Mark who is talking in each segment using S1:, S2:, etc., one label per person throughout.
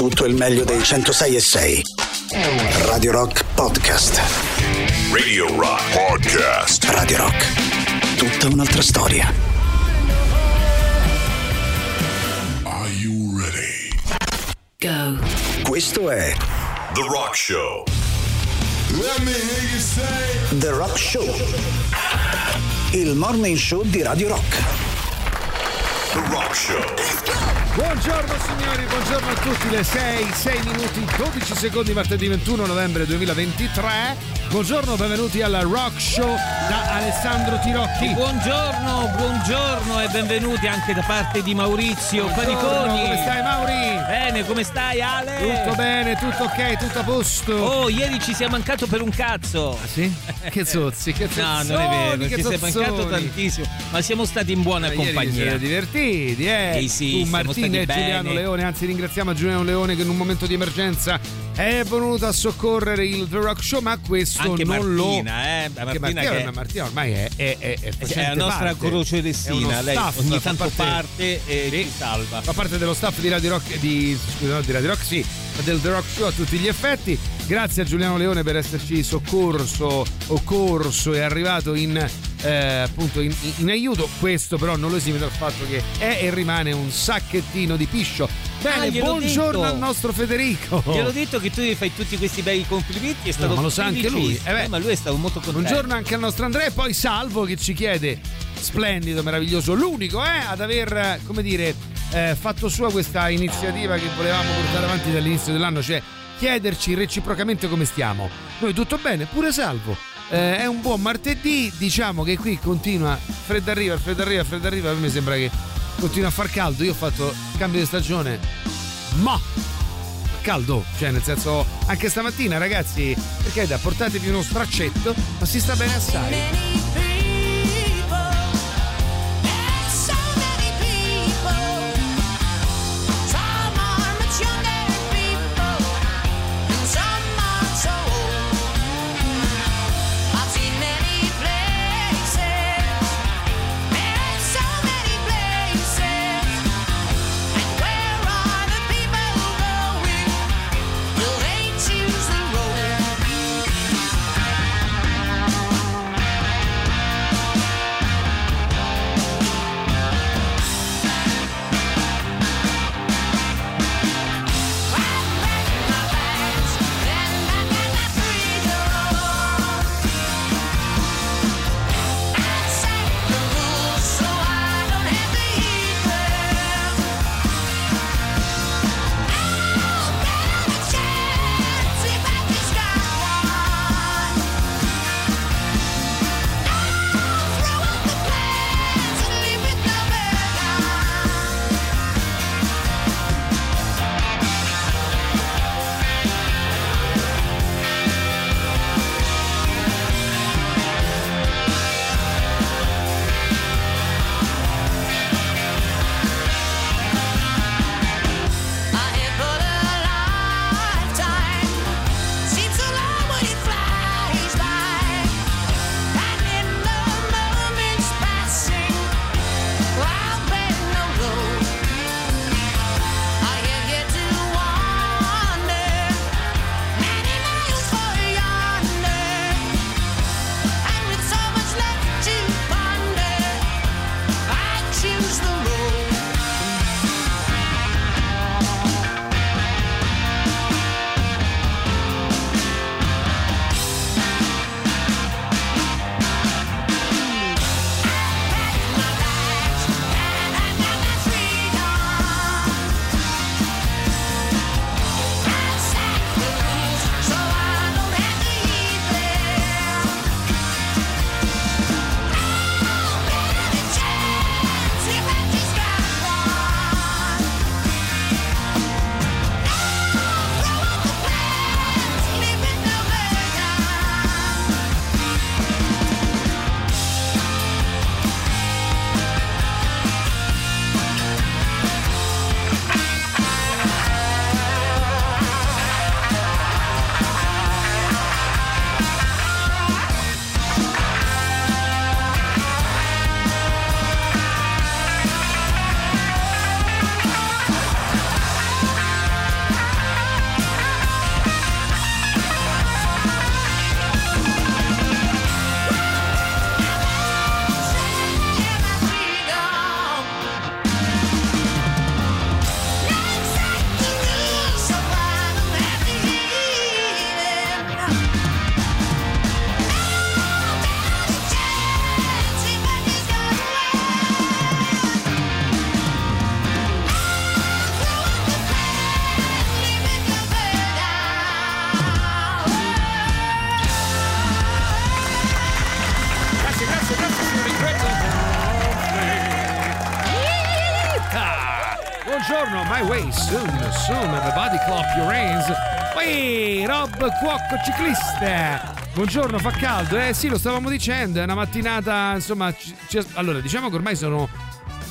S1: tutto il meglio dei 106 e 6. Radio Rock Podcast.
S2: Radio Rock Podcast.
S1: Radio Rock. Tutta un'altra storia.
S2: Are you ready?
S3: Go.
S1: Questo è
S2: The Rock Show.
S4: Let me hear you say.
S1: The Rock Show. Il morning show di Radio Rock.
S2: The Rock Show.
S5: Buongiorno signori, buongiorno a tutti, le 6, 6 minuti, 12 secondi, martedì 21 novembre 2023. Buongiorno, benvenuti al Rock Show da Alessandro Tirocchi.
S6: Buongiorno, buongiorno e benvenuti anche da parte di Maurizio
S5: Buongiorno,
S6: Paniconi.
S5: Come stai Mauri?
S6: Bene, come stai Ale?
S5: Tutto bene, tutto ok, tutto a posto.
S6: Oh, ieri ci sei mancato per un cazzo.
S5: Sì? Che zozzi, che
S6: No,
S5: zozzoni,
S6: non è vero,
S5: che
S6: ci sei
S5: zozzoni.
S6: mancato tantissimo, ma siamo stati in buona
S5: Eh,
S6: compagnia.
S5: divertiti, eh?
S6: Sì, sì,
S5: tu
S6: siamo
S5: Martina e Giuliano
S6: bene.
S5: Leone, anzi ringraziamo Giuliano Leone che in un momento di emergenza è venuto a soccorrere il The Rock Show, ma questo
S6: Anche
S5: non lo...
S6: Martina, eh?
S5: Che
S6: Martina
S5: Martina,
S6: che
S5: ma Martina ormai è, è, è, è,
S6: la nostra
S5: parte.
S6: croce dessina,
S5: uno
S6: lei ogni tanto parte e
S5: Sì.
S6: ci salva.
S5: Fa parte dello staff di Radio Rock, di, scusa, no, di Radio Rock, sì, del The Rock Show a tutti gli effetti. Grazie a Giuliano Leone per esserci soccorso o corso, è arrivato in, eh, appunto in, in aiuto. Questo però non lo esime dal fatto che è e rimane un sacchettino di piscio. Bene,
S6: Ah,
S5: buongiorno
S6: detto.
S5: al nostro Federico.
S6: Gliel'ho detto che tu gli fai tutti questi bei complimenti, è stato
S5: ma lo sa anche lui. Eh beh.
S6: ma lui è stato molto contento.
S5: Buongiorno anche al nostro Andrea e poi Salvo che ci chiede, splendido, meraviglioso, l'unico eh, ad aver, eh, come dire, eh, fatto sua questa iniziativa che volevamo portare avanti dall'inizio dell'anno, cioè chiederci reciprocamente come stiamo. Noi tutto bene, pure Salvo. Eh, è un buon martedì, diciamo che qui continua, freddo arriva, freddo arriva, freddo arriva, a me sembra che continua a far caldo, io ho fatto cambio di stagione, ma caldo, cioè nel senso anche stamattina ragazzi, perché da portatevi uno straccetto, ma si sta bene assai.
S7: grazie, grazie, grazie signori. Ah,
S5: buongiorno, my way soon, soon, everybody clock, your reins. Ehi, Rob Cuocco ciclista. Buongiorno, fa caldo. Eh sì, lo stavamo dicendo, è una mattinata, insomma, c- c- allora, diciamo che ormai sono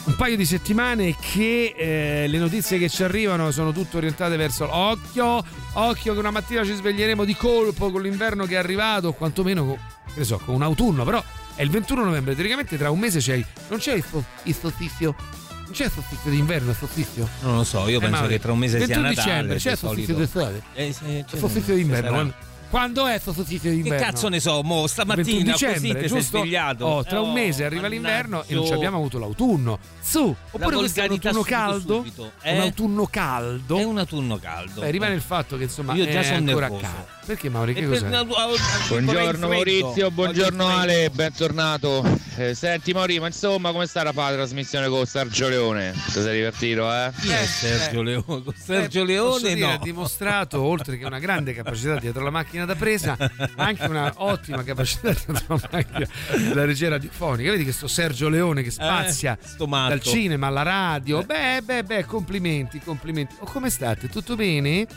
S5: un paio di settimane che eh, le notizie che ci arrivano sono tutte orientate verso l'occhio, occhio che una mattina ci sveglieremo di colpo con l'inverno che è arrivato, o quantomeno con, che ne so, con un autunno, però è il 21 novembre, teoricamente tra un mese c'è, non c'è il, so- il solstizio, non c'è il solstizio d'inverno, il solstizio.
S6: Non lo so, io
S5: Eh,
S6: penso che tra un mese sia
S5: 21
S6: Natale.
S5: dicembre,
S6: di
S5: c'è il solstizio d'estate.
S6: Eh, sì, c'è-
S5: Il solstizio d'inverno. Quando, è il solstizio
S6: Che
S5: d'inverno?
S6: cazzo ne so, mo,
S5: 21
S6: stamattina così
S5: dicembre,
S6: ti sei
S5: giusto?
S6: svegliato.
S5: Oh, tra un
S6: Oh,
S5: mese arriva l'inverno e non ci abbiamo avuto l'autunno. Su, oppure questo è un autunno
S6: subito,
S5: caldo?
S6: subito, eh?
S5: Un autunno caldo?
S6: È un autunno caldo.
S5: Beh, rimane il fatto che insomma
S6: Io già
S5: è
S6: sono
S5: ancora
S6: nervoso.
S5: caldo. Perché Mauri, che cos'è?
S6: vorrei il
S3: Buongiorno. Maurizio, buongiorno Ale, bentornato. Eh, senti Mauri, ma insomma come sta la fa la trasmissione con Sergio Leone? Ti sei divertito, eh?
S6: Chi è
S5: Eh,
S6: Sergio
S5: eh.
S6: Leone? Con Sergio
S5: Eh,
S6: Leone
S5: dire,
S6: no.
S5: ha dimostrato, oltre che una grande capacità dietro la macchina da presa, anche una ottima capacità dietro la macchina da regia radiofonica. Vedi che sto Sergio Leone che spazia
S6: Eh, sto matto.
S5: dal cinema alla radio. Beh, beh, beh, complimenti, complimenti. Oh, come state? Tutto bene?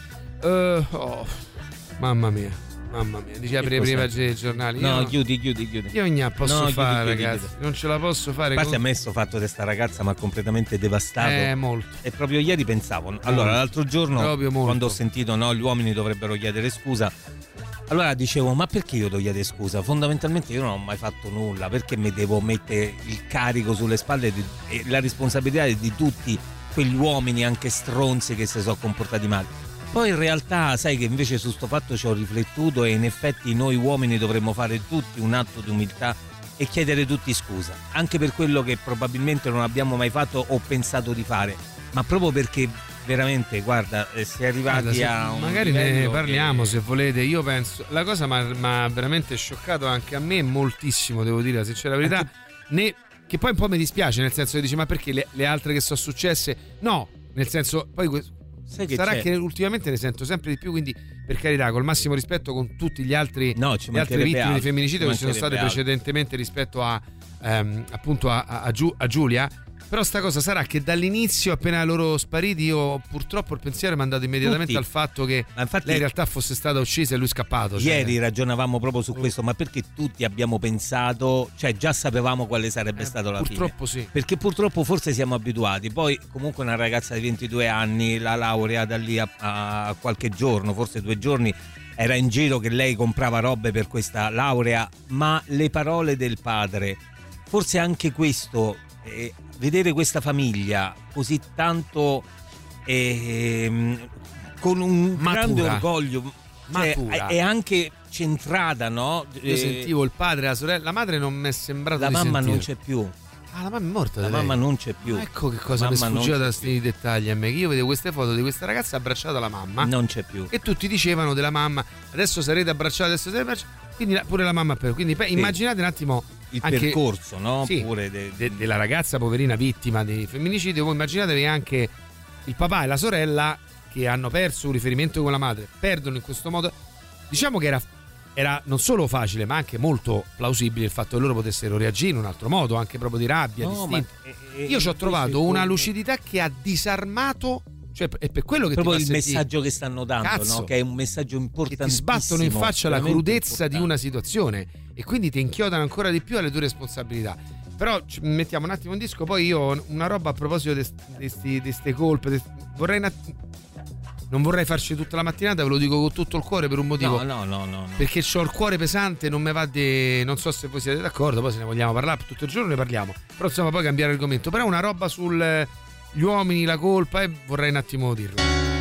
S5: Eh, oh, mamma mia, mamma mia. Diceva
S6: Che
S5: prima dei giornali.
S6: No,
S5: io,
S6: chiudi, chiudi, chiudi.
S5: io non posso
S6: No,
S5: fare,
S6: chiudi,
S5: ragazzi.
S6: chiudi.
S5: Non ce la posso fare.
S6: A parte a
S5: con-
S6: me sto fatto di sta ragazza mi ha completamente devastato.
S5: Eh, molto.
S6: E proprio ieri pensavo, allora l'altro giorno quando ho sentito no, gli uomini dovrebbero chiedere scusa, allora dicevo ma perché io devo chiedere scusa? Fondamentalmente io non ho mai fatto nulla, perché mi devo mettere il carico sulle spalle di- e la responsabilità di tutti quegli uomini anche stronzi che si sono comportati male. Poi in realtà sai che invece su sto fatto ci ho riflettuto e in effetti noi uomini dovremmo fare tutti un atto di umiltà e chiedere tutti scusa, anche per quello che probabilmente non abbiamo mai fatto o pensato di fare, ma proprio perché veramente, guarda, eh, si è arrivati
S5: Guarda, se-
S6: a un
S5: magari ne parliamo
S6: che-
S5: se volete. Io penso, la cosa mi ha veramente scioccato anche a me moltissimo, devo dire la sincera verità. Né, che poi un po' mi dispiace, nel senso che dici, ma perché le, le altre che sono successe? No, nel senso, poi
S6: Sai che
S5: sarà
S6: c'è?
S5: che ultimamente ne sento sempre di più, quindi per carità, col massimo rispetto con tutti gli altri,
S6: No,
S5: le altre vittime
S6: altro,
S5: di femminicidio
S6: ci
S5: che ci sono state
S6: altro.
S5: precedentemente rispetto a ehm, appunto a, a- a Giulia. Però sta cosa sarà che dall'inizio, appena loro spariti, io purtroppo il pensiero mi è andato immediatamente
S6: Tutti.
S5: al fatto che
S6: infatti
S5: lei in realtà fosse stata uccisa e lui scappato. cioè-
S6: Ieri ragionavamo proprio su questo, ma perché tutti abbiamo pensato, cioè già sapevamo quale sarebbe
S5: Eh,
S6: stata la fine.
S5: Purtroppo sì.
S6: Perché purtroppo forse siamo abituati. Poi, comunque, una ragazza di 22 anni, la laurea da lì a, a qualche giorno, forse due giorni, era in giro che lei comprava robe per questa laurea. Ma le parole del padre, forse anche questo, eh, vedere questa famiglia così tanto ehm, con un
S5: Matura.
S6: grande orgoglio, cioè,
S5: Matura.
S6: è anche centrata, no?
S5: Io
S6: Eh,
S5: sentivo il padre la sorella. La madre non mi è sembrato
S6: la mamma non
S5: sentire.
S6: c'è più.
S5: Ah, la mamma è morta.
S6: La
S5: da lei.
S6: mamma non c'è più.
S5: Ecco che cosa mi è
S6: Mamma
S5: sfuggita da questi dettagli a me. Che io vedevo queste foto di questa ragazza abbracciata alla mamma.
S6: Non c'è più.
S5: E tutti dicevano della mamma: adesso sarete abbracciati, adesso sarete abbracciati. Quindi pure la mamma per. Quindi pe- immaginate un attimo
S6: Il
S5: anche-
S6: percorso, no?
S5: Sì,
S6: Pure de-
S5: de- della ragazza poverina vittima di femminicidio. Voi immaginatevi anche il papà e la sorella che hanno perso un riferimento con la madre, perdono in questo modo. Diciamo che era, era non solo facile, ma anche molto plausibile il fatto che loro potessero reagire in un altro modo, anche proprio di rabbia,
S6: No, ma-
S5: Io ci ho trovato una lucidità che ha disarmato, cioè è per quello che
S6: proprio il messaggio che stanno dando,
S5: Cazzo.
S6: no? Che è un messaggio importante.
S5: ti sbattono in faccia la crudezza di una situazione e quindi ti inchiodano ancora di più alle tue responsabilità. Però mettiamo un attimo un disco, poi io una roba a proposito di queste colpe, de- vorrei un att- non vorrei farci tutta la mattinata, ve lo dico con tutto il cuore per un motivo.
S6: No, no, no, no. no.
S5: Perché ho il cuore pesante, non mi va di. Non so se voi siete d'accordo, poi se ne vogliamo parlare tutto il giorno ne parliamo. Però insomma poi cambiare argomento. Però una roba sul gli uomini, la colpa, e vorrei un attimo dirlo.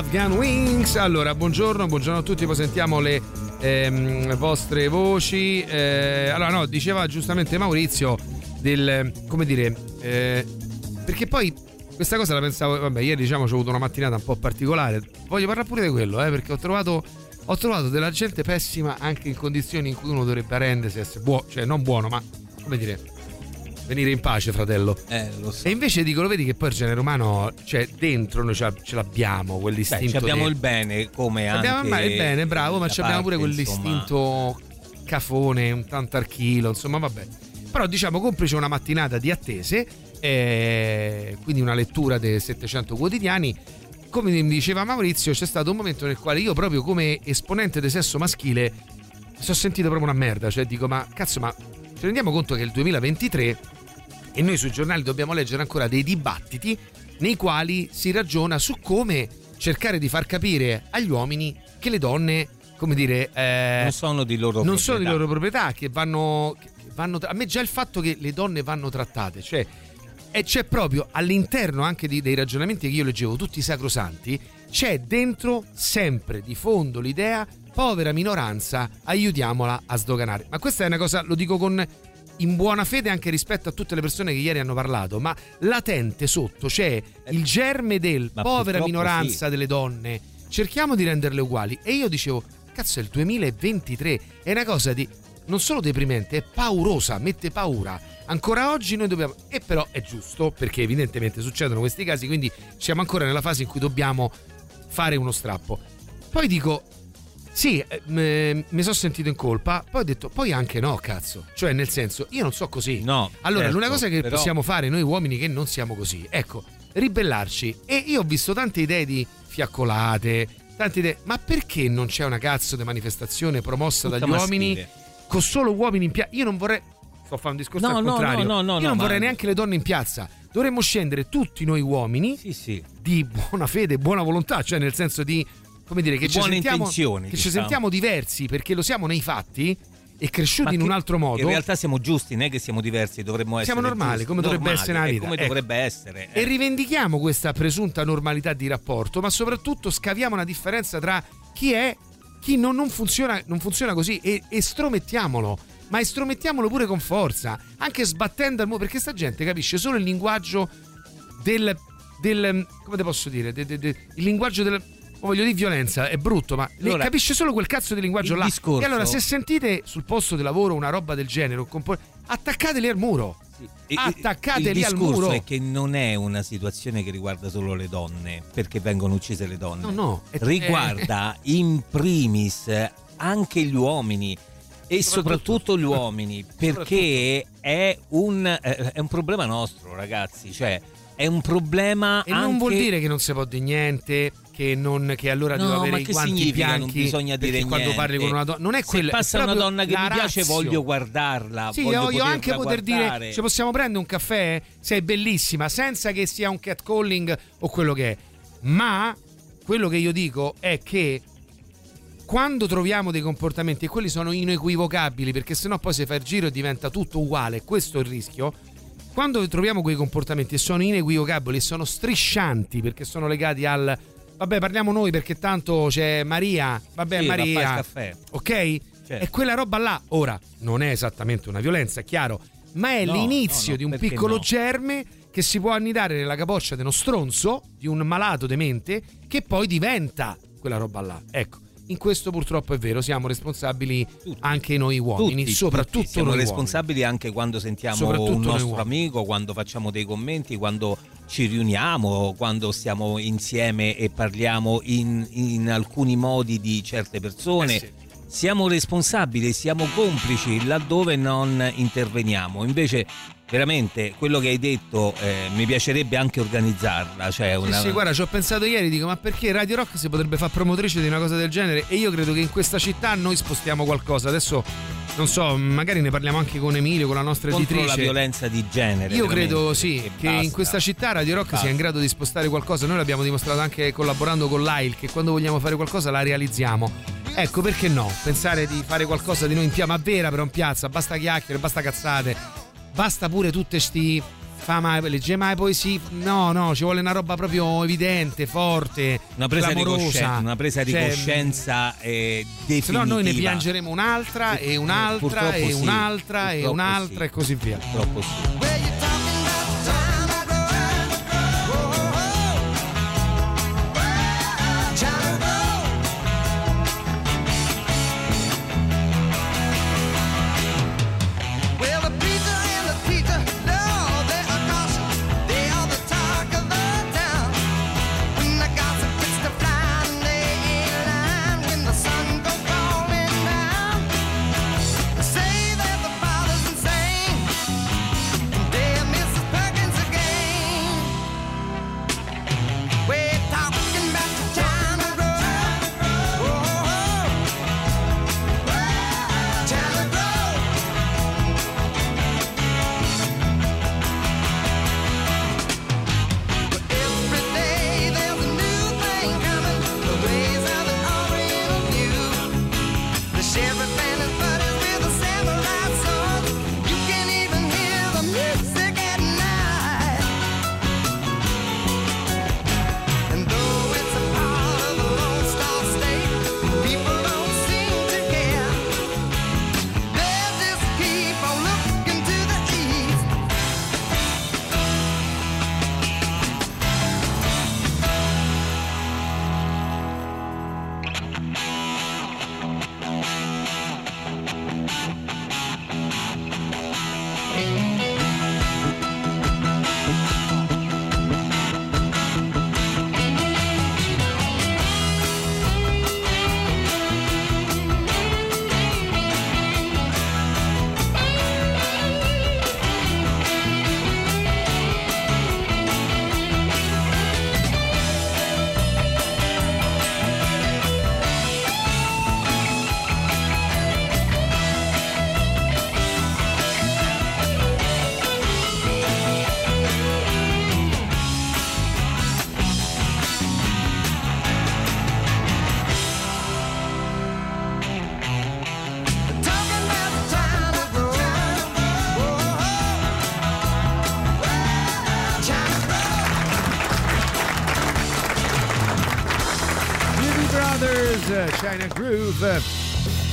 S5: Afghan Wings. Allora, buongiorno, buongiorno a tutti, poi sentiamo le ehm, vostre voci. Eh, allora, no, diceva giustamente Maurizio del, come dire, eh, perché poi questa cosa la pensavo, vabbè, ieri diciamo ho avuto una mattinata un po' particolare. Voglio parlare pure di quello, eh, perché ho trovato ho trovato della gente pessima anche in condizioni in cui uno dovrebbe arrendersi, essere buono, cioè non buono, ma come dire, venire in pace, fratello.
S6: Eh, lo so.
S5: E invece dicono, vedi che poi il genere umano, cioè dentro noi ce l'abbiamo,
S6: Beh,
S5: quell'istinto.
S6: ci abbiamo
S5: di-
S6: il bene come anche
S5: Abbiamo è bene, bravo, ma abbiamo pure
S6: parte, insomma.
S5: quell'istinto cafone, un tanto archilo, insomma, vabbè. Però diciamo, complice una mattinata di attese, eh, quindi una lettura dei 700 quotidiani. Come mi diceva Maurizio, c'è stato un momento nel quale io, proprio come esponente del sesso maschile, mi sono sentito proprio una merda. Cioè, dico, ma cazzo, ma ci rendiamo conto che il 2023 e noi sui giornali dobbiamo leggere ancora dei dibattiti nei quali si ragiona su come cercare di far capire agli uomini che le donne, come dire, eh,
S6: non sono di loro
S5: non sono di
S6: proprietà.
S5: loro proprietà, che vanno, che vanno. A me già il fatto che le donne vanno trattate, cioè. E c'è proprio all'interno anche di- dei ragionamenti che io leggevo, tutti sacrosanti, c'è dentro sempre di fondo l'idea, povera minoranza, aiutiamola a sdoganare. Ma questa è una cosa, lo dico con in buona fede anche rispetto a tutte le persone che ieri hanno parlato, ma latente sotto c'è il germe del
S6: Ma
S5: povera minoranza
S6: sì.
S5: delle donne. Cerchiamo di renderle uguali. E io dicevo, cazzo, è il 2023, è una cosa di non solo deprimente, è paurosa, mette paura. Ancora oggi noi dobbiamo. E però è giusto, perché evidentemente succedono questi casi, quindi siamo ancora nella fase in cui dobbiamo fare uno strappo. Poi dico. Sì, eh, mi sono sentito in colpa, poi ho detto, poi anche no, cazzo. Cioè, nel senso, io non so così.
S6: No,
S5: Allora,
S6: certo,
S5: l'unica cosa che
S6: però-
S5: possiamo fare noi uomini che non siamo così, ecco, ribellarci. E io ho visto tante idee di fiaccolate, tante idee, ma perché non c'è una cazzo di manifestazione promossa
S6: Tutta
S5: dagli uomini
S6: maschile.
S5: con solo uomini in piazza? Io non vorrei sto a fare un discorso
S6: No,
S5: al
S6: no,
S5: contrario.
S6: no, no, no,
S5: io
S6: no,
S5: non
S6: ma-
S5: vorrei neanche le donne in piazza. Dovremmo scendere tutti noi uomini
S6: Sì, sì.
S5: di buona fede, buona volontà, cioè nel senso di come dire che, ci sentiamo, che ci
S6: diciamo.
S5: sentiamo diversi perché lo siamo nei fatti e cresciuti in un altro modo.
S6: In realtà siamo giusti, non è che siamo diversi, dovremmo essere
S5: Siamo normali,
S6: giusti,
S5: come dovrebbe
S6: normali,
S5: essere
S6: è
S5: vita.
S6: Come
S5: Ecco.
S6: dovrebbe essere.
S5: E
S6: eh.
S5: rivendichiamo questa presunta normalità di rapporto, ma soprattutto scaviamo una differenza tra chi è, chi non, non funziona, non funziona così e estromettiamolo. Ma estromettiamolo pure con forza, anche sbattendo al muro, perché sta gente capisce solo il linguaggio del. del come te posso dire? De- de- de- il linguaggio del. Voglio dire violenza, è brutto, ma
S6: Allora,
S5: capisce solo quel cazzo di linguaggio
S6: il
S5: là.
S6: discorso-
S5: E allora, se sentite sul posto di lavoro una roba del genere, un compo- attaccateli al muro.
S6: E-
S5: attaccateli
S6: il
S5: al
S6: discorso
S5: muro.
S6: è che non è una situazione che riguarda solo le donne, perché vengono uccise le donne.
S5: No, no, è-
S6: Riguarda in primis anche gli uomini e soprattutto gli uomini, perché è un, eh, è un problema nostro, ragazzi. Cioè, è un problema
S5: E
S6: anche...
S5: non vuol dire che non si può dire niente, che, non, che allora
S6: No,
S5: devo avere i guanti bianchi.
S6: bisogna dire
S5: quando parli con una donna. Non è
S6: Se
S5: quello. è
S6: passa una donna che mi piace, voglio guardarla.
S5: Sì,
S6: voglio
S5: io, io anche poter
S6: guardare.
S5: dire ci possiamo prendere un caffè? Sei bellissima, senza che sia un catcalling o quello che è. Ma quello che io dico è che quando troviamo dei comportamenti e quelli sono inequivocabili, perché sennò poi si fa il giro e diventa tutto uguale, questo è il rischio. Quando troviamo quei comportamenti e sono inequivocabili e sono striscianti perché sono legati al vabbè, parliamo noi perché tanto c'è Maria, vabbè,
S6: Sì,
S5: Maria,
S6: caffè.
S5: ok?
S6: Certo.
S5: È quella roba là. Ora, non è esattamente una violenza, è chiaro, ma è
S6: No,
S5: l'inizio
S6: no, no,
S5: di un piccolo germe che si può annidare nella capoccia di uno stronzo, di un malato demente, che poi diventa quella roba là. Ecco, in questo purtroppo è vero, siamo responsabili
S6: Tutti.
S5: anche noi uomini,
S6: Tutti,
S5: soprattutto
S6: tutti. siamo
S5: noi
S6: responsabili anche quando sentiamo un nostro
S5: uomini.
S6: amico, quando facciamo dei commenti, quando ci riuniamo, quando stiamo insieme e parliamo in, in alcuni modi di certe persone.
S5: Eh sì.
S6: Siamo responsabili, siamo complici laddove non interveniamo. Invece, veramente, quello che hai detto eh, mi piacerebbe anche organizzarla. Cioè
S5: Sì,
S6: una...
S5: sì, guarda, ci ho pensato ieri, dico, ma perché Radio Rock si potrebbe fare promotrice di una cosa del genere? E io credo che in questa città noi spostiamo qualcosa. Adesso, non so, magari ne parliamo anche con Emilio, con la nostra
S6: contro la
S5: editrice.
S6: violenza di genere.
S5: Io credo sì, che in
S6: basta.
S5: questa città Radio Rock
S6: Basta.
S5: sia in grado di spostare qualcosa. Noi l'abbiamo dimostrato anche collaborando con l'AIL, che quando vogliamo fare qualcosa la realizziamo. Ecco, perché no? Pensare di fare qualcosa di noi in piazza, ma vera però in piazza, basta chiacchiere, basta cazzate, basta pure tutte sti fa mai, legge mai poesie. No, no, ci vuole una roba proprio evidente, forte,
S8: Una presa, di
S5: clamorosa.
S8: coscienza, una presa di
S5: Cioè,
S8: coscienza eh, definitiva.
S5: Se no noi ne piangeremo un'altra e un'altra
S8: Purtroppo
S5: e
S8: sì,
S5: un'altra e
S8: purtroppo
S5: un'altra
S8: sì.
S5: e così via.
S8: Purtroppo sì.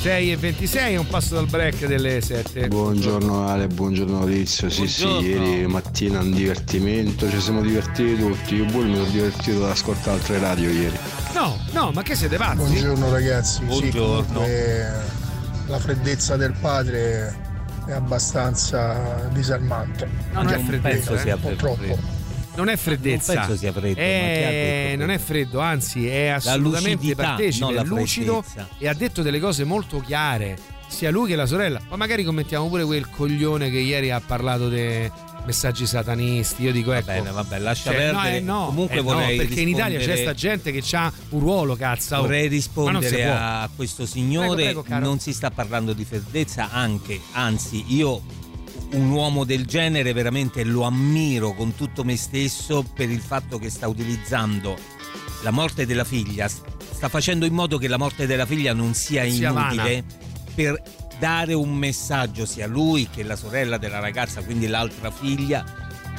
S5: 6 e 26, un passo dal break delle 7.
S9: Buongiorno Ale, buongiorno Maurizio. Sì,
S8: Buongiorno.
S9: sì, ieri mattina un divertimento, ci siamo divertiti tutti. Io pure mi sono divertito ad ascoltare altre radio ieri.
S5: No, no, ma che siete pazzi?
S10: Buongiorno ragazzi, sì,
S8: Buongiorno.
S10: comunque la freddezza del padre è abbastanza disarmante.
S5: No, non è freddezza,
S8: penso
S5: eh.
S8: sia
S10: Purtroppo.
S8: freddo.
S5: Non è freddezza.
S8: Non penso sia freddo, ha
S5: Eh, non è freddo, anzi è assolutamente partecipe, è lucido
S8: freddezza.
S5: e ha detto delle cose molto chiare, sia lui che la sorella. Ma magari commentiamo pure quel coglione che ieri ha parlato dei messaggi satanisti. Io dico, ecco.
S8: Bene, vabbè, lascia
S5: Cioè, no,
S8: perdere.
S5: eh, no,
S8: Comunque
S5: eh, no,
S8: vorrei
S5: perché in Italia c'è
S8: rispondere-
S5: sta gente che ha un ruolo, cazzo.
S8: Vorrei rispondere a questo signore,
S5: Prego, prego,
S8: non si sta parlando di freddezza, anche, anzi io un uomo del genere veramente lo ammiro con tutto me stesso per il fatto che sta utilizzando la morte della figlia, sta facendo in modo che la morte della figlia non sia
S5: Sia
S8: inutile per dare un messaggio sia a lui che la sorella della ragazza, quindi l'altra figlia,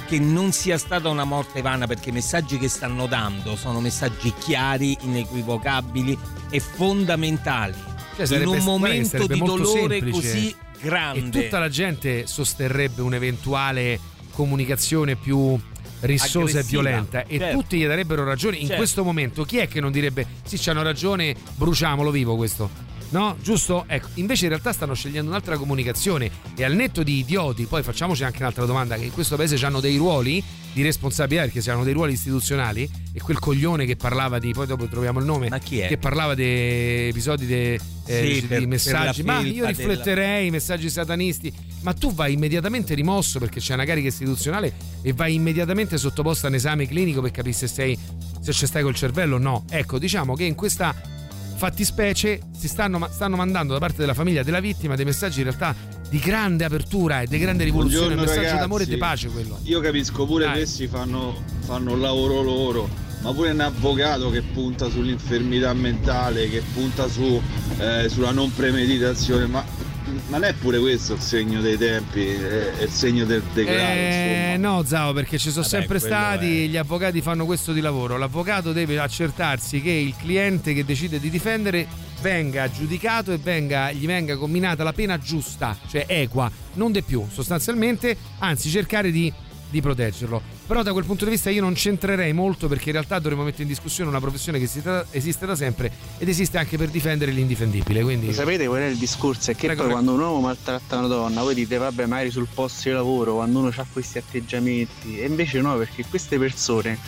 S8: che non sia stata una morte vana perché i messaggi che stanno dando sono messaggi chiari, inequivocabili e fondamentali.
S5: Cioè,
S8: in
S5: sarebbe-
S8: un
S5: guarda che
S8: momento di dolore
S5: semplice.
S8: così
S5: E
S8: grande.
S5: tutta la gente sosterrebbe un'eventuale comunicazione più rissosa e
S8: Aggressiva,
S5: violenta e
S8: certo.
S5: tutti gli darebbero ragione. In
S8: Certo.
S5: questo momento chi è che non direbbe sì, c'hanno ragione, bruciamolo vivo questo? No, giusto? Ecco, invece in realtà stanno scegliendo un'altra comunicazione e al netto di idioti, poi facciamoci anche un'altra domanda, che in questo paese hanno dei ruoli di responsabilità perché hanno dei ruoli istituzionali e quel coglione che parlava di, poi dopo troviamo il nome,
S8: Ma chi è?
S5: che parlava di episodi de- eh,
S8: Sì,
S5: di
S8: per- per
S5: messaggi,
S8: la
S5: ma io
S8: della-
S5: rifletterei, messaggi satanisti, ma tu vai immediatamente rimosso perché c'è una carica istituzionale e vai immediatamente sottoposto a un esame clinico per capire se sei se ci stai col cervello o no. Ecco, diciamo che in questa fattispecie si stanno, stanno mandando da parte della famiglia della vittima dei messaggi in realtà di grande apertura e di grande rivoluzione, un
S11: Buongiorno,
S5: messaggio
S11: ragazzi.
S5: d'amore e di pace quello.
S11: Io capisco pure
S5: Dai.
S11: questi fanno, fanno il lavoro loro, ma pure un avvocato che punta sull'infermità mentale, che punta su, eh, sulla non premeditazione, ma
S12: non è pure questo il segno dei tempi, è, il segno del degrado.
S5: Eh, no, Zao, perché ci sono
S12: Vabbè,
S5: sempre stati,
S12: è.
S5: gli avvocati fanno questo di lavoro. L'avvocato deve accertarsi che il cliente che decide di difendere venga giudicato e venga, gli venga combinata la pena giusta, cioè equa, non di più, sostanzialmente, anzi cercare di, di proteggerlo. Però da quel punto di vista io non c'entrerei molto perché in realtà dovremmo mettere in discussione una professione che esiste, esiste da sempre ed esiste anche per difendere l'indifendibile. Quindi...
S13: Sapete qual è il discorso? È che
S5: Prego,
S13: poi
S5: prego.
S13: quando un uomo maltratta una donna, voi dite vabbè magari sul posto di lavoro, quando uno ha questi atteggiamenti, e invece no, perché queste persone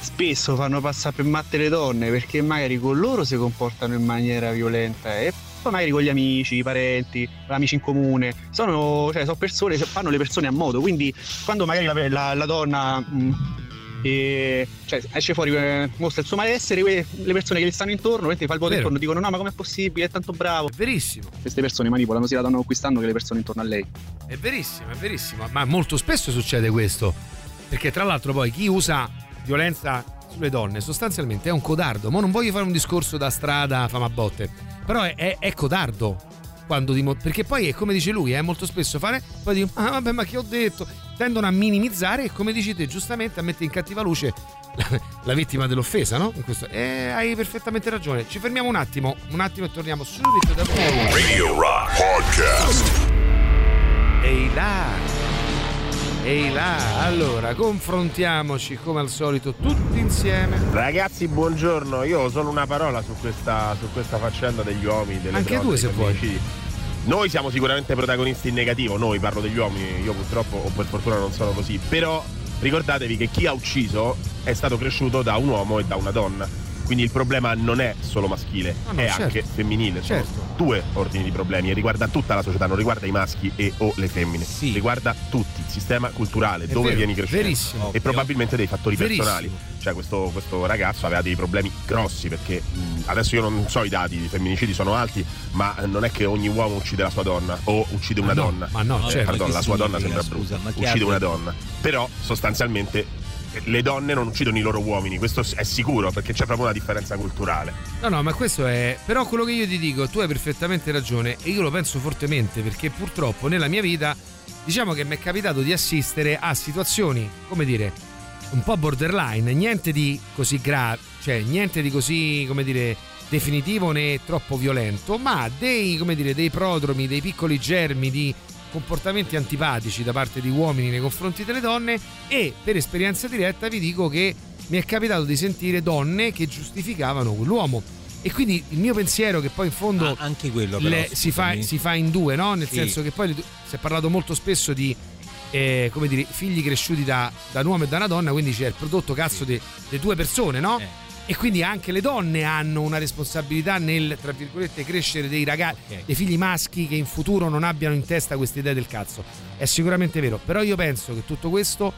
S13: spesso fanno passare per matte le donne perché magari con loro si comportano in maniera violenta e poi magari con gli amici, i parenti, amici in comune, sono, cioè, sono persone, fanno le persone a modo, quindi quando magari la, la- la donna mh, e, cioè, esce fuori, eh, mostra il suo malessere, que- le persone che gli stanno intorno, fa il voto intorno, dicono no ma com'è possibile, è tanto bravo.
S5: Verissimo.
S13: Queste persone manipolano sia la donna conquistando che le persone intorno a lei.
S5: È verissimo, è verissimo, ma molto spesso succede questo. Perché tra l'altro poi chi usa violenza sulle donne sostanzialmente è un codardo. Ma non voglio fare un discorso da strada famabotte, però è, è- è codardo. Quando dimo- perché poi è come dice lui, è molto spesso fare, poi dico, ah vabbè ma che ho detto? Tendono a minimizzare e come dici te giustamente a mettere in cattiva luce la, la vittima dell'offesa, no? Questo, eh, hai perfettamente ragione. Ci fermiamo un attimo, un attimo e torniamo subito da
S2: Radio Rock Podcast.
S5: Ehi là! Ehi là! Allora, confrontiamoci come al solito tutti insieme.
S14: Ragazzi, buongiorno. Io ho solo una parola su questa, su questa faccenda degli uomini. Delle
S5: Anche tu, se vuoi.
S14: femminicidi. Noi siamo sicuramente protagonisti in negativo, noi parlo degli uomini, io purtroppo o per fortuna non sono così, però ricordatevi che chi ha ucciso è stato cresciuto da un uomo e da una donna. Quindi il problema non è solo maschile,
S5: No, no,
S14: è
S5: certo.
S14: anche femminile. Sono
S5: Certo.
S14: due ordini di problemi e riguarda tutta la società, non riguarda i maschi e o le femmine. Riguarda tutti, il sistema culturale,
S5: È
S14: dove
S5: vero,
S14: vieni cresciuto.
S5: verissimo.
S14: E probabilmente dei fattori
S5: Verissimo.
S14: personali. Cioè questo, questo ragazzo aveva dei problemi grossi perché mh, adesso io non so i dati, i femminicidi sono alti, ma eh, non è che ogni uomo uccide la sua donna o uccide una
S5: no,
S14: donna.
S5: ma no, certo.
S14: Pardon,
S5: Ma
S14: la sua donna sembra brutta.
S5: ma
S14: Uccide una donna. Però sostanzialmente le donne non uccidono i loro uomini, questo è sicuro perché c'è proprio una differenza culturale.
S5: No, no, ma questo è. Però quello che io ti dico, tu hai perfettamente ragione e io lo penso fortemente perché purtroppo nella mia vita, diciamo che mi è capitato di assistere a situazioni, come dire, un po' borderline, niente di così grave, cioè niente di così, come dire, definitivo né troppo violento, ma dei, come dire, dei prodromi, dei piccoli germi di comportamenti antipatici da parte di uomini nei confronti delle donne e per esperienza diretta vi dico che mi è capitato di sentire donne che giustificavano quell'uomo. E quindi il mio pensiero che poi in fondo
S6: anche quello però,
S5: le- si, fa, si fa in due, no? Nel
S6: Sì.
S5: senso che poi si è parlato molto spesso di eh, come dire, figli cresciuti da, da un uomo e da una donna, quindi c'è il prodotto cazzo delle due persone, no?
S6: Eh.
S5: E quindi anche le donne hanno una responsabilità nel, tra virgolette, crescere dei ragazzi, dei figli maschi che in futuro non abbiano in testa queste idee del cazzo. È sicuramente vero, però io penso che tutto questo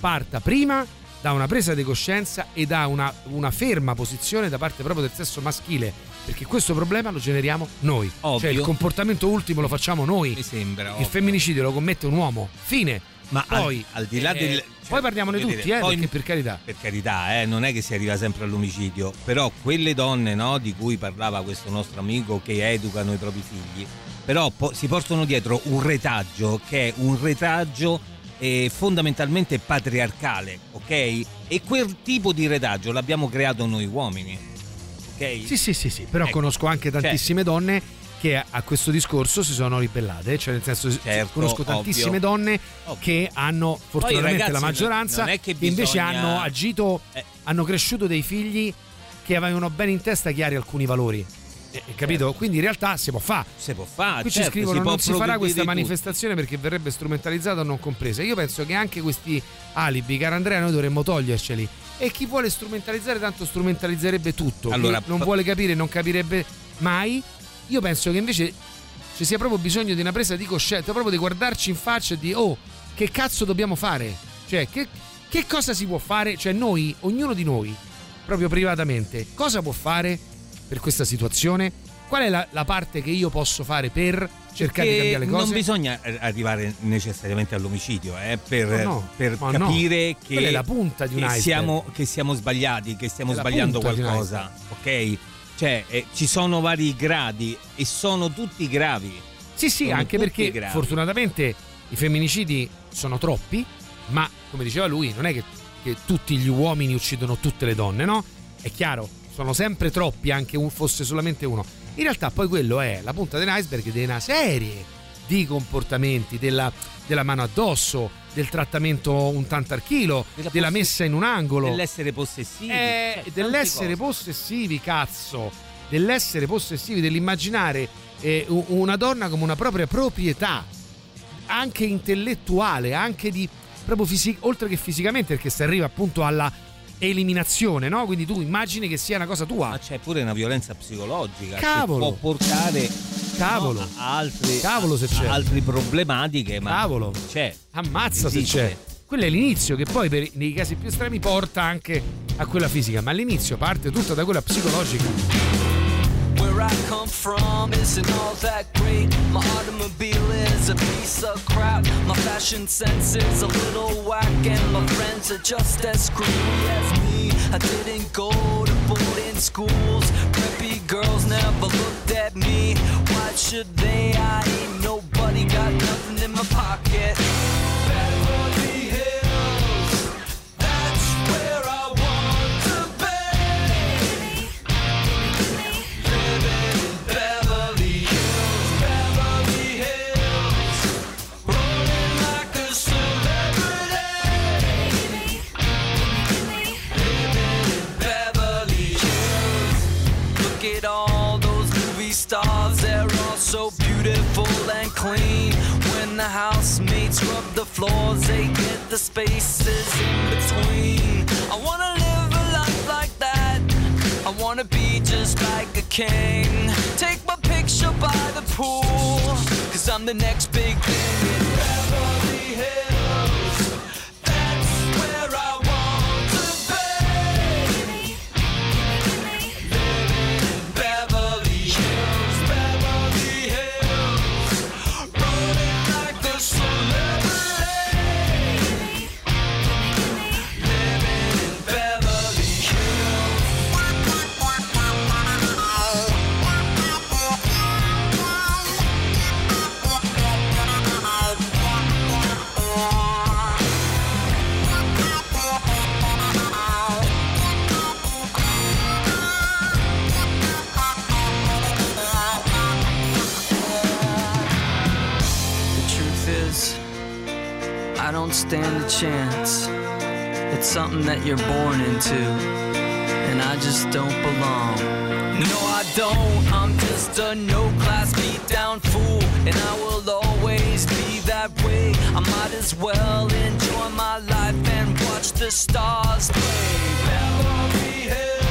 S5: parta prima da una presa di coscienza e da una, una ferma posizione da parte proprio del sesso maschile, perché questo problema lo generiamo noi.
S6: Ovvio.
S5: Cioè il comportamento ultimo lo facciamo noi.
S6: Mi sembra.
S5: Il
S6: ovvio.
S5: femminicidio lo commette un uomo. Fine.
S6: Ma
S5: poi,
S6: al, al di là
S5: eh,
S6: del.
S5: poi parliamone tutti,
S6: dire,
S5: eh,
S6: poi-
S5: perché per carità.
S6: Per carità, eh, non è che si arriva sempre all'omicidio, però quelle donne no, di cui parlava questo nostro amico che educano i propri figli, però po- si portano dietro un retaggio che è un retaggio eh, fondamentalmente patriarcale, ok? E quel tipo di retaggio l'abbiamo creato noi uomini, ok?
S5: Sì, sì, sì, sì, però
S6: Ecco.
S5: conosco anche
S6: Cioè-
S5: tantissime donne che a- questo discorso si sono ribellate, cioè nel senso
S6: Certo,
S5: conosco
S6: ovvio.
S5: tantissime donne che hanno fortunatamente la maggioranza
S6: non
S5: invece
S6: bisogna- Eh.
S5: hanno agito, hanno cresciuto dei figli che avevano bene in testa chiari alcuni valori. Eh, capito? Quindi in realtà si può fare.
S6: Si può fare.
S5: Qui
S6: certo,
S5: ci scrivono
S6: si
S5: non si farà questa manifestazione perché verrebbe strumentalizzata o non compresa. Io penso che anche questi alibi, caro Andrea, noi dovremmo toglierceli. E chi vuole strumentalizzare tanto strumentalizzerebbe tutto.
S6: Allora,
S5: chi non vuole capire non capirebbe mai. Io penso che invece ci sia proprio bisogno di una presa di coscienza, proprio di guardarci in faccia e di oh, che cazzo dobbiamo fare? Cioè, che, che cosa si può fare? Cioè, noi, ognuno di noi, proprio privatamente, cosa può fare per questa situazione? Qual è la, la parte che io posso fare per cercare di cambiare le cose?
S6: Non bisogna eh, arrivare necessariamente all'omicidio eh, per,
S5: no,
S6: per
S5: ma no.
S6: capire che,
S5: Quella è la punta di un
S6: che siamo, che siamo sbagliati, che stiamo
S5: È
S6: sbagliando qualcosa, ok? Cioè, eh, ci sono vari gradi e sono tutti gravi.
S5: Sì, sì,
S6: Sono
S5: anche perché
S6: gravi.
S5: fortunatamente i femminicidi sono troppi, ma come diceva lui, non è che, che tutti gli uomini uccidono tutte le donne, no? È chiaro, sono sempre troppi, anche un, fosse solamente uno. In realtà poi quello è la punta dell'iceberg di una serie di comportamenti, della, della mano addosso, del trattamento un tanto al chilo,
S6: Della
S5: della messa in un angolo.
S6: Dell'essere possessivi.
S5: Eh,
S6: cioè,
S5: dell'essere possessivi, cazzo. Dell'essere possessivi, dell'immaginare eh, una donna come una propria proprietà, anche intellettuale, anche di proprio fisi- oltre che fisicamente, perché si arriva appunto alla eliminazione, no? Quindi tu immagini che sia una cosa tua.
S6: Ma c'è pure una violenza psicologica
S5: Cavolo.
S6: che può portare
S5: Cavolo.
S6: no, altri,
S5: Cavolo se c'è.
S6: a altre problematiche, ma
S5: Cavolo.
S6: c'è.
S5: Ammazza se
S6: Esiste.
S5: c'è. Quello è l'inizio che poi per, nei casi più estremi porta anche a quella fisica, ma all'inizio parte tutta da quella psicologica.
S15: Where I come from isn't all that great. My automobile is a piece of crap. My fashion sense is a little whack, and my friends are just as screwy as me. I didn't go boarding schools. Preppy girls never looked at me. Why should they? I ain't nobody, got nothing in my pocket. Clean. When the housemates rub the floors, they get the spaces in between. I wanna live a life like that. I wanna be just like a king. Take my picture by the pool. Cause I'm the next big thing in Beverly Hills. Stand a chance. It's something that you're born into, and I just don't belong. No, I don't. I'm just a no class beat down fool, and I will always be that way. I might as well enjoy my life and watch the stars play. Beverly Hills,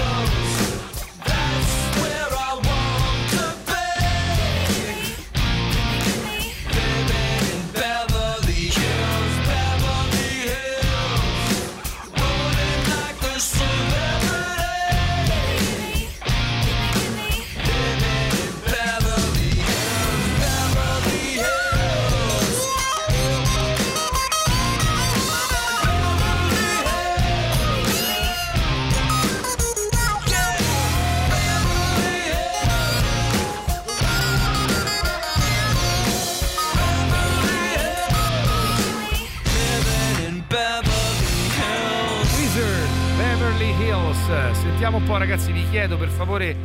S5: Sentiamo un po', ragazzi. Vi chiedo per favore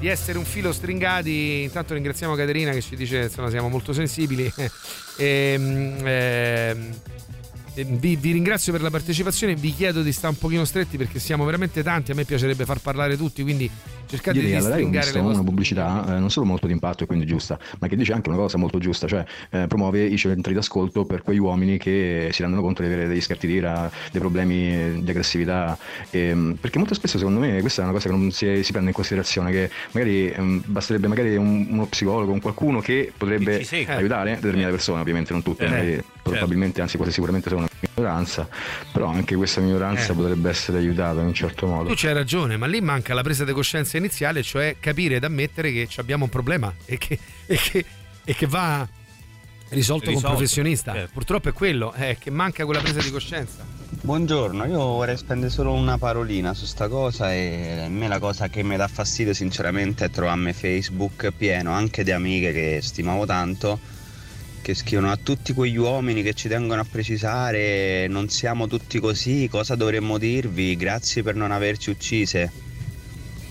S5: di essere un filo stringati. Intanto ringraziamo Caterina che ci dice insomma siamo molto sensibili. Ehm, ehm, eh, vi, vi ringrazio per la partecipazione. Vi chiedo di stare un pochino stretti perché siamo veramente tanti. A me piacerebbe far parlare tutti, quindi cercate
S16: Ieri
S5: di stringare
S16: visto
S5: le
S16: una pubblicità eh, non solo molto d'impatto e quindi giusta, ma che dice anche una cosa molto giusta, cioè eh, promuove i centri d'ascolto per quei uomini che si rendono conto di avere degli scarti di ira, dei problemi eh, di aggressività, ehm, perché molto spesso secondo me questa è una cosa che non si, si prende in considerazione, che magari ehm, basterebbe magari un- uno psicologo, un qualcuno che potrebbe
S6: segua.
S16: aiutare determinate persone, ovviamente non tutte,
S6: Eh,
S16: magari. Probabilmente, anzi quasi sicuramente sono una minoranza, però anche questa minoranza
S5: Eh.
S16: potrebbe essere aiutata in un certo modo.
S5: Tu c'hai ragione, ma lì manca la presa di coscienza iniziale, cioè capire ed ammettere che ci abbiamo un problema e che, e che- e che va risolto, con un professionista.
S6: certo.
S5: Purtroppo è quello, è che manca quella presa di coscienza.
S17: Buongiorno, io vorrei spendere solo una parolina su sta cosa e a me la cosa che mi dà fastidio sinceramente è trovarmi Facebook pieno anche di amiche che stimavo tanto che scrivono a tutti quegli uomini che ci tengono a precisare non siamo tutti così, cosa dovremmo dirvi, grazie per non averci uccise.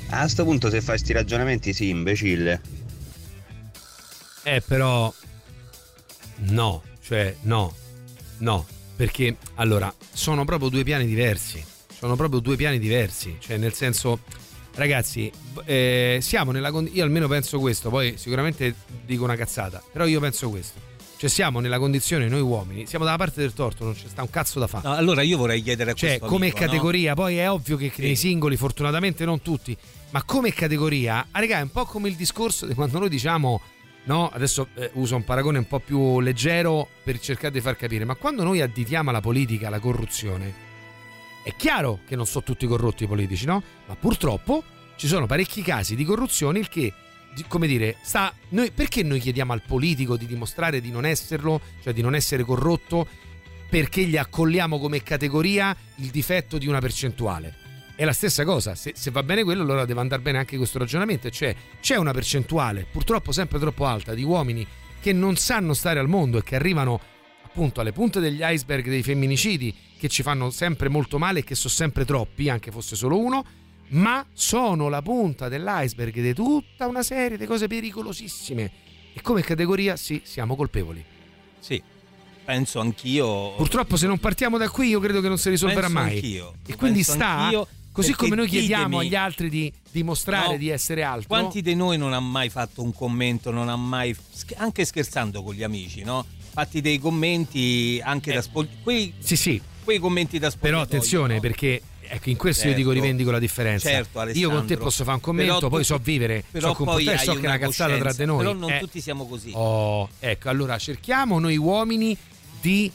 S17: A sto punto se fai sti ragionamenti sì, imbecille.
S5: Eh, però. No, cioè, no, no. Perché allora sono proprio due piani diversi. Sono proprio due piani diversi. Cioè, nel senso, ragazzi, eh, siamo nella condizione. Io almeno penso questo, poi sicuramente dico una cazzata. Però io penso questo. Cioè, siamo nella condizione, noi uomini, siamo dalla parte del torto, non ci sta un cazzo da fare.
S6: No, allora io vorrei chiedere a
S5: Cioè,
S6: questo
S5: come
S6: amico, no?
S5: categoria, poi è ovvio che
S6: Sì.
S5: nei singoli, fortunatamente non tutti, ma come categoria, ah, raga, è un po' come il discorso di quando noi diciamo, no, adesso eh, uso un paragone un po' più leggero per cercare di far capire, ma quando noi additiamo alla politica la corruzione, è chiaro che non sono tutti corrotti i politici, no? Ma purtroppo ci sono parecchi casi di corruzione, il che, come dire, sta. Noi, perché noi chiediamo al politico di dimostrare di non esserlo, cioè di non essere corrotto, perché gli accolliamo come categoria il difetto di una percentuale? È la stessa cosa, se, se va bene quello allora deve andare bene anche questo ragionamento, cioè c'è una percentuale purtroppo sempre troppo alta di uomini che non sanno stare al mondo e che arrivano appunto alle punte degli iceberg dei femminicidi che ci fanno sempre molto male e che sono sempre troppi, anche fosse solo uno, ma sono la punta dell'iceberg di tutta una serie di cose pericolosissime. E come categoria sì, siamo colpevoli.
S6: Sì, penso anch'io.
S5: Purtroppo se non partiamo da qui io credo che non si risolverà mai.
S6: anch'io.
S5: E quindi
S6: Penso
S5: sta, così come noi chiediamo
S6: ditemi-
S5: agli altri di dimostrare
S6: No,
S5: di essere altro.
S6: Quanti di noi non ha mai fatto un commento, non ha mai, anche scherzando con gli amici, no? Fatti dei commenti anche da spogliatoio.
S5: Eh. sì, sì.
S6: Quei commenti da
S5: Però
S6: spogliatoio.
S5: attenzione
S6: no?
S5: perché ecco, in questo io
S6: Certo.
S5: dico rivendico la differenza.
S6: Certo,
S5: io con te posso fare un commento,
S6: Però
S5: poi
S6: tu-
S5: so vivere,
S6: però
S5: so comportare,
S6: hai
S5: so che è una cazzata tra di noi.
S6: Però non
S5: Eh,
S6: tutti siamo così.
S5: Oh, ecco, allora cerchiamo noi uomini di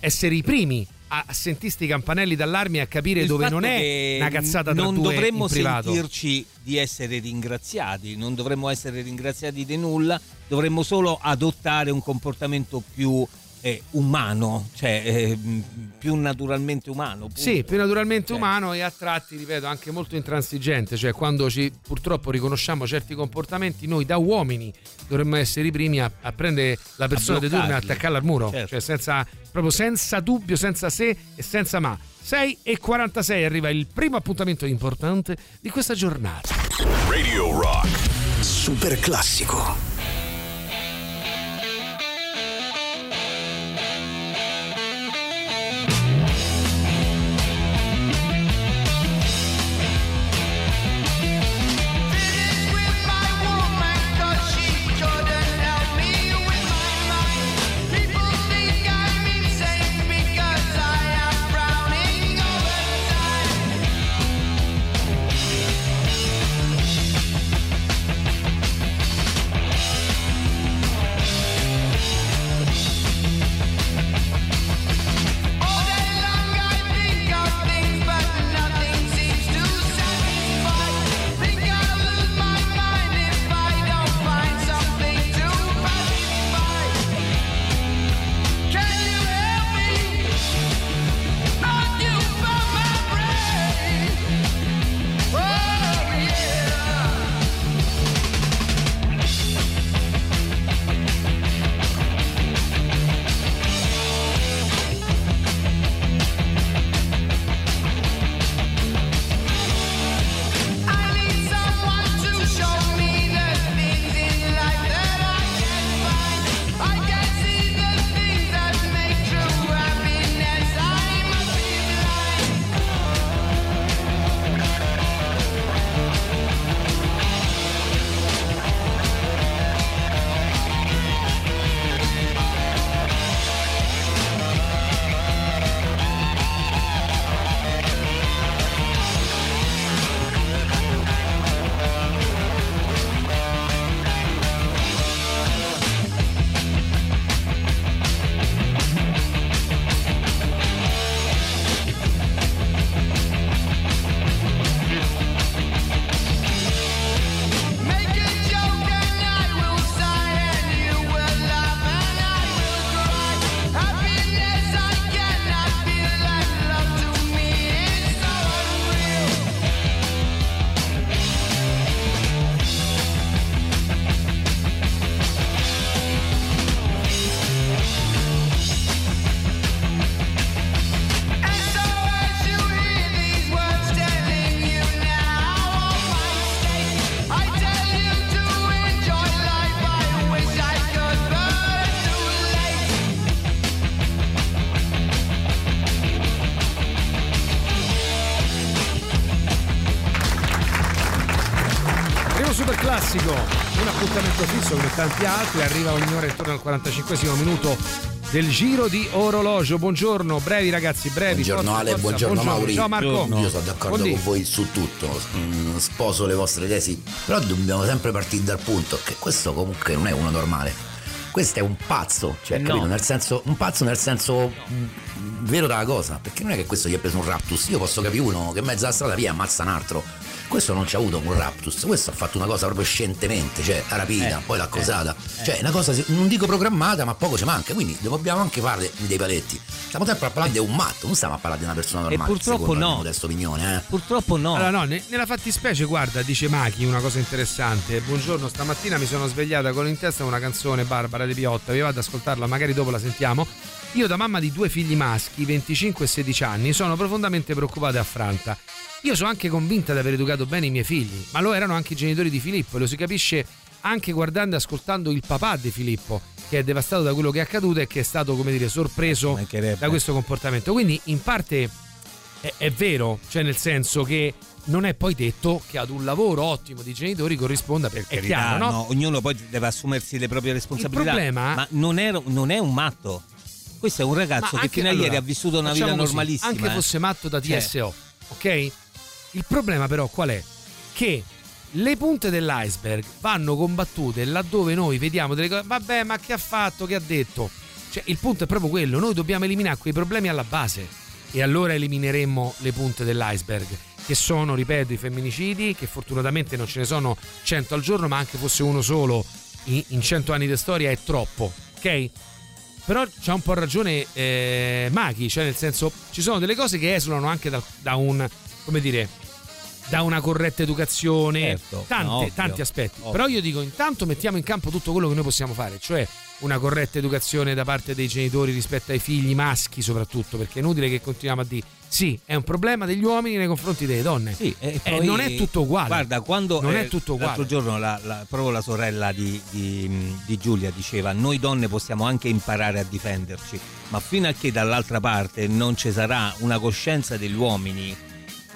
S5: essere i primi a sentirsti i campanelli d'allarme e a capire
S6: Il
S5: dove non è una cazzata tra
S6: non
S5: due
S6: dovremmo sentirci di essere ringraziati, non dovremmo essere ringraziati di nulla, dovremmo solo adottare un comportamento più eh, umano, cioè eh, più naturalmente umano. punto.
S5: Sì, più naturalmente
S6: Cioè,
S5: umano e a tratti, ripeto, anche molto intransigente, cioè quando ci purtroppo riconosciamo certi comportamenti, noi da uomini dovremmo essere i primi a, a prendere la persona di turno e attaccarla al muro,
S6: Certo.
S5: cioè senza, proprio senza dubbio, senza se e senza ma. 6 e 46 arriva il primo appuntamento importante di questa giornata.
S2: Radio Rock.
S1: Super classico.
S5: Altri, arriva ogni ora intorno al 45 minuto del giro di orologio. Buongiorno, brevi ragazzi, brevi.
S18: Buongiorno
S5: forza,
S18: Ale,
S5: forza.
S18: buongiorno, Mauri.
S5: Ciao Marco.
S18: Io sono d'accordo
S5: Buondì.
S18: con voi su tutto, mm, sposo le vostre tesi, però dobbiamo sempre partire dal punto che questo comunque non è uno normale. Questo è un pazzo, cioè,
S6: No.
S18: capito? Nel senso, un pazzo nel senso mm, vero della cosa, perché non è che questo gli ha preso un raptus, io posso capire uno che in mezzo alla strada via ammazza un altro. Questo non ci ha avuto un raptus, questo ha fatto una cosa proprio scientemente, cioè la rapita,
S6: Eh,
S18: poi l'ha accusata.
S6: eh,
S18: Cioè, una cosa, non dico programmata, ma poco ci manca, quindi dobbiamo anche fare dei paletti. Stiamo sempre a parlare di un matto, non stiamo a parlare di una persona normale.
S6: purtroppo
S18: secondo la
S6: no.
S18: modesta opinione, eh.
S6: Purtroppo no.
S5: Allora, no, ne- nella fattispecie, guarda, dice Machi una cosa interessante. Buongiorno, stamattina mi sono svegliata con in testa una canzone Barbara De Piotta. Vi vado ad ascoltarla, magari dopo la sentiamo. Io, da mamma di due figli maschi, 25 e 16 anni, sono profondamente preoccupata e affranta. Io sono anche convinta di aver educato bene i miei figli, ma lo erano anche i genitori di Filippo e lo si capisce anche guardando e ascoltando il papà di Filippo, che è devastato da quello che è accaduto e che è stato, come dire, sorpreso da questo comportamento. Quindi, in parte è, è vero, cioè nel senso che non è poi detto che ad un lavoro ottimo di genitori corrisponda per
S6: Carità,
S5: chiaro, no?
S6: no, ognuno poi deve assumersi le proprie responsabilità.
S5: problema-
S6: Ma non è, non è un matto. Questo è un ragazzo che fino a
S5: allora,
S6: ieri ha vissuto una vita
S5: così,
S6: normalissima.
S5: Anche
S6: eh.
S5: fosse matto da
S6: Cioè,
S5: TSO, ok? Il problema però qual è? Che le punte dell'iceberg vanno combattute laddove noi vediamo delle cose, vabbè ma che ha fatto, che ha detto? Cioè il punto è proprio quello, noi dobbiamo eliminare quei problemi alla base e allora elimineremmo le punte dell'iceberg che sono, ripeto, i femminicidi, che fortunatamente non ce ne sono 100 al giorno, ma anche fosse uno solo in, in 100 anni di storia è troppo, ok? Però c'ha un po' ragione eh, Machi, cioè nel senso ci sono delle cose che esulano anche da, da un, come dire, da una corretta educazione,
S6: Certo,
S5: tante-
S6: no, ovvio,
S5: tanti aspetti.
S6: ovvio.
S5: Però io dico intanto mettiamo in campo tutto quello che noi possiamo fare, cioè una corretta educazione da parte dei genitori rispetto ai figli maschi soprattutto, perché è inutile che continuiamo a dire sì, è un problema degli uomini nei confronti delle donne.
S6: Sì, e
S5: Eh,
S6: poi-
S5: non è tutto uguale.
S6: Guarda, quando
S5: non
S6: eh,
S5: è tutto uguale.
S6: l'altro giorno la- la- proprio la sorella di, di- di Giulia diceva: Noi donne possiamo anche imparare a difenderci, ma fino a che dall'altra parte non ci sarà una coscienza degli uomini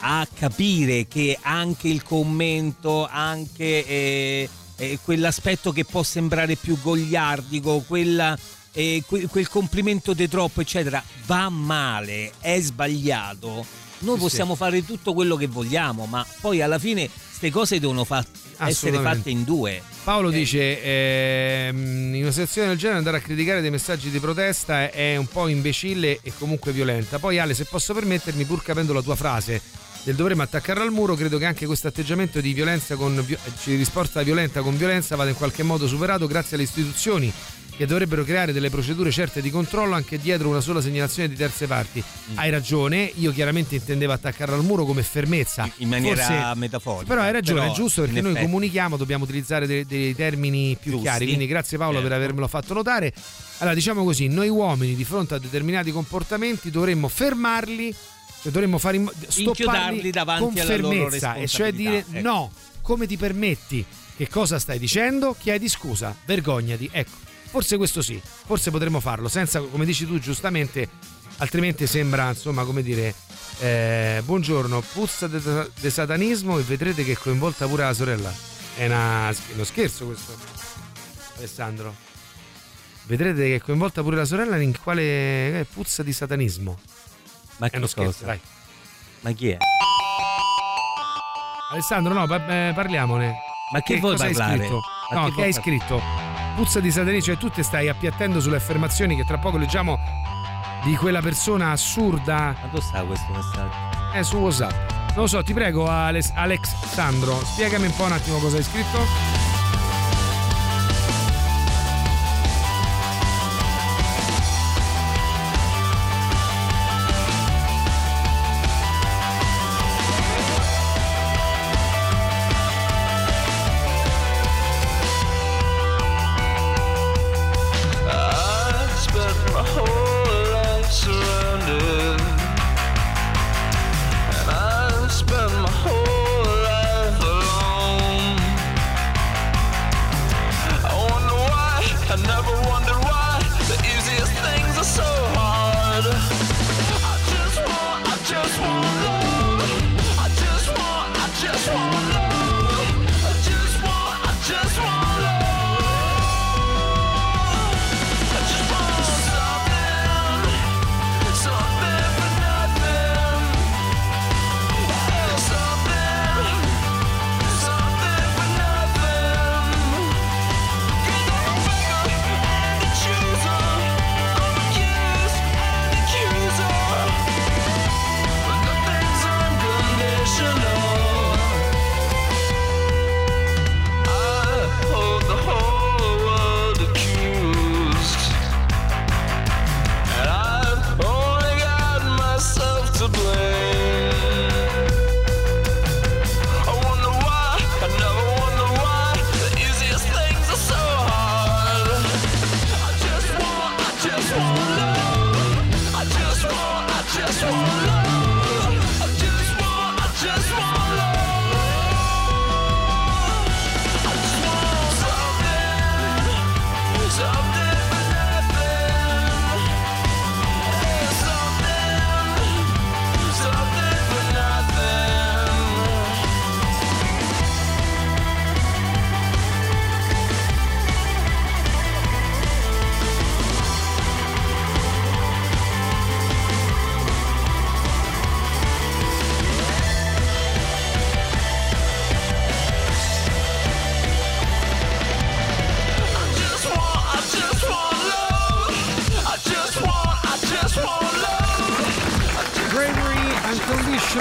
S6: a capire che anche il commento, anche eh, eh, quell'aspetto che può sembrare più gogliardico, quella, eh, que- quel complimento di troppo, eccetera, va male, è sbagliato. Noi
S5: Sì,
S6: possiamo fare tutto quello che vogliamo, ma poi alla fine queste cose devono fa- essere fatte in due.
S5: Paolo dice: ehm, In una situazione del genere andare a criticare dei messaggi di protesta è un po' imbecille e comunque violenta. Poi, Ale, se posso permettermi, pur capendo la tua frase del dovremmo attaccarla al muro, credo che anche questo atteggiamento di violenza con vi- ci risposta violenta con violenza vada in qualche modo superato grazie alle istituzioni che dovrebbero creare delle procedure certe di controllo anche dietro una sola segnalazione di terze parti.
S6: Mm.
S5: Hai ragione, io chiaramente intendevo attaccarla al muro come fermezza.
S6: In maniera
S5: Forse-
S6: metaforica.
S5: però hai ragione,
S6: Però,
S5: è giusto perché noi
S6: effetti-
S5: comunichiamo, dobbiamo utilizzare dei, dei termini più
S6: Giusti.
S5: chiari. Quindi grazie Paolo per
S6: Certo.
S5: avermelo fatto notare. Allora, diciamo così, noi uomini di fronte a determinati comportamenti dovremmo fermarli, dovremmo fare in stopparli
S6: davanti
S5: con
S6: alla loro
S5: fermezza, e cioè dire
S6: ecco.
S5: no, come ti permetti? Che cosa stai dicendo? Chiedi scusa, vergognati. Ecco, forse questo sì, forse potremmo farlo senza, come dici tu giustamente, altrimenti sembra, insomma, come dire, eh, buongiorno, puzza di satanismo e vedrete che è coinvolta pure la sorella. È una- uno scherzo questo, Alessandro. Vedrete che è coinvolta pure la sorella in quale eh, puzza di satanismo.
S6: Ma
S5: È uno
S6: che
S5: scherzo, dai.
S6: Ma chi è?
S5: Alessandro, no, pa- eh, parliamone.
S6: Ma che vuoi
S5: cosa hai
S6: parlare?
S5: scritto?
S6: Ma
S5: no,
S6: che
S5: che,
S6: vuoi
S5: hai
S6: par-
S5: scritto? Puzza di satanismo, cioè tu ti stai appiattendo sulle affermazioni che tra poco leggiamo di quella persona assurda.
S6: Ma dove sta questo messaggio?
S5: È su WhatsApp. Non lo so, ti prego, Alex, Alex Sandro, spiegami un po' un attimo cosa hai scritto.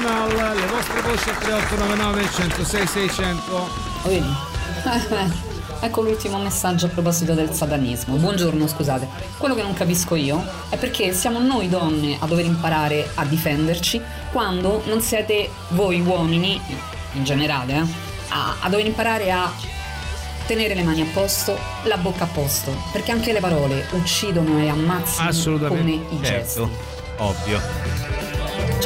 S5: International, le vostre voci al 3899 106 600.
S19: Vedi? ecco l'ultimo messaggio a proposito del satanismo. Buongiorno, scusate. Quello che non capisco io è perché siamo noi donne a dover imparare a difenderci quando non siete voi uomini, in generale, eh, a, a dover imparare a tenere le mani a posto, la bocca a posto, perché anche le parole uccidono e ammazzano
S5: Assolutamente.
S19: come i gesti.
S6: Certo,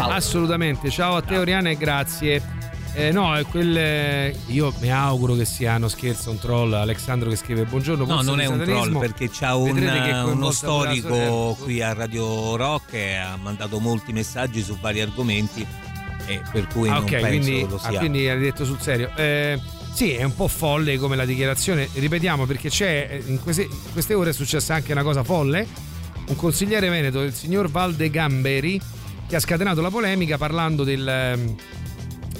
S6: ovvio.
S5: Assolutamente. Ciao a te Oriana e grazie. Eh, no, è quel, eh, io mi auguro che sia uno scherzo, un troll. Alessandro che scrive buongiorno.
S6: No, non è un troll perché c'ha un-
S5: che è
S6: uno storico
S5: sorella.
S6: qui a Radio Rock e ha mandato molti messaggi su vari argomenti e per cui
S5: Ah,
S6: non
S5: ok,
S6: penso
S5: quindi,
S6: lo
S5: ah,
S6: sia.
S5: quindi hai detto sul serio. Eh, sì, è un po' folle come la dichiarazione. Ripetiamo perché c'è eh, in queste, in queste ore è successa anche una cosa folle. Un consigliere veneto, il signor Valde Gamberi, che ha scatenato la polemica parlando del. ehm,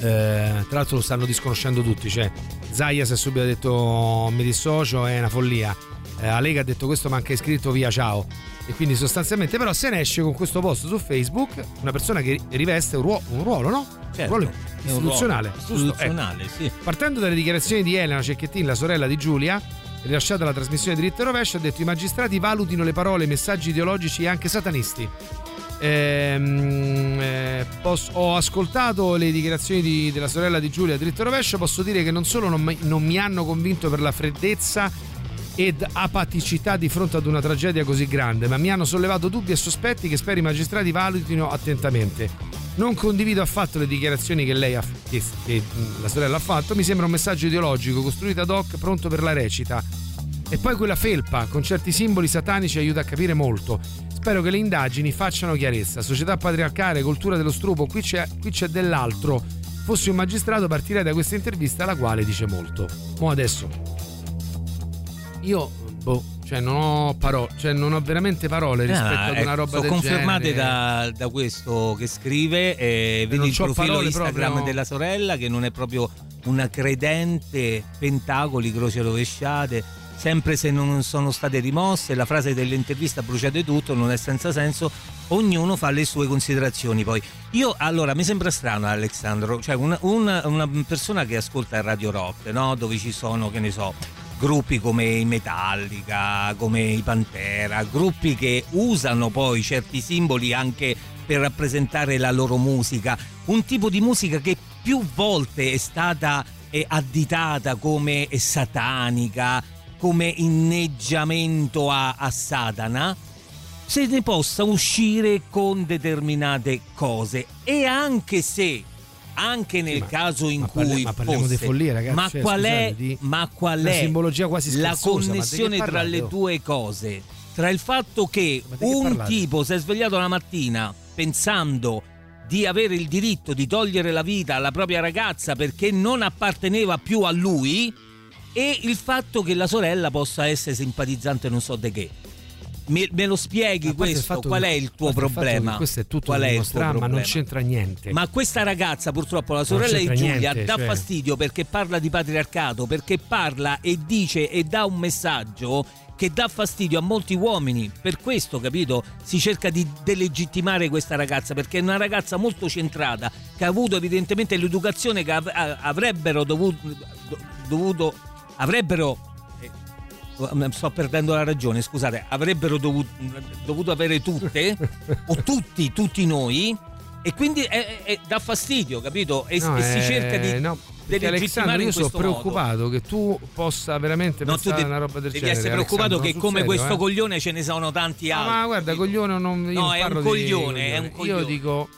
S5: eh, tra l'altro lo stanno disconoscendo tutti. Cioè, Zayas ha subito detto mi dissocio, è una follia. Eh, Alega ha detto questo manca iscritto via ciao. E quindi sostanzialmente però se ne esce con questo post su Facebook una persona che riveste un ruolo, un ruolo no?
S6: Certo,
S5: un ruolo
S6: è un ruolo
S5: istituzionale. giusto?
S6: istituzionale,
S5: Ecco.
S6: sì.
S5: Partendo dalle dichiarazioni di Elena Cecchettin, la sorella di Giulia, rilasciata alla trasmissione Dritto e Rovescio, ha detto i magistrati valutino le parole, messaggi ideologici e anche satanisti. Ehm, eh, posso- ho ascoltato le dichiarazioni di- della sorella di Giulia Dritto Rovescio, posso dire che non solo non mi, non mi hanno convinto per la freddezza ed apaticità di fronte ad una tragedia così grande, ma mi hanno sollevato dubbi e sospetti che spero i magistrati valutino attentamente. Non condivido affatto le dichiarazioni che lei ha, che, che mh, la sorella ha fatto, mi sembra un messaggio ideologico costruito ad hoc pronto per la recita. E poi quella felpa con certi simboli satanici aiuta a capire molto. Spero che le indagini facciano chiarezza. Società patriarcale, cultura dello strupo, qui c'è, qui c'è dell'altro. Fossi un magistrato partirei da questa intervista la quale dice molto. Mo adesso io boh, cioè non ho parole, cioè non ho veramente parole rispetto
S6: Ah,
S5: ad
S6: ecco,
S5: una roba
S6: sono
S5: del
S6: confermate da, da questo che scrive e
S5: non
S6: vedi il profilo Instagram
S5: proprio.
S6: della sorella che non è proprio una credente pentacoli croci rovesciate sempre se non sono state rimosse la frase dell'intervista bruciate tutto non è senza senso ognuno fa le sue considerazioni poi io allora mi sembra strano Alessandro cioè una, una- una persona che ascolta Radio Rock no? dove ci sono che ne so gruppi come i Metallica, come i Pantera, gruppi che usano poi certi simboli anche per rappresentare la loro musica, un tipo di musica che più volte è stata additata come satanica, come inneggiamento a, a Satana, se ne possa uscire con determinate cose e anche se anche nel
S5: ma-
S6: caso in
S5: ma
S6: cui
S5: parli- ma parliamo
S6: fosse
S5: di follia, ragazzi,
S6: ma
S5: cioè,
S6: qual è,
S5: di
S6: ma qual è
S5: simbologia quasi
S6: la connessione tra
S5: parlate,
S6: le
S5: oh?
S6: due cose tra il fatto che
S5: che
S6: un
S5: parlate?
S6: tipo si è svegliato la mattina pensando di avere il diritto di togliere la vita alla propria ragazza perché non apparteneva più a lui e il fatto che la sorella possa essere simpatizzante non so di che me, me lo spieghi questo? Qual è il tuo problema?
S5: Questo è tutto
S6: Qual è il
S5: dimostrare, ma non c'entra niente.
S6: Ma questa ragazza, purtroppo, la sorella di Giulia,
S5: niente,
S6: dà
S5: cioè.
S6: fastidio perché parla di patriarcato, perché parla e dice e dà un messaggio che dà fastidio a molti uomini. Per questo, capito, si cerca di delegittimare questa ragazza, perché è una ragazza molto centrata, che ha avuto evidentemente l'educazione che av- avrebbero dovuto, do- dovuto avrebbero eh, sto perdendo la ragione, scusate, avrebbero dovuto, dovuto avere tutte, o tutti, tutti noi, e quindi è- è- dà fastidio, capito? E,
S5: No,
S6: e si
S5: eh,
S6: cerca di
S5: no, perché
S6: delegittimare
S5: Alessandro, io sono
S6: questo modo.
S5: preoccupato che tu possa veramente
S6: No,
S5: pensare a una roba del
S6: devi
S5: genere.
S6: essere preoccupato
S5: Alessandro,
S6: che come
S5: serio,
S6: questo
S5: eh.
S6: coglione ce ne sono tanti
S5: Ah,
S6: altri.
S5: ma guarda, coglione non
S6: No, è un
S5: parlo di
S6: coglione, è un coglione.
S5: Io dico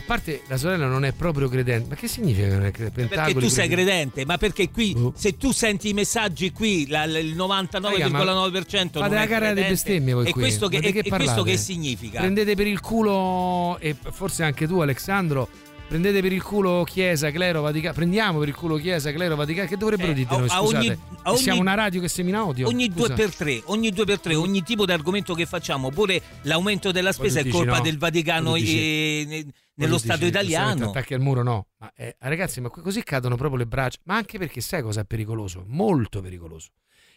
S5: a parte la sorella non è proprio credente. Ma che significa che non è credente?
S6: Perché tu sei credente, ma perché qui se tu senti i messaggi qui, la- la- il 99,9% non
S5: Fate
S6: è
S5: la gara delle bestemmie voi
S6: e
S5: qui.
S6: questo, che,
S5: Ma
S6: e-
S5: che
S6: e questo che significa?
S5: Prendete per il culo e forse anche tu Alessandro Prendete per il culo Chiesa, Clero, Vaticano. Prendiamo per il culo Chiesa, Clero, Vaticano. Che dovrebbero
S6: Eh,
S5: dire noi? Scusate.
S6: ogni- ogni-
S5: Siamo una radio che semina odio.
S6: Ogni due per tre, ogni due per tre, ogni tipo di argomento che facciamo, pure l'aumento della spesa è colpa
S5: no.
S6: del Vaticano e- nello Stato
S5: dici,
S6: italiano.
S5: Attacchi al muro, no. Ma eh, ragazzi, ma così cadono proprio le braccia. Ma anche perché sai cosa è pericoloso? Molto pericoloso.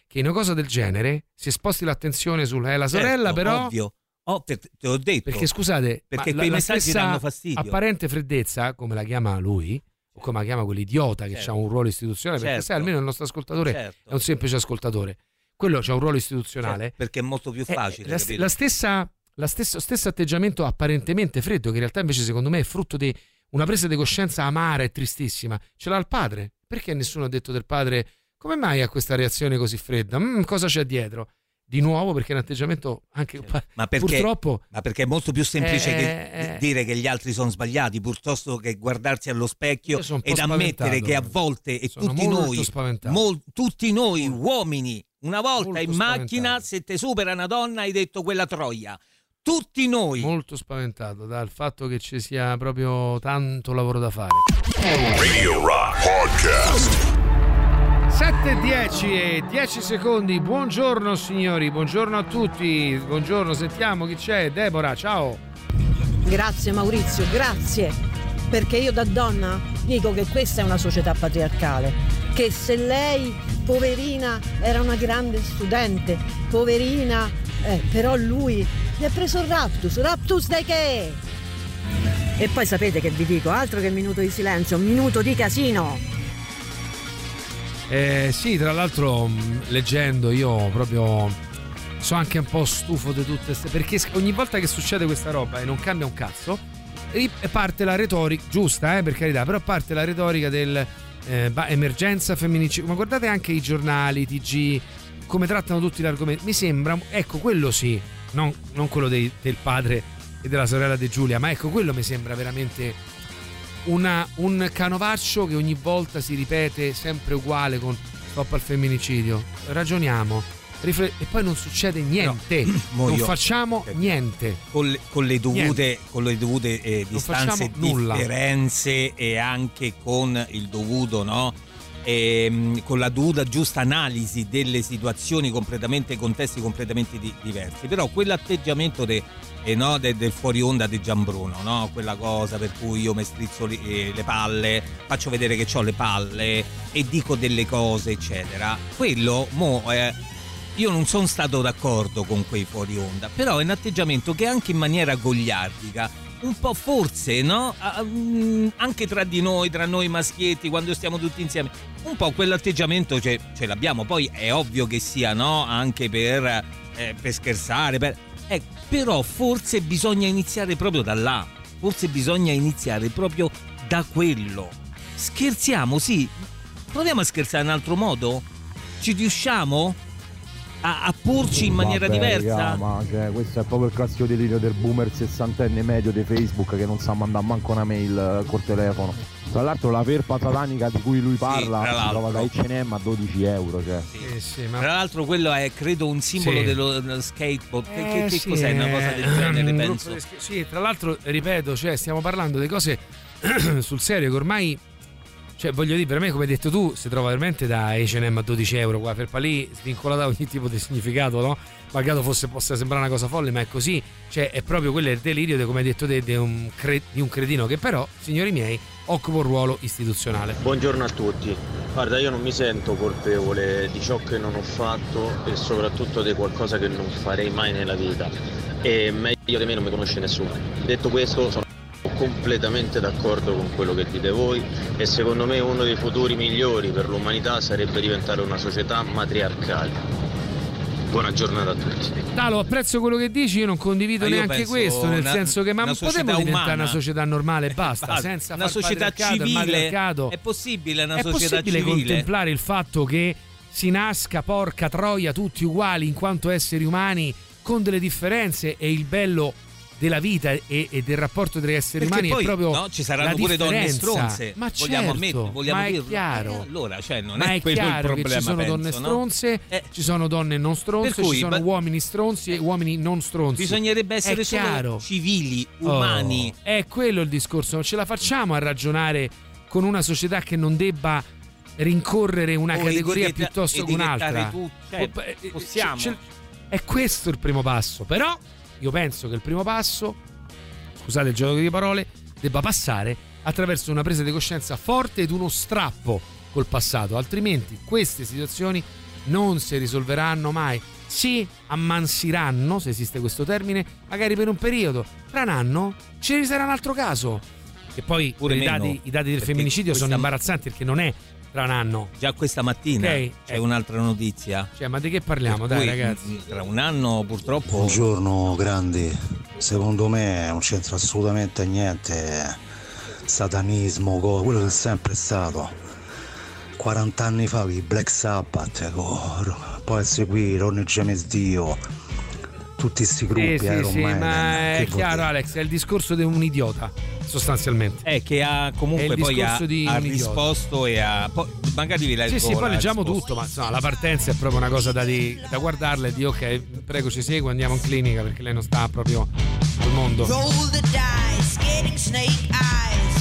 S5: Che in una cosa del genere si sposti l'attenzione sulla eh, la sorella,
S6: Certo,
S5: però.
S6: ovvio. Oh, per- te l'ho detto.
S5: Perché scusate,
S6: Perché quei
S5: la, la
S6: messaggi
S5: stessa
S6: danno fastidio.
S5: apparente freddezza, come la chiama lui, o come la chiama quell'idiota che
S6: Certo.
S5: ha un ruolo istituzionale, perché
S6: Certo.
S5: sai, almeno il nostro ascoltatore
S6: Certo.
S5: è un semplice ascoltatore. Quello c'ha un ruolo istituzionale.
S6: Cioè, perché è molto più
S5: Eh,
S6: facile.
S5: la, la stessa, la stesso, stesso atteggiamento apparentemente freddo, che in realtà invece secondo me è frutto di una presa di coscienza amara e tristissima, ce l'ha il padre. Perché nessuno ha detto del padre come mai ha questa reazione così fredda? Mm, cosa c'è dietro? Di nuovo perché è un atteggiamento anche
S6: Ma perché,
S5: purtroppo
S6: ma perché è molto più semplice
S5: Eh,
S6: che
S5: eh.
S6: dire che gli altri sono sbagliati piuttosto che guardarsi allo specchio ed ammettere che a volte e tutti noi, mol- tutti noi uomini, una volta
S5: Molto
S6: in macchina, se te supera una donna hai detto quella troia. Tutti noi.
S5: molto spaventato dal fatto che ci sia proprio tanto lavoro da fare.
S2: Radio Rock Podcast.
S5: 7 e 10 e 10 secondi. Buongiorno signori, buongiorno a tutti. Buongiorno, sentiamo chi c'è. Deborah, ciao.
S20: Grazie Maurizio, grazie. Perché io da donna dico che questa è una società patriarcale. Che se lei, poverina, era una grande studente, poverina, eh, però lui gli ha preso il raptus. Raptus da che? E poi sapete che vi dico, altro che minuto di silenzio, un minuto di casino.
S5: Eh, sì, tra l'altro mh, leggendo io proprio sono anche un po' stufo di tutte queste perché ogni volta che succede questa roba e non cambia un cazzo ri- parte la retorica giusta, eh, per carità, però parte la retorica del eh, emergenza femminicidio. Ma guardate anche i giornali, i TG, come trattano tutti gli argomenti. Mi sembra, ecco, quello sì, non, non quello dei- del padre e della sorella di Giulia, ma ecco, quello mi sembra veramente una- un canovaccio che ogni volta si ripete sempre uguale con stop al femminicidio. Ragioniamo. rifle- e poi non succede niente.
S6: mo
S5: non facciamo niente.
S6: Con le, con le dovute, con le dovute eh, distanze,
S5: nulla.
S6: differenze e anche con il dovuto, no? Ehm, con la dovuta giusta analisi delle situazioni completamente, contesti completamente di- diversi. Però quell'atteggiamento de- eh, no, de- del fuori onda di Gianbruno, no? quella cosa per cui io mi strizzo li- eh, le palle, faccio vedere che ho le palle e dico delle cose, eccetera. Quello, mo, eh, io non sono stato d'accordo con quei fuori onda, però è un atteggiamento che anche in maniera gogliardica, un po' forse, no? Mm, Anche tra di noi, tra noi maschietti, quando stiamo tutti insieme, un po' quell'atteggiamento ce, ce l'abbiamo. Poi è ovvio che sia, no? Anche per, eh, per scherzare, per- eh, però forse bisogna iniziare proprio da là. Forse bisogna iniziare proprio da quello. Scherziamo, sì. Proviamo a scherzare in altro modo? Ci riusciamo? A, a porci in maniera
S21: Vabbè,
S6: diversa?
S21: raga, ma cioè, questo è proprio il classico delirio del boomer sessantenne medio di Facebook che non sa mandare manco una mail eh, col telefono. Tra l'altro la felpa satanica di cui lui parla
S6: tra
S21: si trova da H&M a 12 euro. Cioè.
S6: Tra l'altro quello è credo un simbolo
S5: Sì.
S6: dello, dello skateboard. Che, che-
S5: Eh,
S6: che
S5: sì,
S6: cos'è? Una cosa del genere,
S5: un
S6: penso.
S5: di Sì, tra l'altro, ripeto, cioè, stiamo parlando di cose sul serio che ormai. Cioè, voglio dire, per me, come hai detto tu, si trova veramente da HM a 12 euro. Qua per lì svincolata da ogni tipo di significato, no? Malgrado fosse, possa sembrare una cosa folle, ma è così. Cioè, è proprio quello il delirio, di, come hai detto te, di un, cre- di un cretino che però, signori miei, occupa un ruolo istituzionale.
S22: Buongiorno a tutti. Guarda, io non mi sento colpevole di ciò che non ho fatto e soprattutto di qualcosa che non farei mai nella vita. E meglio di me non mi conosce nessuno. Detto questo, sono completamente d'accordo con quello che dite voi e secondo me uno dei futuri migliori per l'umanità sarebbe diventare una società matriarcale. Buona giornata a tutti.
S5: Talo, apprezzo quello che dici, io non condivido
S6: io
S5: neanche questo, nel
S6: una-
S5: senso che ma potremmo diventare
S6: umana.
S5: una società normale e basta,
S6: Infatti,
S5: senza
S6: una
S5: far
S6: società civile. È possibile una
S5: È
S6: società
S5: possibile
S6: civile?
S5: contemplare il fatto che si nasca, porca troia, tutti uguali in quanto esseri umani, con delle differenze e il bello della vita e, e del rapporto tra esseri
S6: Perché
S5: umani
S6: poi
S5: è proprio
S6: no, ci saranno
S5: la
S6: pure donne stronze.
S5: Ma
S6: vogliamo
S5: certo,
S6: ammettere, vogliamo
S5: ma è
S6: dirlo.
S5: chiaro.
S6: Eh, allora, cioè, non
S5: ma
S6: è,
S5: è
S6: quello il problema,
S5: che ci sono donne
S6: penso, no?
S5: stronze, ci sono donne non stronze,
S6: cui,
S5: ci sono
S6: ba-
S5: uomini stronzi e uomini non stronzi.
S6: Bisognerebbe essere
S5: È
S6: solo
S5: chiaro.
S6: civili,
S5: Oh,
S6: umani.
S5: è quello il discorso, non ce la facciamo a ragionare con una società che non debba rincorrere una
S6: O
S5: categoria
S6: etichetta-
S5: piuttosto che un'altra.
S6: tu- cioè,
S5: Oh, eh, eh,
S6: possiamo.
S5: ce- ce- è questo il primo passo, però io penso che il primo passo, scusate il gioco di parole, debba passare attraverso una presa di coscienza forte ed uno strappo col passato, altrimenti queste situazioni non si risolveranno mai. si ammansiranno, se esiste questo termine, magari per un periodo. Tra un anno ci sarà un altro caso. E poi
S6: Pure
S5: i, dati, i dati del femminicidio sono imbarazzanti perché non è tra un anno.
S6: Già questa mattina
S5: Ok,
S6: c'è un'altra notizia.
S5: Cioè, ma di che parliamo?
S6: Per
S5: Dai,
S6: cui,
S5: ragazzi.
S6: mh, Tra un anno purtroppo.
S23: Buongiorno grandi, secondo me non c'entra assolutamente niente satanismo, quello che è sempre stato. 40 anni fa i Black Sabbath, co- poi seguì Ronnie James Dio, tutti questi gruppi
S5: Sì, sì,
S23: Iron
S5: sì,
S23: Maiden,
S5: ma è chiaro,
S23: dire?
S5: Alex, è il discorso di un idiota, sostanzialmente.
S6: È che ha comunque poi ha, ha risposto e ha. Poi, magari vi leggo
S5: Sì, sì, poi
S6: la
S5: leggiamo
S6: risposta.
S5: tutto, ma insomma, la partenza è proprio una cosa da, di- da guardarla e di ok, prego ci segua, andiamo in clinica perché lei non sta proprio al mondo.
S7: Roll the dice, getting snake eyes,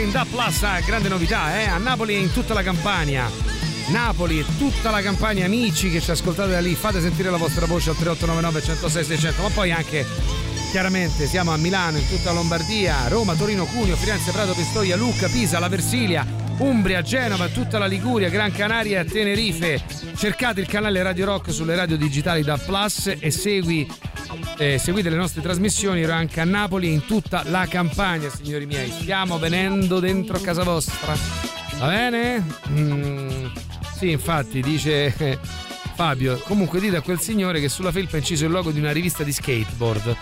S7: in
S5: Da Plus, grande novità, eh? A Napoli e in tutta la Campania. Napoli e tutta la Campania, amici che ci ascoltate da lì, fate sentire la vostra voce al 3899 106 600, ma poi anche chiaramente siamo a Milano, in tutta Lombardia, Roma, Torino, Cuneo, Firenze, Prato, Pistoia, Lucca, Pisa, La Versilia, Umbria, Genova, tutta la Liguria, Gran Canaria Tenerife. Cercate il canale Radio Rock sulle radio digitali da Plus e segui eh, seguite le nostre trasmissioni anche a Napoli e in tutta la campagna, signori miei. Stiamo venendo dentro casa vostra. Va bene? Mm, sì, infatti, dice Fabio. Comunque dite a quel signore che sulla felpa è inciso il logo di una rivista di skateboard.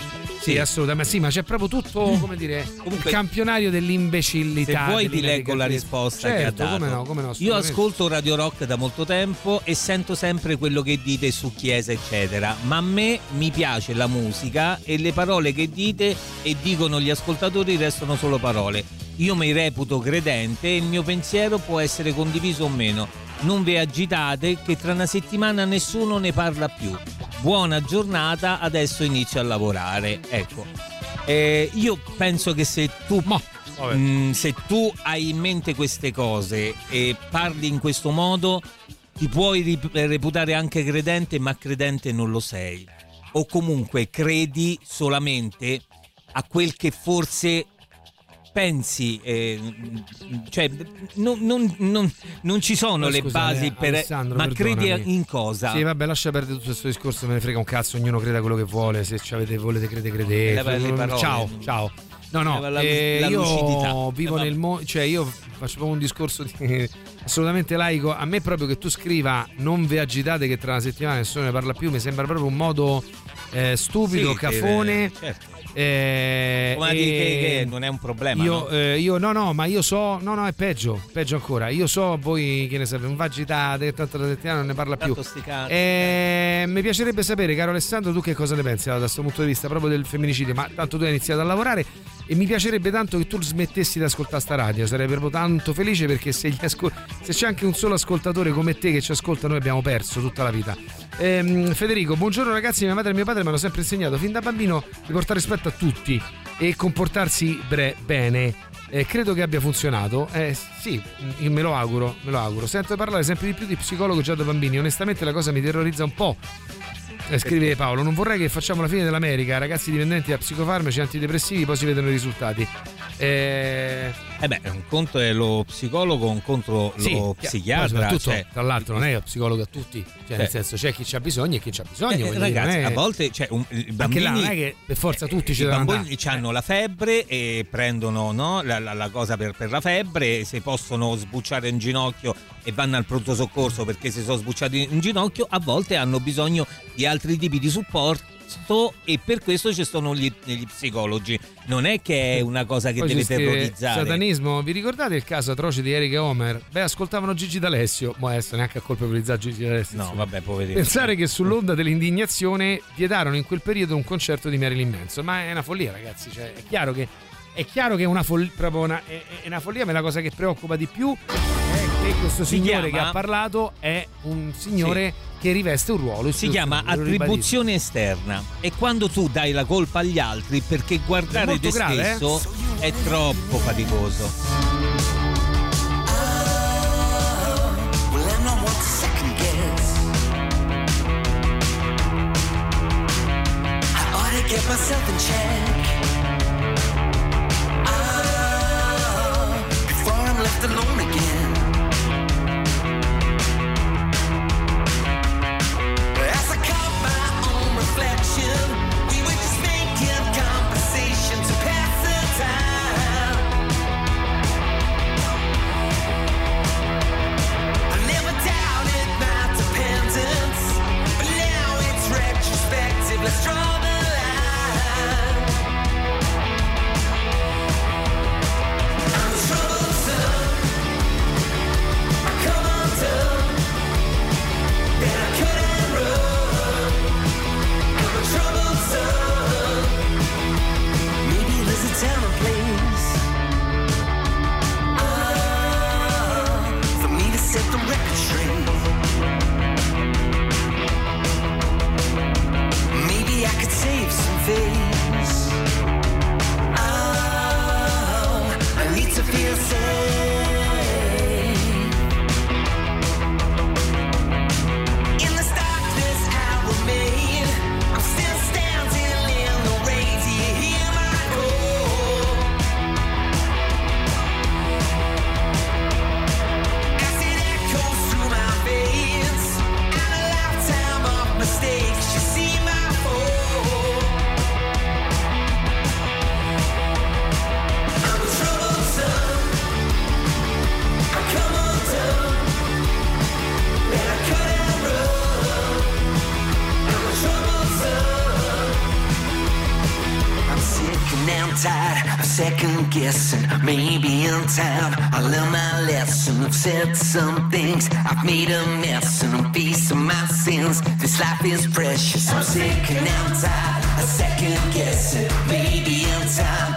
S5: Sì, assolutamente. Sì, ma c'è proprio tutto, come dire, il campionario dell'imbecillità.
S6: Se vuoi ti leggo la risposta che ha
S5: Certo,
S6: dato.
S5: come no, come no.
S6: Io ascolto Radio Rock da molto tempo e sento sempre quello che dite su Chiesa, eccetera. Ma a me mi piace la musica e le parole che dite e dicono gli ascoltatori restano solo parole. Io mi reputo credente e il mio pensiero può essere condiviso o meno. Non vi agitate che tra una settimana nessuno ne parla più. Buona giornata, adesso inizio a lavorare. Ecco. Eh, io penso che se tu Mm, se tu hai in mente queste cose e parli in questo modo, ti puoi rip- reputare anche credente, ma credente non lo sei. O comunque credi solamente a quel che forse pensi, eh, cioè non, non- non- non ci sono le basi
S5: eh,
S6: per...
S5: Alessandro,
S6: Ma
S5: perdonami.
S6: credi in cosa?
S5: Sì, vabbè, lascia perdere tutto questo discorso, me ne frega un cazzo, ognuno creda quello che vuole, se ci avete, volete credere, credete.
S6: Parole.
S5: Ciao, ciao. No, no,
S6: Leva la-
S5: eh,
S6: la
S5: io
S6: lucidità.
S5: vivo
S6: Eh,
S5: nel mondo, cioè io faccio proprio un discorso di- assolutamente laico. A me proprio che tu scriva non vi agitate che tra una settimana nessuno ne parla più, mi sembra proprio un modo eh, stupido,
S6: Sì,
S5: cafone.
S6: eh, certo.
S5: Eh,
S6: Come
S5: e-
S6: che, che non è un problema.
S5: io,
S6: no?
S5: eh, io no, no, ma io so, no, no, è peggio, peggio ancora. Io so, voi che ne sapete, non vi agitate, tanto la settimana non ne parla più. Eh, mi piacerebbe sapere, caro Alessandro, tu che cosa ne pensi da questo punto di vista proprio del femminicidio, ma tanto tu hai iniziato a lavorare e mi piacerebbe tanto che tu smettessi di ascoltare sta radio, sarei proprio tanto felice perché se, ascol- se c'è anche un solo ascoltatore come te che ci ascolta noi abbiamo perso tutta la vita. Ehm, Federico, buongiorno ragazzi, mia madre e mio padre mi hanno sempre insegnato fin da bambino di portare rispetto a tutti e comportarsi bre- bene. Eh, credo che abbia funzionato. Eh, sì, me lo auguro, me lo auguro. Sento parlare sempre di più di psicologo già da bambini. Onestamente la cosa mi terrorizza un po'. Eh, scrive Paolo, non vorrei che facciamo la fine dell'America, ragazzi dipendenti da psicofarmaci antidepressivi, poi si vedono i risultati. Eh,
S6: Eh beh, un conto è lo psicologo, un conto
S5: sì,
S6: lo
S5: chi-
S6: psichiatra. cioè-
S5: tra l'altro, non è lo psicologo a tutti, cioè, nel
S6: Eh.
S5: senso c'è chi c'ha bisogno e chi c'ha bisogno.
S6: Eh,
S5: dire,
S6: ragazzi,
S5: non è-
S6: a volte cioè, un, i bambini,
S5: là non è che per forza tutti ci
S6: i
S5: devono
S6: bambini
S5: andare.
S6: hanno la febbre e prendono no, la, la- la cosa per, per la febbre, se possono sbucciare in ginocchio e vanno al pronto soccorso perché si sono sbucciati in ginocchio, a volte hanno bisogno di altri tipi di supporto e per questo ci sono gli, gli psicologi. Non è che è una cosa che
S5: Poi
S6: deve terrorizzare.
S5: Satanismo, vi ricordate il caso atroce di Eric e Homer? Beh, ascoltavano Gigi D'Alessio. Ma adesso neanche a colpevolizzare Gigi D'Alessio.
S6: No, vabbè, poverino.
S5: Pensare che sull'onda dell'indignazione vietarono in quel periodo un concerto di Marilyn Manson. Ma è una follia, ragazzi. Cioè, è chiaro che è chiaro che è una follia, proprio una, è, è una follia, ma la cosa che preoccupa di più che questo
S6: Si
S5: signore
S6: chiama-
S5: che ha parlato è un signore che riveste un ruolo.
S6: Si chiama attribuzione esterna. È quando tu dai la colpa agli altri perché guardare te
S5: grave, eh?
S6: stesso è troppo faticoso.
S7: Myself in check. Time I learned my lesson. I've said some things, I've made a mess, and I'm facing my sins. This life is precious. I'm sick and I'm tired I second guess it. Maybe in time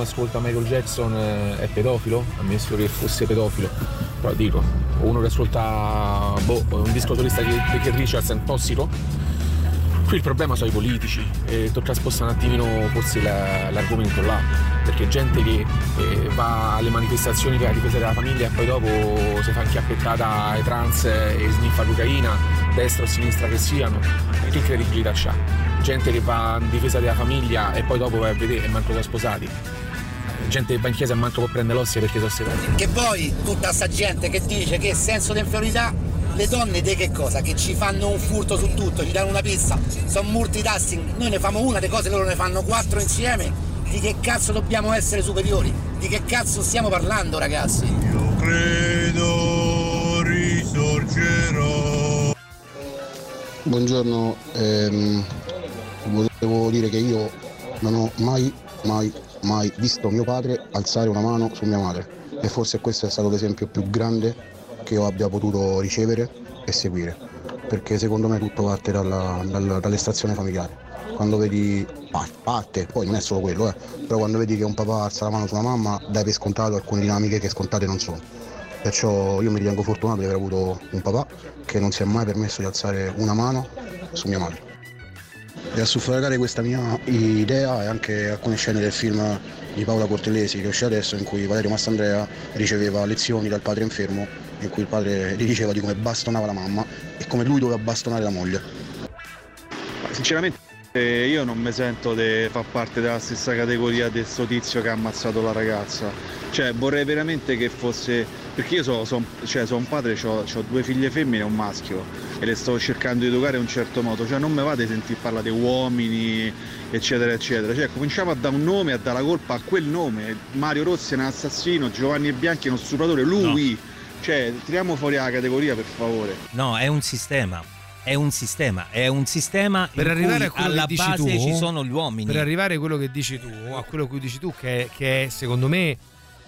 S24: uno ascolta Michael Jackson eh, è pedofilo, ammesso che fosse pedofilo, però dico, uno che ascolta boh, un disco solista di Keith Richards è un tossico, qui il problema sono i politici e tocca spostare un attimino forse la- l'argomento là, perché gente che eh, va alle manifestazioni per la difesa della famiglia e poi dopo si fa inchiappettata ai trans e sniffa cocaina, destra o sinistra che siano, e che credibilità c'ha? Gente che va in difesa della famiglia e poi dopo vai a vedere e manco sono sposati. Gente che va in chiesa e manco può prendere l'ossia perché sono separati.
S25: Che poi tutta sta gente che dice che senso di inferiorità, le donne di che cosa? Che ci fanno un furto su tutto, ci danno una pizza, sono multitasking, noi ne fanno una delle cose, loro ne fanno quattro insieme. Di che cazzo dobbiamo essere superiori? Di che cazzo stiamo parlando ragazzi?
S11: Credo risorgerò.
S26: Buongiorno, ehm, volevo dire che io non ho mai, mai, mai visto mio padre alzare una mano su mia madre e forse questo è stato l'esempio più grande che io abbia potuto ricevere e seguire, perché secondo me tutto parte dalla- dalla- dall'estrazione familiare. Quando vedi, pa- parte, poi non è solo quello, eh, però quando vedi che un papà alza la mano sulla mamma dai per scontato alcune dinamiche che scontate non sono. Perciò io mi ritengo fortunato di aver avuto un papà che non si è mai permesso di alzare una mano su mia madre. E a suffragare questa mia idea e anche alcune scene del film di Paola Cortellesi che uscì adesso in cui Valerio Mastandrea riceveva lezioni dal padre infermo in cui il padre gli diceva di come bastonava la mamma e come lui doveva bastonare la moglie.
S27: Sinceramente eh, io non mi sento di far parte della stessa categoria del sto tizio che ha ammazzato la ragazza. Cioè vorrei veramente che fosse. Perché io sono un padre, ho due figlie femmine e un maschio e le sto cercando di educare in un certo modo. Cioè non mi va di sentir parlare di uomini, eccetera, eccetera. Cioè cominciamo a dare un nome, a dare la colpa a quel nome. Mario Rossi è un assassino, Giovanni Bianchi è uno stupratore, lui. Cioè, tiriamo fuori la categoria per favore.
S6: No, è un sistema. È un sistema, è un sistema
S5: per
S6: in
S5: arrivare
S6: cui
S5: a quello
S6: alla
S5: che dici
S6: base
S5: tu,
S6: ci sono gli uomini.
S5: Per arrivare a quello che dici tu, a quello che dici tu, che, che è, secondo me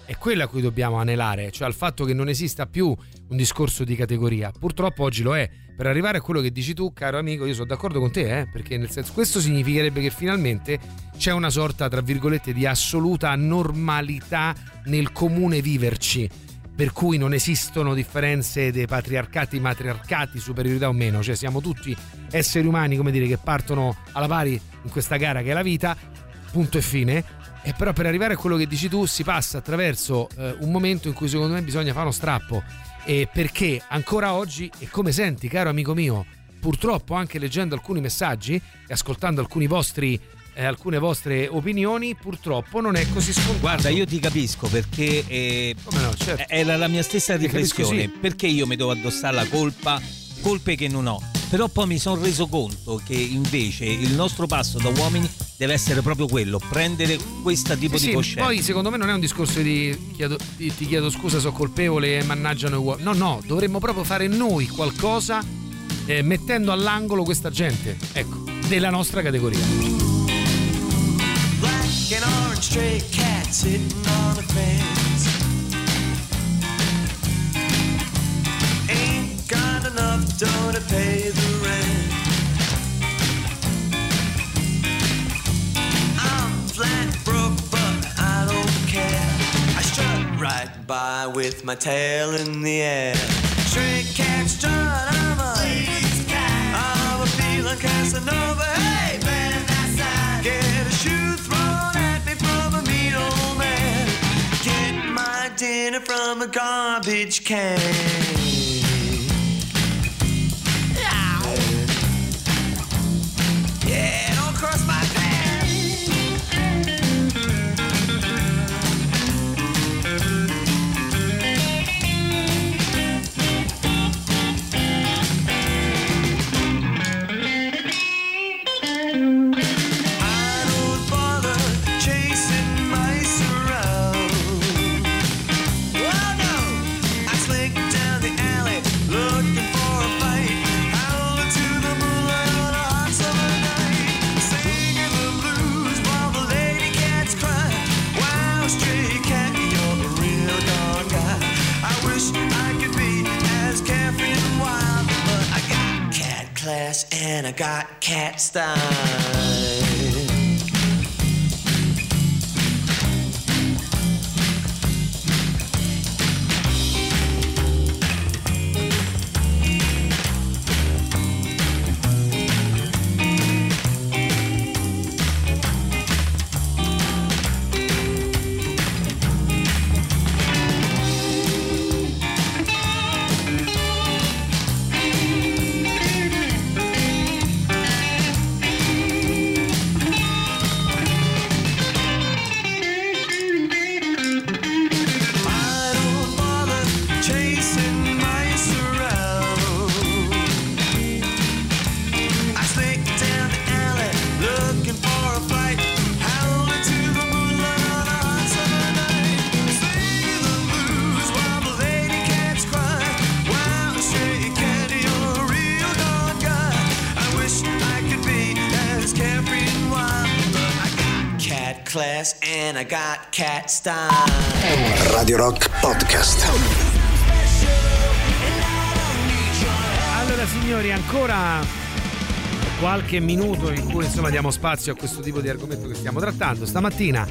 S5: è quello a cui dobbiamo anelare, cioè al fatto che non esista più un discorso di categoria. Purtroppo oggi lo è. Per arrivare a quello che dici tu, caro amico, io sono d'accordo con te, eh, perché nel senso questo significherebbe che finalmente c'è una sorta, tra virgolette, di assoluta normalità nel comune viverci per cui non esistono differenze dei patriarcati matriarcati, superiorità o meno, cioè siamo tutti esseri umani, come dire, che partono alla pari in questa gara che è la vita, punto e fine. E però per arrivare a quello che dici tu si passa attraverso eh, un momento in cui secondo me bisogna fare uno strappo. E perché ancora oggi, e come senti, caro amico mio, purtroppo anche leggendo alcuni messaggi e ascoltando alcuni vostri eh, alcune vostre opinioni, purtroppo non è così scontato.
S6: Guarda, io ti capisco perché eh,
S5: certo.
S6: era la mia stessa riflessione.
S5: sì.
S6: Perché io mi devo addossare la colpa, colpe che non ho. Però poi mi sono reso conto che invece il nostro passo da uomini deve essere proprio quello, prendere questo tipo
S5: Sì,
S6: di
S5: sì,
S6: coscienza.
S5: poi secondo me non è un discorso di, chiedo- di- ti chiedo scusa, sono colpevole e mannaggiano i uomini. No, no, dovremmo proprio fare noi qualcosa eh, mettendo all'angolo questa gente, ecco, della nostra categoria.
S8: Black and orange stray cat sitting on the fence. Dough pay the rent. I'm flat broke, but I don't care. I strut right by with my tail in the air. Stray cat strut, I'm a ladies cat. I'm a feeling Casanova. Hey, man, that's that. Get a shoe thrown at me from a mean old man. Get my dinner from a garbage can. And I got cat style.
S28: And I got cat style.
S1: Radio Rock Podcast.
S5: Allora signori, ancora qualche minuto in cui insomma diamo spazio a questo tipo di argomento che stiamo trattando. Stamattina,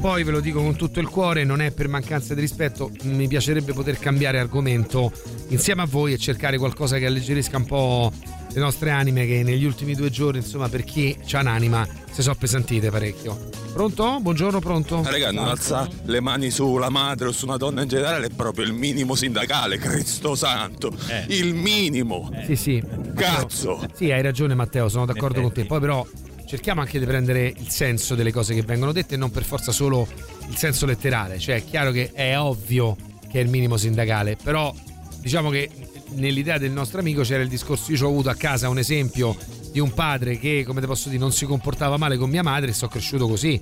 S5: poi ve lo dico con tutto il cuore, non è per mancanza di rispetto, mi piacerebbe poter cambiare argomento insieme a voi e cercare qualcosa che alleggerisca un po' le nostre anime che negli ultimi due giorni, insomma, per chi ha un'anima, si sono appesantite parecchio. Pronto? Buongiorno, pronto?
S29: Raga, non alza le mani sulla madre o su una donna in generale è proprio il minimo sindacale, Cristo santo. Il minimo.
S5: Sì, sì.
S29: Cazzo.
S5: Sì, hai ragione Matteo, sono d'accordo con te. Poi però cerchiamo anche di prendere il senso delle cose che vengono dette e non per forza solo il senso letterale. Cioè è chiaro che è ovvio che è il minimo sindacale, però diciamo che nell'idea del nostro amico c'era il discorso, io ho avuto a casa un esempio di un padre che, come te posso dire, non si comportava male con mia madre e sono cresciuto così.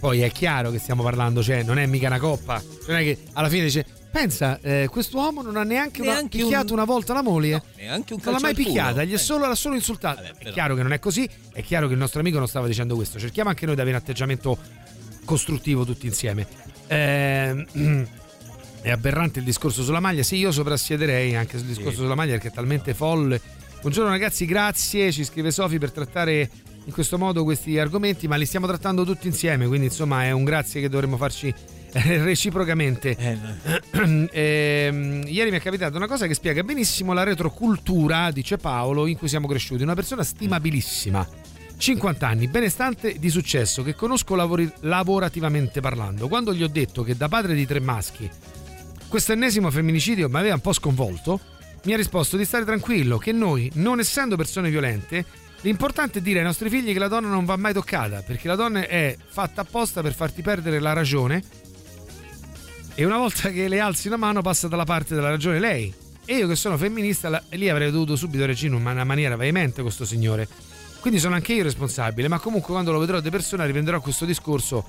S5: Poi è chiaro che stiamo parlando, cioè non è mica una coppa, non è che alla fine dice Pensa, eh, quest'uomo non ha neanche, una-
S6: Neanche
S5: picchiato
S6: un-
S5: una volta la moglie.
S6: neanche un
S5: non l'ha mai picchiata, gli è solo, l'ha solo insultata. è chiaro che non è così, è chiaro che il nostro amico non stava dicendo questo. Cerchiamo anche noi di avere un atteggiamento costruttivo tutti insieme. Ehm, è aberrante il discorso sulla maglia. Sì, io soprassiederei anche sul discorso sulla maglia perché è talmente folle. Buongiorno ragazzi, grazie. Ci scrive Sofi per trattare in questo modo questi argomenti, ma li stiamo trattando tutti insieme. Quindi, insomma, è un grazie che dovremmo farci eh, reciprocamente. Ehm, ieri mi è capitata una cosa che spiega benissimo la retrocultura, dice Paolo, in cui siamo cresciuti. Una persona stimabilissima. 50 anni, benestante di successo, che conosco lavori- lavorativamente parlando. Quando gli ho detto che da padre di tre maschi questo ennesimo femminicidio mi aveva un po' sconvolto, mi ha risposto di stare tranquillo, che noi, non essendo persone violente, l'importante è dire ai nostri figli che la donna non va mai toccata, perché la donna è fatta apposta per farti perdere la ragione e una volta che le alzi una mano passa dalla parte della ragione lei. E io che sono femminista, la- lì avrei dovuto subito reagire in una maniera veemente questo signore. Quindi sono anche io responsabile, ma comunque quando lo vedrò di persona riprenderò questo discorso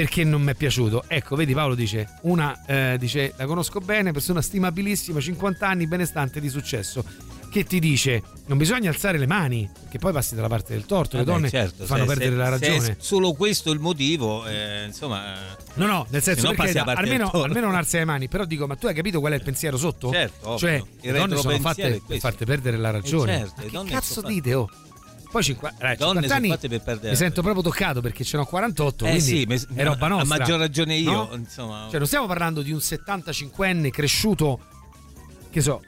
S5: perché non mi è piaciuto. Ecco, vedi Paolo dice, una eh, dice la conosco bene, persona stimabilissima, 50 anni, benestante di successo. Che ti dice non bisogna alzare le mani, che poi passi dalla parte del torto, le
S6: Vabbè,
S5: donne
S6: certo,
S5: fanno
S6: se-
S5: perdere
S6: se-
S5: la
S6: se è
S5: ragione.
S6: solo questo il motivo, eh, insomma.
S5: No, no, nel senso
S6: se
S5: perché almeno, almeno non alzi le mani, però dico, ma tu hai capito qual è il pensiero sotto?
S6: Certo, ovvio.
S5: cioè,
S6: Il
S5: le donne sono fatte per farti perdere la ragione.
S6: Eh, certo,
S5: Ma che cazzo dite, oh? Poi 50, eh,
S6: Donne
S5: 50
S6: sono
S5: anni
S6: fatte per perdere
S5: mi sento proprio toccato perché ce n'ho 48,
S6: Eh
S5: quindi
S6: sì, me-
S5: è roba
S6: a
S5: nostra.
S6: maggior ragione io,
S5: no?
S6: insomma.
S5: Cioè non stiamo parlando di un 75enne cresciuto, che so,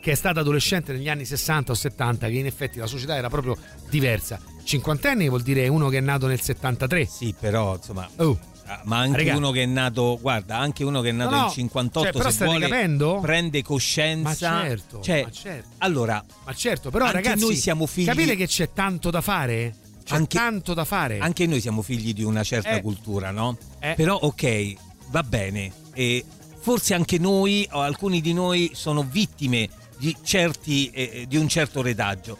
S5: che è stato adolescente negli anni 60 o 70, che in effetti la società era proprio diversa. 50 anni vuol dire uno che è nato nel 73.
S6: Sì, però insomma...
S5: Oh.
S6: Ah, Ma anche
S5: Raga.
S6: uno che è nato, guarda, anche uno che è nato
S5: No, no,
S6: nel 58
S5: cioè,
S6: se vuole
S5: capendo?
S6: prende coscienza.
S5: Ma certo,
S6: Cioè,
S5: ma certo.
S6: Allora,
S5: Ma certo, però ragazzi,
S6: noi siamo figli
S5: capite che c'è tanto da fare? C'è
S6: Anche-
S5: tanto da fare.
S6: Anche noi siamo figli di una certa
S5: Eh.
S6: cultura, no?
S5: Eh.
S6: Però ok, va bene. E forse anche noi, o alcuni di noi, sono vittime di, certi, eh, di un certo retaggio.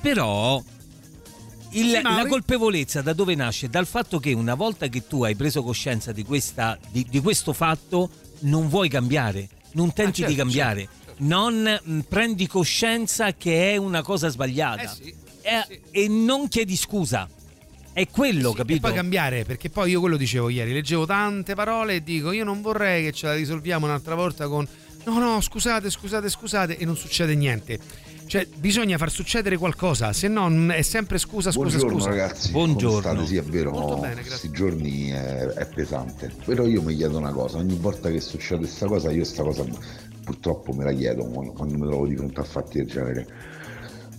S6: Però il-
S5: Sì,
S6: la colpevolezza da dove nasce? Dal fatto che una volta che tu hai preso coscienza di, questa, di, di questo fatto, non vuoi cambiare, non tenti
S5: certo,
S6: di cambiare, non mh, prendi coscienza che è una cosa sbagliata Eh, e non chiedi scusa. È quello,
S5: E
S6: capito?
S5: poi cambiare, perché poi io quello dicevo ieri, leggevo tante parole e dico io non vorrei che ce la risolviamo un'altra volta con no no scusate scusate scusate e non succede niente. Cioè bisogna far succedere qualcosa, se no è sempre scusa scusa
S30: Buongiorno
S5: scusa.
S30: ragazzi,
S6: Buongiorno.
S30: Sì, è vero,
S5: Molto bene,
S30: questi giorni è, è pesante. Però io mi chiedo una cosa, ogni volta che succede questa cosa, io sta cosa purtroppo me la chiedo quando, mi trovo di fronte a fatti del genere.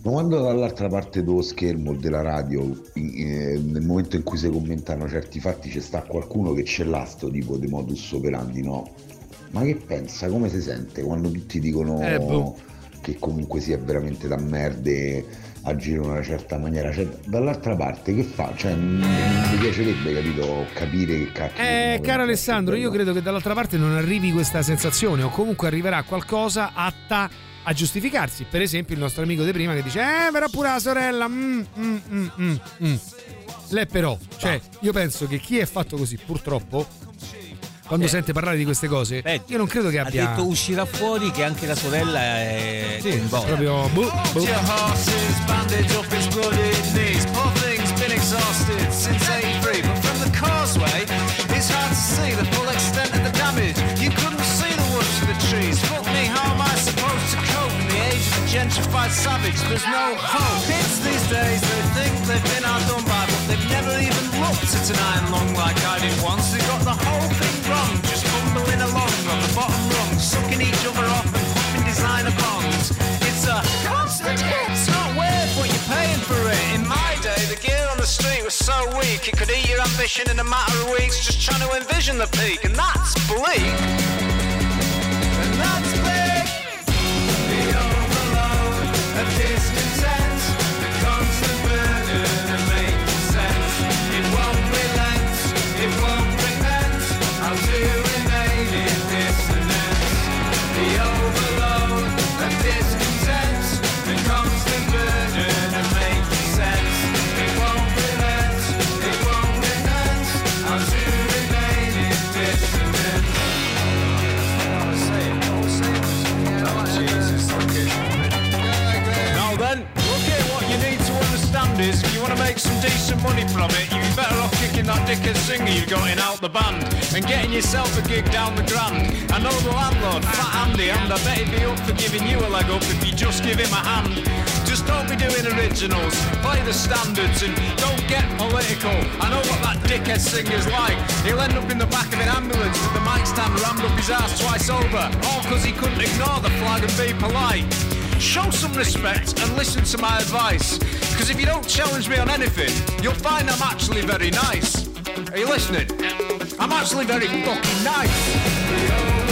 S30: Ma quando dall'altra parte dello schermo o della radio, in- eh, nel momento in cui si commentano certi fatti, c'è sta qualcuno che ce l'ha sto tipo di modus operandi, no? Ma che pensa? Come si sente quando tutti dicono
S5: Eh, boh.
S30: Che comunque sia veramente da merde agire in una certa maniera? Cioè, dall'altra parte che fa? Cioè, mi piacerebbe, capito, capire che cacchio.
S5: Eh, caro Alessandro, io credo che dall'altra parte non arrivi questa sensazione o comunque arriverà qualcosa atta a giustificarsi. Per esempio il nostro amico di prima che dice eh, verrà pure la sorella. mm, mm, mm, mm, mm. Lei però, cioè, io penso che chi è fatto così purtroppo, quando
S6: Eh.
S5: sente parlare di queste cose, io non credo che
S6: Ha
S5: abbia...
S6: detto uscirà fuori che anche la sorella è
S5: Sì,
S6: coinvolta.
S5: proprio... boh, boh.
S15: Your horses, bandage off his blooded knees. Poor thing's been exhausted since 83, but from the causeway, it's hard
S8: see the full extent of the damage. You couldn't see the woods for the trees. Fuck me, how am I supposed to cope in the age of the gentrified savage? There's no hope. Kids these days, they think they've been outdone by, but they've never even looked at an iron lung like I did once. They got the whole sucking each other off and popping designer bonds. It's a constant hit. It's not worth what you're paying for it. In my day, the gear on the street was so weak it could eat your ambition in a matter of weeks. Just trying to envision the peak, and that's bleak. And that's bleak. The overload of discontent, is if you want to make some decent money from it, you'd be better off kicking that dickhead singer you've got in out the band and getting yourself a gig down the grand. I know the landlord, Fat Andy, and I bet he'd be up for giving you a leg up if you just give him a hand. Just don't be doing originals, play the standards and don't get political. I know what that dickhead singer's like. He'll end up in the back of an ambulance with the mic stand rammed up his ass twice over, all because he couldn't ignore the flag and be polite. Show some respect and listen to my advice. Because if you don't challenge me on anything, you'll find I'm actually very nice. Are you listening? I'm actually very fucking nice.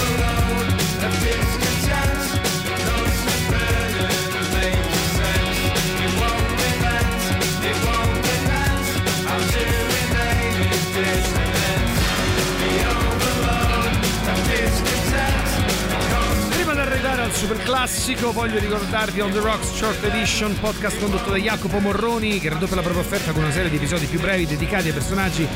S5: Super classico voglio ricordarvi On The Rocks Short Edition, podcast condotto da Jacopo Morroni che raddoppia la propria offerta con una serie di episodi più brevi dedicati ai personaggi,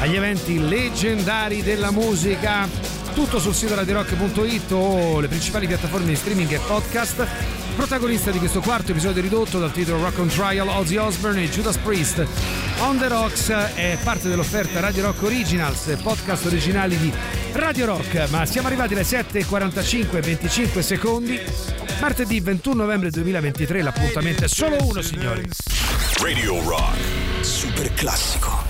S5: agli eventi leggendari della musica. Tutto sul sito radirock.it o le principali piattaforme di streaming e podcast. Protagonista di questo quarto episodio ridotto dal titolo Rock on Trial Ozzy Osbourne e Judas Priest. On the Rocks è parte dell'offerta Radio Rock Originals, podcast originali di Radio Rock, ma siamo arrivati alle 7.45 e 25 secondi. Martedì 21 novembre 2023, l'appuntamento è solo uno, signori.
S2: Radio Rock.
S23: Super classico.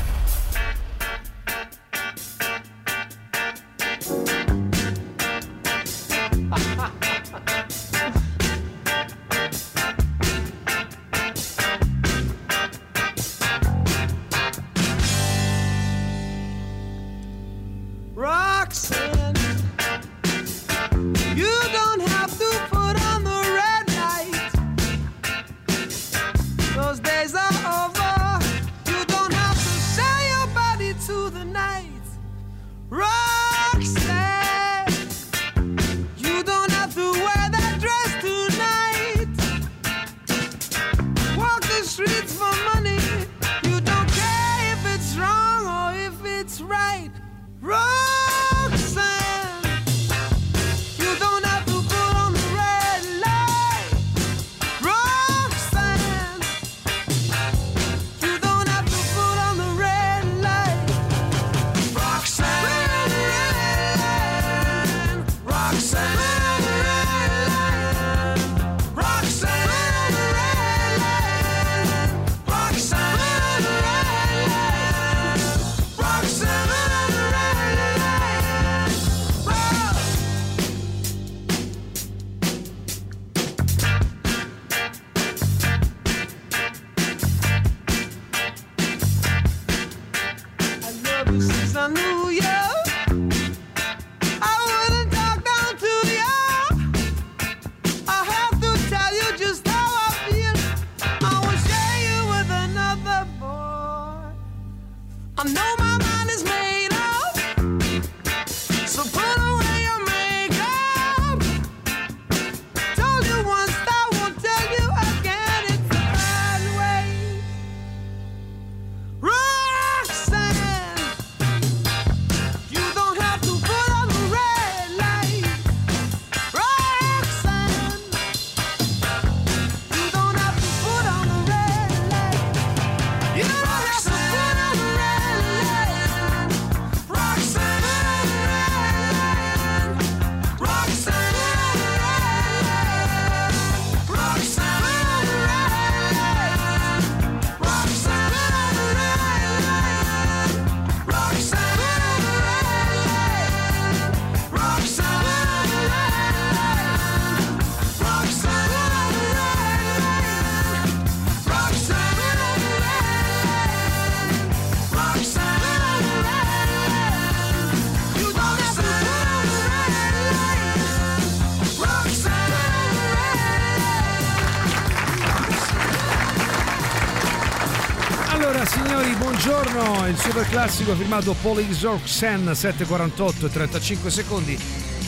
S5: Il super classico firmato Paul Xorxen 748 e 35 secondi.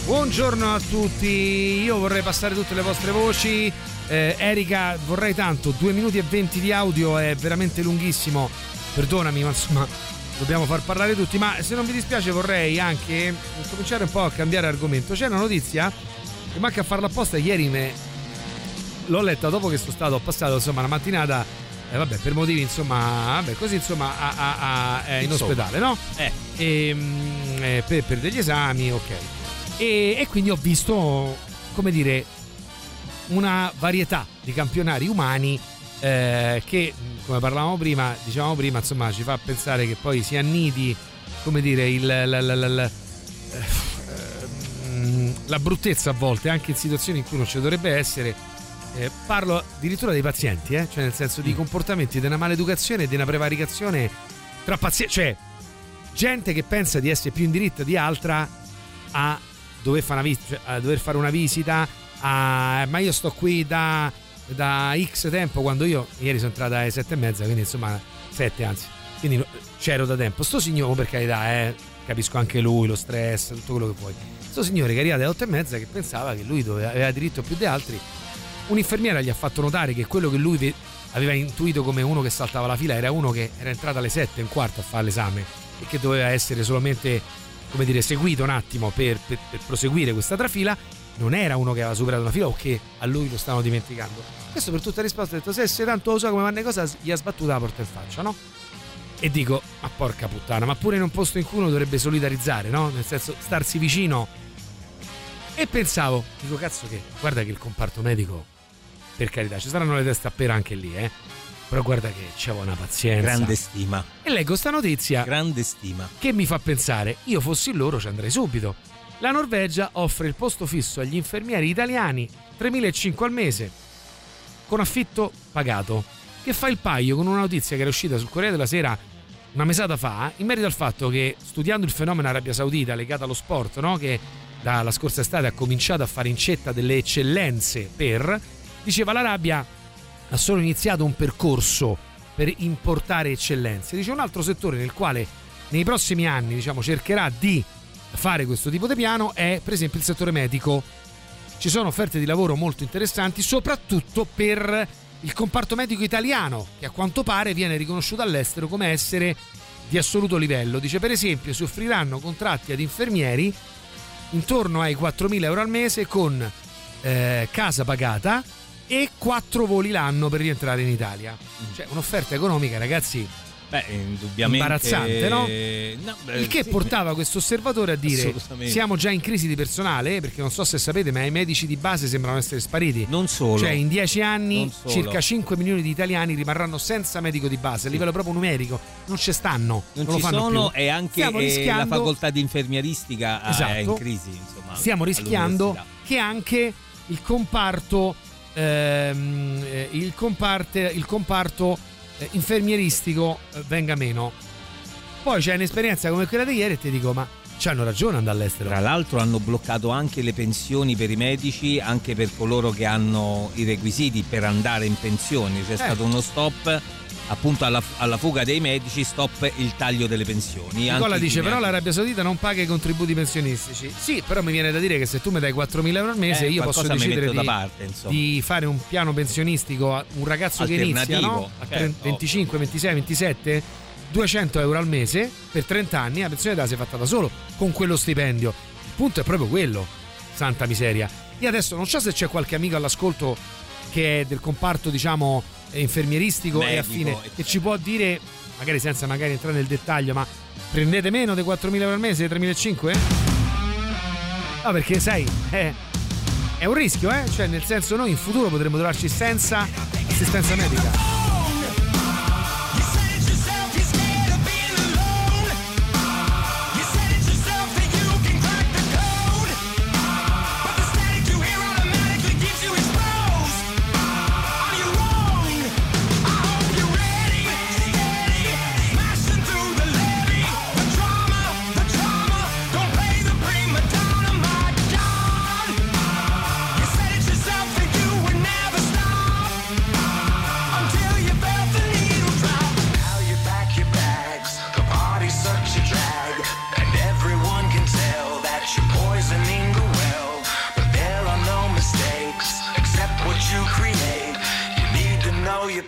S5: Buongiorno a tutti, io vorrei passare tutte le vostre voci. Eh, Erika, vorrei tanto, 2 minuti e 20 di audio è veramente lunghissimo. Perdonami, ma insomma, dobbiamo far parlare tutti. Ma se non vi dispiace, vorrei anche cominciare un po' a cambiare argomento. C'è una notizia che manca a farla apposta. Ieri me l'ho letta dopo che sono stato, ho passato insomma la mattinata eh, vabbè, per motivi insomma, vabbè, così insomma a- a- a- eh, in
S6: Insomma.
S5: ospedale, no?
S6: Eh.
S5: E, mm, eh, per, per degli esami, ok. E, e quindi ho visto, come dire, una varietà di campionari umani eh, che, mh, come parlavamo prima, dicevamo prima, insomma, ci fa pensare che poi si annidi, come dire, il, la, la- la- la- eh, la bruttezza a volte, anche in situazioni in cui non ci dovrebbe essere. Eh, parlo addirittura dei pazienti, eh, cioè nel senso di comportamenti di una maleducazione e di una prevaricazione tra pazienti, cioè gente che pensa di essere più in diritto di altra a dover fare una, vis- cioè, a dover fare una visita, a- ma io sto qui da, da X tempo, quando io ieri sono entrata alle sette e mezza, quindi insomma sette anzi, quindi c'ero da tempo. Sto signore, per carità, eh, capisco anche lui, lo stress, tutto quello che vuoi. Sto signore che è arrivato alle otto e mezza che pensava che lui doveva- aveva diritto più di altri. Un'infermiera gli ha fatto notare che quello che lui ve- aveva intuito come uno che saltava la fila era uno che era entrato alle sette e un quarto a fare l'esame e che doveva essere solamente, come dire, seguito un attimo per, per- per proseguire questa trafila. Non era uno che aveva superato una fila o che a lui lo stavano dimenticando. Questo per tutta risposta ha detto: Se, se tanto lo so come vanno le cose, gli ha sbattuta la porta in faccia, no? E dico, ma porca puttana, ma pure in un posto in cui uno dovrebbe solidarizzare, no? Nel senso, starsi vicino. E pensavo, dico, cazzo che, guarda che il comparto medico, per carità, ci saranno le teste a pera anche lì, eh. Però guarda che c'è una pazienza.
S6: Grande stima.
S5: E leggo sta notizia.
S6: Grande stima.
S5: Che mi fa pensare, io fossi loro ci andrei subito. La Norvegia offre il posto fisso agli infermieri italiani 3.500 al mese, con affitto pagato, che fa il paio con una notizia che era uscita sul Corriere della Sera una mesata fa, in merito al fatto che studiando il fenomeno Arabia Saudita legato allo sport, no? che dalla scorsa estate ha cominciato a fare incetta delle eccellenze per, diceva l'Arabia ha solo iniziato un percorso per importare eccellenze. Dice un altro settore nel quale nei prossimi anni diciamo, cercherà di fare questo tipo di piano è per esempio il settore medico. Ci sono offerte di lavoro molto interessanti, soprattutto per il comparto medico italiano, che a quanto pare viene riconosciuto all'estero come essere di assoluto livello. Dice per esempio si offriranno contratti ad infermieri intorno ai 4.000 euro al mese con eh, casa pagata e 4 voli l'anno per rientrare in Italia. Cioè un'offerta economica ragazzi
S6: Beh, indubbiamente.
S5: imbarazzante, no?
S6: No, beh,
S5: Il che
S6: sì.
S5: portava questo osservatore a dire siamo già in crisi di personale, perché non so se sapete, ma i medici di base sembrano essere spariti.
S6: Non solo.
S5: Cioè in dieci anni circa 5 milioni di italiani rimarranno senza medico di base, a livello proprio numerico. Non ci stanno.
S6: Non,
S5: Non, lo
S6: ci
S5: fanno
S6: sono
S5: più.
S6: e anche eh, la
S5: rischiando-
S6: facoltà di infermieristica ah, è
S5: Esatto.
S6: in crisi. Insomma,
S5: stiamo rischiando che anche il comparto ehm, eh, il, comparte- il comparto eh, infermieristico eh, venga meno poi c'è un'esperienza come quella di ieri e ti dico ma c'hanno ragione ad andare all'estero
S6: Tra l'altro hanno bloccato anche le pensioni per i medici, anche per coloro che hanno i requisiti per andare in pensione. C'è
S5: Eh.
S6: stato uno stop appunto alla, alla fuga dei medici, stop il taglio delle pensioni.
S5: Nicola dice però l'Arabia Saudita non paga i contributi pensionistici. Sì però mi viene da dire che se tu mi dai 4.000 euro al mese
S6: Eh,
S5: io posso decidere di,
S6: da parte,
S5: di fare un piano pensionistico a un ragazzo che inizia no? a
S6: certo,
S5: 25, 26, 27 200 euro al mese per 30 anni la pensione te la sei fatta da solo con quello stipendio. Il punto è proprio quello santa miseria. Io adesso non so se c'è qualche amico all'ascolto che è del comparto diciamo eh, infermieristico e
S6: Medico,
S5: affine che
S6: eccetera.
S5: ci può dire magari senza magari entrare nel dettaglio ma prendete meno dei 4.000 euro al mese 3.500 no perché sai è, è un rischio eh. Cioè nel senso noi in futuro potremmo trovarci senza assistenza medica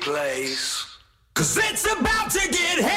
S7: place. Cause it's about to get heavy.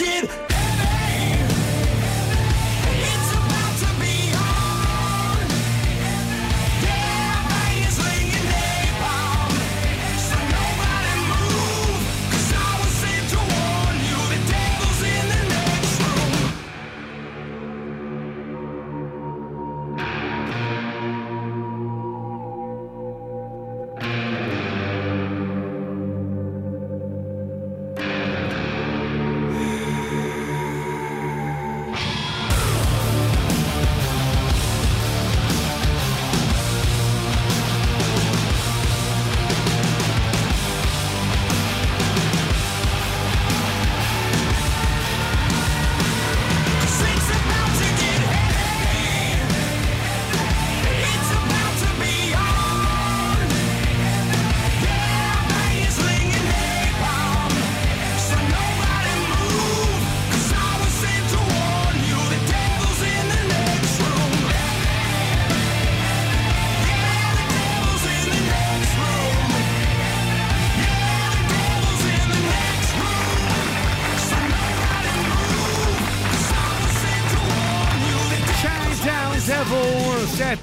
S5: did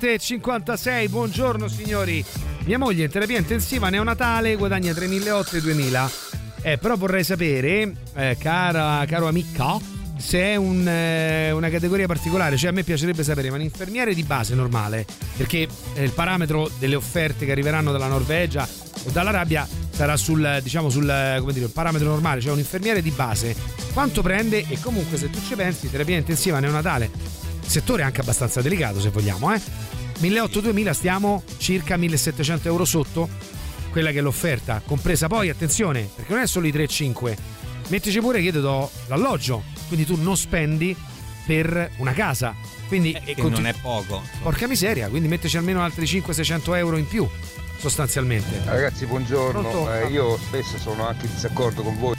S5: 756, buongiorno signori. Mia moglie in terapia intensiva neonatale guadagna 3.800 e 2.000. Eh, però vorrei sapere, eh, cara, caro amica, se è un, eh, una categoria particolare. Cioè a me piacerebbe sapere, ma un infermiere di base normale, perché eh, il parametro delle offerte che arriveranno dalla Norvegia o dall'Arabia sarà sul, diciamo, sul dire, parametro normale, cioè un infermiere di base, quanto prende e comunque se tu ci pensi, terapia intensiva neonatale, settore anche abbastanza delicato se vogliamo, eh? 1800-2000 stiamo circa 1700 euro sotto quella che è l'offerta, compresa poi, attenzione, perché non è solo i 3-5, mettici pure che io ti do l'alloggio, quindi tu non spendi per una casa. Quindi
S6: Eh, che
S5: continu-
S6: non è poco.
S5: Porca miseria, quindi mettici almeno altri 500-600 euro in più, sostanzialmente.
S31: Ragazzi, buongiorno. Eh, io spesso sono anche in disaccordo con voi.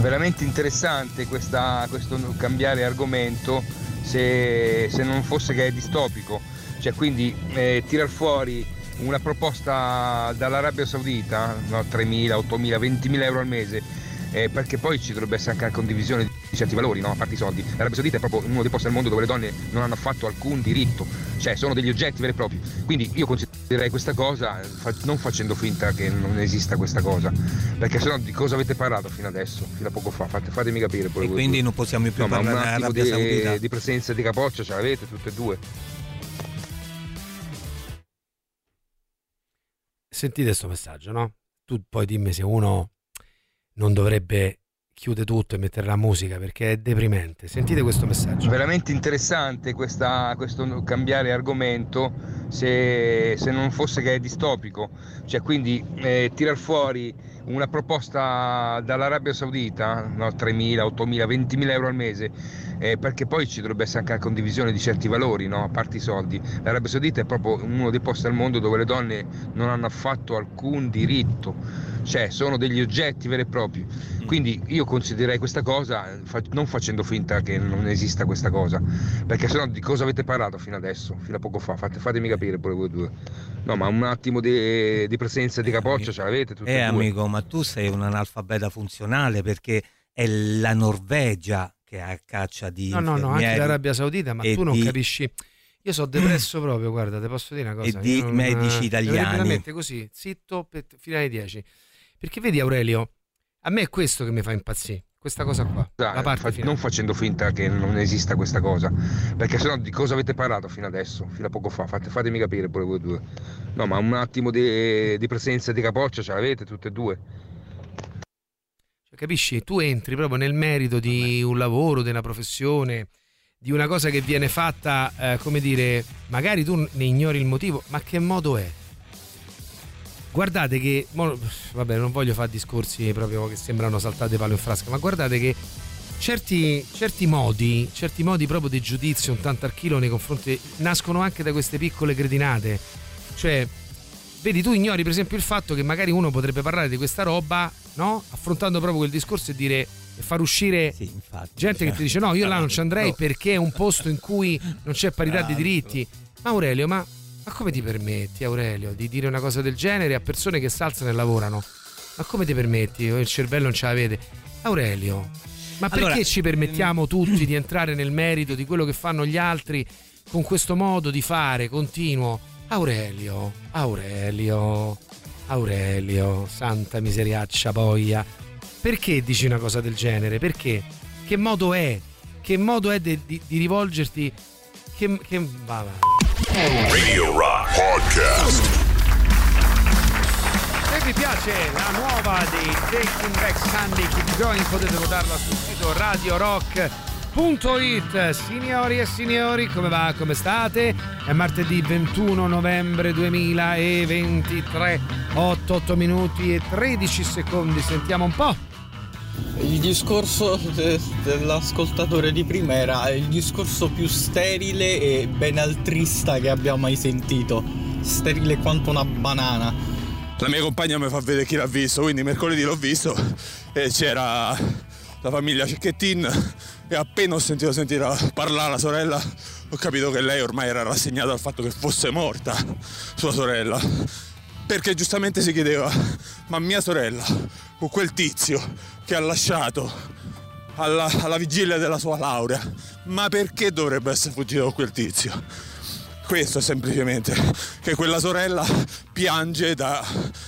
S31: Veramente interessante questa- questo cambiare argomento se, se non fosse che è distopico. Cioè, quindi eh, tirar fuori una proposta dall'Arabia Saudita, no, 3.000, 8.000, 20.000 euro al mese, eh, perché poi ci dovrebbe essere anche una condivisione di certi valori, no? a parte i soldi. L'Arabia Saudita è proprio uno dei posti al mondo dove le donne non hanno affatto alcun diritto, cioè sono degli oggetti veri e propri. Quindi io considererei questa cosa non facendo finta che non esista questa cosa, perché sennò di cosa avete parlato fino adesso, fino a poco fa? Fate- fatemi capire pure
S6: E quindi non possiamo più
S31: No,
S6: parlare
S31: di, di presenza di capoccia ce l'avete tutte e due.
S5: Sentite questo messaggio, no? Tu poi dimmi se uno non dovrebbe chiudere tutto e mettere la musica perché è deprimente. Sentite questo messaggio.
S31: Veramente interessante questa- questo cambiare argomento se, se non fosse che è distopico, cioè quindi eh, tirar fuori una proposta dall'Arabia Saudita, no, 3.000, 8.000, 20.000 euro al mese, eh, perché poi ci dovrebbe essere anche una condivisione di certi valori, no, a parte i soldi. L'Arabia Saudita è proprio uno dei posti al mondo dove le donne non hanno affatto alcun diritto, cioè sono degli oggetti veri e propri. Quindi io considererei questa cosa non facendo finta che non esista questa cosa, perché sennò di cosa avete parlato fino adesso, fino a poco fa? Fate- fatemi capire pure voi due. No, ma un attimo di, di presenza di capoccia ce l'avete tutte
S6: Eh
S31: due.
S6: amico, ma tu sei un analfabeta funzionale perché è la Norvegia che ha caccia di
S5: No, no, no, anche l'Arabia Saudita, ma tu non
S6: di-
S5: capisci. Io sono depresso proprio, guarda, ti posso dire una cosa.
S6: E di
S5: non-
S6: medici
S5: mi
S6: italiani.
S5: verrebbe da mente così, zitto per- fino alle 10. Perché vedi Aurelio, a me è questo che mi fa impazzire. questa cosa qua.
S31: Dai,
S5: La parte
S31: fa- non facendo finta che non esista questa cosa, perché sennò di cosa avete parlato fino adesso, fino a poco fa? Fate- fatemi capire pure voi due. No, ma un attimo di, di presenza di capoccia ce l'avete tutte e due.
S5: Cioè, capisci? Tu entri proprio nel merito di un lavoro, di una professione, di una cosa che viene fatta, eh, come dire, magari tu ne ignori il motivo, ma che modo è? Guardate che, mo- vabbè, non voglio fare discorsi proprio che sembrano saltate palo in frasca, ma guardate che certi, certi modi, certi modi proprio di giudizio un tanto al chilo nei confronti, nascono anche da queste piccole cretinate. Cioè, vedi, tu ignori per esempio il fatto che magari uno potrebbe parlare di questa roba, no? Affrontando proprio quel discorso e dire e far uscire gente che ti dice no, io là non ci andrei perché è un posto in cui non c'è parità di diritti. Ma Aurelio, ma, ma come ti permetti, Aurelio, di dire una cosa del genere a persone che si alzano e lavorano? Ma come ti permetti? Il cervello non ce l'avete. Aurelio, ma perché
S6: Allora,
S5: ci permettiamo tutti di entrare nel merito di quello che fanno gli altri con questo modo di fare continuo? Aurelio, Aurelio, Aurelio, santa miseriaccia boia. Perché dici una cosa del genere? Perché? Che modo è? Che modo è de- di, di rivolgerti? Che, che va, va.
S2: Radio Rock Podcast.
S5: Se vi piace la nuova dei Taking Back Sunday Keep Going potete votarla sul sito radiorock.it Signori e signori, come va? Come state? È martedì 21 novembre 2023 8, 8 minuti e 13 secondi Sentiamo un po'
S32: Il discorso de- dell'ascoltatore di prima era il discorso più sterile e benaltrista che abbiamo mai sentito. Sterile quanto una banana.
S29: La mia compagna mi fa vedere chi l'ha visto, quindi mercoledì l'ho visto e c'era la famiglia Cecchettin e appena ho sentito sentire parlare la sorella ho capito che lei ormai era rassegnata al fatto che fosse morta sua sorella. Perché giustamente si chiedeva, ma mia sorella, con quel tizio che ha lasciato alla, alla vigilia della sua laurea, ma perché dovrebbe essere fuggito con quel tizio? Questo è semplicemente che quella sorella piange da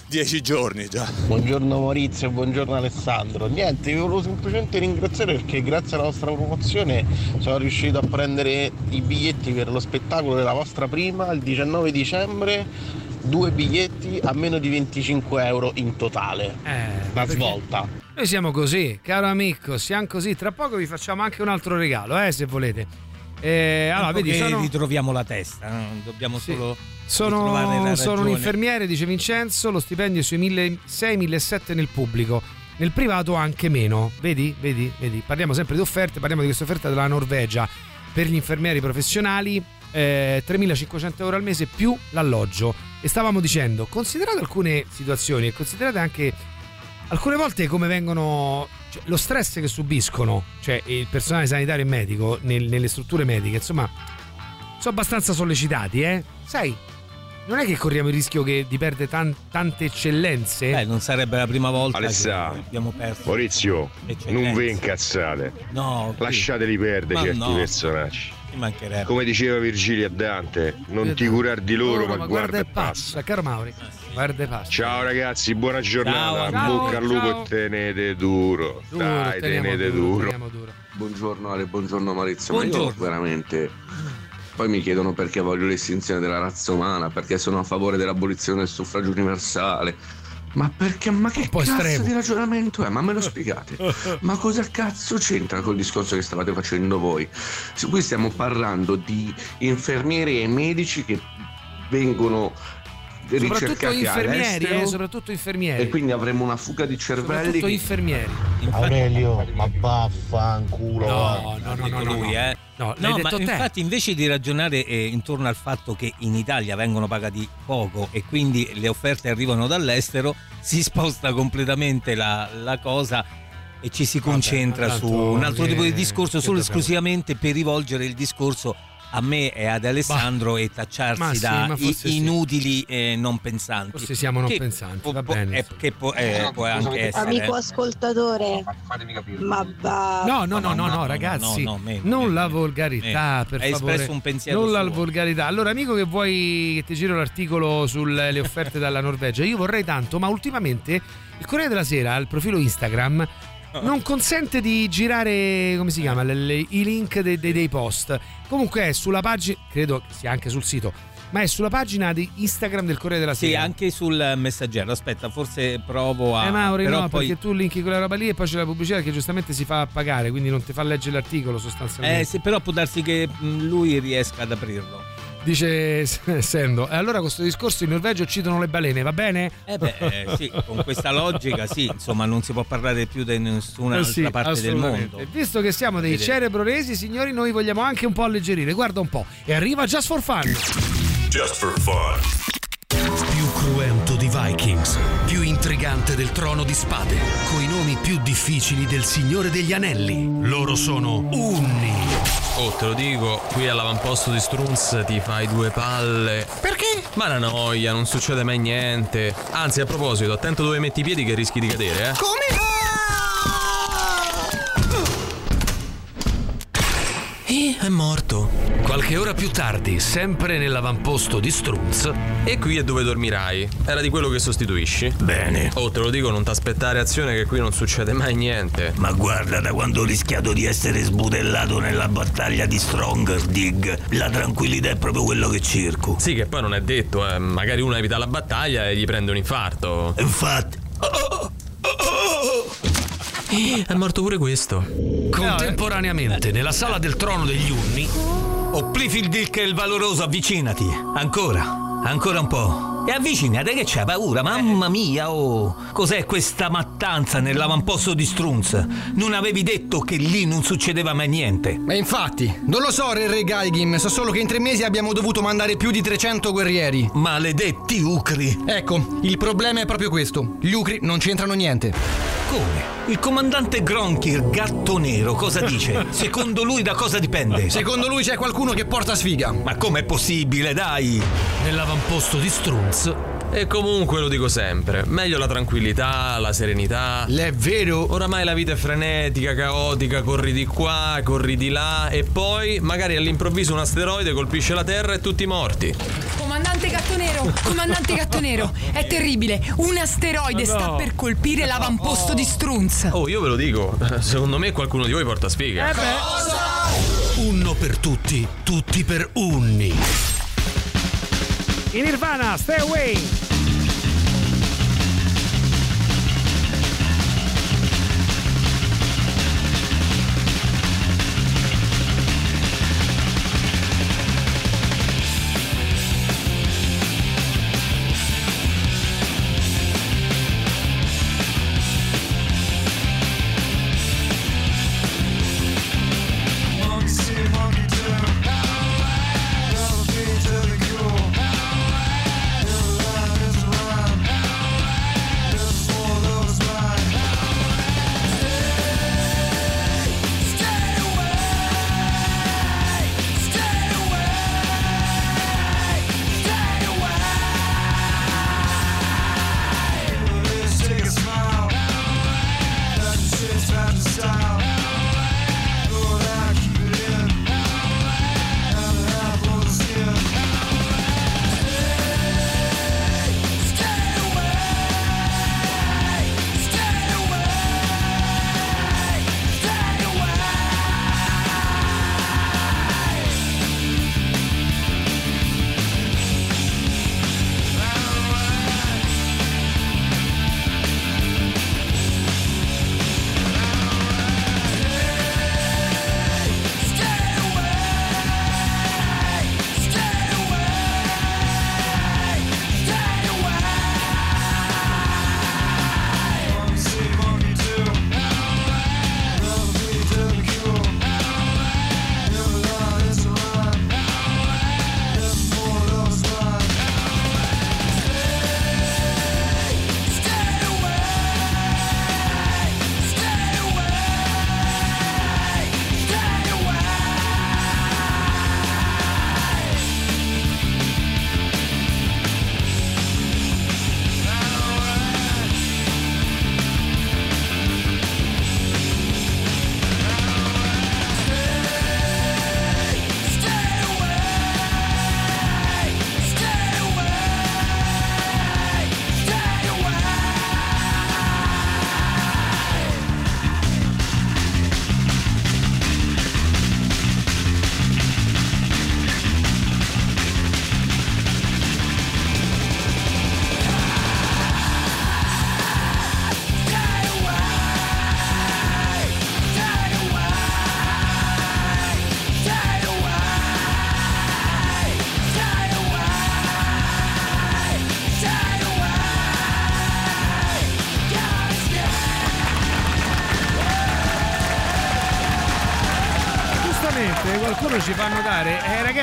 S29: dieci giorni già.
S33: Buongiorno Maurizio, buongiorno Alessandro. Niente, vi volevo semplicemente ringraziare perché grazie alla vostra promozione sono riuscito a prendere i biglietti per lo spettacolo della vostra prima il 19 dicembre. Due biglietti a meno di 25 euro in totale.
S5: Eh,
S33: La
S5: perché-
S33: svolta.
S5: Noi siamo così, caro amico, siamo così. Tra poco vi facciamo anche un altro regalo, eh, se volete. Eh, allora, vedi,
S6: che
S5: sono,
S6: ritroviamo la testa, no? dobbiamo solo
S5: sono, sono un infermiere, dice Vincenzo, lo stipendio è sui 1.600-1.700 nel pubblico. Nel privato anche meno, vedi? Vedi? Vedi? Parliamo sempre di offerte, parliamo di questa offerta della Norvegia per gli infermieri professionali, eh, 3.500 euro al mese più l'alloggio. E stavamo dicendo, considerate alcune situazioni e considerate anche alcune volte come vengono cioè, lo stress che subiscono cioè il personale sanitario e medico nel- nelle strutture mediche insomma sono abbastanza sollecitati eh sai non è che corriamo il rischio che di perdere tan- tante eccellenze
S6: Beh, non sarebbe la prima volta
S34: Alessà,
S6: che abbiamo perso
S34: Maurizio, non vi incazzate.
S6: No,
S34: Lasciateli perdere
S6: Ma
S34: certi
S6: no.
S34: personaggi. Come diceva Virgilio a Dante, non ti curar di loro,
S5: Oh,
S34: ma, guarda e passa.
S5: passa caro Mauri guarda e passa
S34: Ciao ragazzi, buona giornata.
S5: Ciao,
S34: Bocca al lupo e tenete duro.
S5: Duro,
S34: Dai, tenete
S5: duro,
S34: duro.
S5: duro.
S35: Buongiorno Ale, buongiorno Maurizio, ma io
S34: Buongiorno.
S35: veramente... Poi mi chiedono perché voglio l'estinzione della razza umana, perché sono a favore dell'abolizione del suffragio universale. Ma perché? Ma che cazzo
S5: estremo.
S35: di ragionamento è? Ma me lo spiegate? Ma cosa cazzo c'entra col discorso che stavate facendo voi? Se Qui stiamo parlando di infermieri e medici che vengono
S5: soprattutto infermieri eh, soprattutto infermieri
S35: e quindi avremo una fuga di cervelli
S5: soprattutto
S35: che-
S5: infermieri
S33: Aurelio, ma vaffanculo.
S5: no no no no, no,
S6: lui,
S5: no.
S6: eh.
S5: No, l'hai
S6: No, ma
S5: te.
S6: infatti invece di ragionare eh, intorno al fatto che in Italia vengono pagati poco e quindi le offerte arrivano dall'estero, si sposta completamente la, la cosa e ci si concentra
S5: tanto
S6: su un altro tipo di discorso
S5: che
S6: solo esclusivamente per rivolgere il discorso a me e ad Alessandro e tacciarsi
S5: Ma sì,
S6: da i-
S5: forse sì.
S6: inutili e non pensanti.
S5: Forse siamo non
S6: Che
S5: pensanti, va bene,
S6: eh, che può, eh, può anche essere.
S36: Amico ascoltatore, ma va.
S5: No, no, no, no, no, ragazzi,
S6: no, me-
S5: non la volgarità,
S6: me.
S5: per
S6: Hai
S5: favore.
S6: espresso un pensiero
S5: Non la
S6: suo.
S5: volgarità. Allora, amico che vuoi che ti giro l'articolo sulle offerte dalla Norvegia, io vorrei tanto, ma ultimamente il Corriere della Sera, il profilo Instagram, non consente di girare, come si chiama, le- le- i link dei, dei- dei post. Comunque è sulla pagina, credo sia anche sul sito, ma è sulla pagina di Instagram del Corriere della
S37: Sì,
S5: Sera.
S37: anche sul messaggero. Aspetta, forse provo a.
S5: Eh Mauri,
S37: però
S5: no,
S37: poi...
S5: perché tu linki quella roba lì e poi c'è la pubblicità che giustamente si fa pagare, quindi non ti fa leggere l'articolo sostanzialmente.
S37: Eh sì, però può darsi che mh, lui riesca ad aprirlo.
S5: Dice Sendo, e allora con questo discorso in Norvegia uccidono le balene, va bene?
S37: Eh beh, eh, sì, con questa logica sì, insomma non si può parlare più di nessuna
S5: Eh
S37: altra
S5: sì,
S37: parte del mondo.
S5: E visto che siamo dei
S37: Vedete.
S5: cerebroresi, signori, noi vogliamo anche un po' alleggerire. Guarda un po'. E arriva Just for Fun.
S2: Just for fun.
S38: Più cruento di Vikings, più intrigante del trono di spade, coi nomi più difficili del Signore degli Anelli. Loro sono Unni.
S39: Oh, te lo dico, qui all'avamposto di Strunz ti fai due palle.
S38: Perché?
S39: Ma la noia, non succede mai niente. Anzi, a proposito, attento dove metti i piedi che rischi di cadere, eh.
S38: Come?
S39: Eh, è morto.
S38: Qualche ora più tardi, sempre nell'avamposto di Strunz.
S39: E qui è dove dormirai. Era di quello che sostituisci?
S38: Bene.
S39: Oh, te lo dico, non t'aspettare azione che qui non succede mai niente.
S6: Ma guarda, da quando ho rischiato di essere sbudellato nella battaglia di Stronger Dig, la tranquillità è proprio quello che cerco.
S39: Sì, che poi non è detto, eh. Magari uno evita la battaglia e gli prende un infarto.
S6: Infatti.
S39: Eh, È morto pure questo.
S38: Contemporaneamente, nella sala del trono degli Unni,
S6: Oh, Plifildilk il valoroso, avvicinati. Ancora, ancora un po'. E avvicinate che c'è paura, mamma mia, oh! Cos'è questa mattanza nell'avamposto di Strunz? Non avevi detto che lì non succedeva mai niente?
S40: E infatti, non lo so, Re Re Gaigim, so solo che in tre mesi abbiamo dovuto mandare più di 300 guerrieri.
S6: Maledetti Ucri!
S40: Ecco, il problema è proprio questo. Gli Ucri non c'entrano niente.
S6: Come? Il comandante Gronkir, gatto nero, cosa dice? Secondo lui da cosa dipende?
S40: Secondo lui c'è qualcuno che porta sfiga.
S6: Ma com'è possibile, dai?
S38: nell'avamposto di Strunz,
S39: E comunque lo dico sempre, meglio la tranquillità, la serenità.
S40: È vero.
S39: Oramai la vita è frenetica, caotica, corri di qua, corri di là e poi magari all'improvviso un asteroide colpisce la Terra e tutti morti.
S41: Comandante Gatto Nero, comandante Gatto Nero, è terribile. Un asteroide sta per colpire l'avamposto di Strunz.
S39: Oh, io ve lo dico, secondo me qualcuno di voi porta sfiga.
S38: Unno per tutti, tutti per Unni.
S5: In Nirvana, stay away.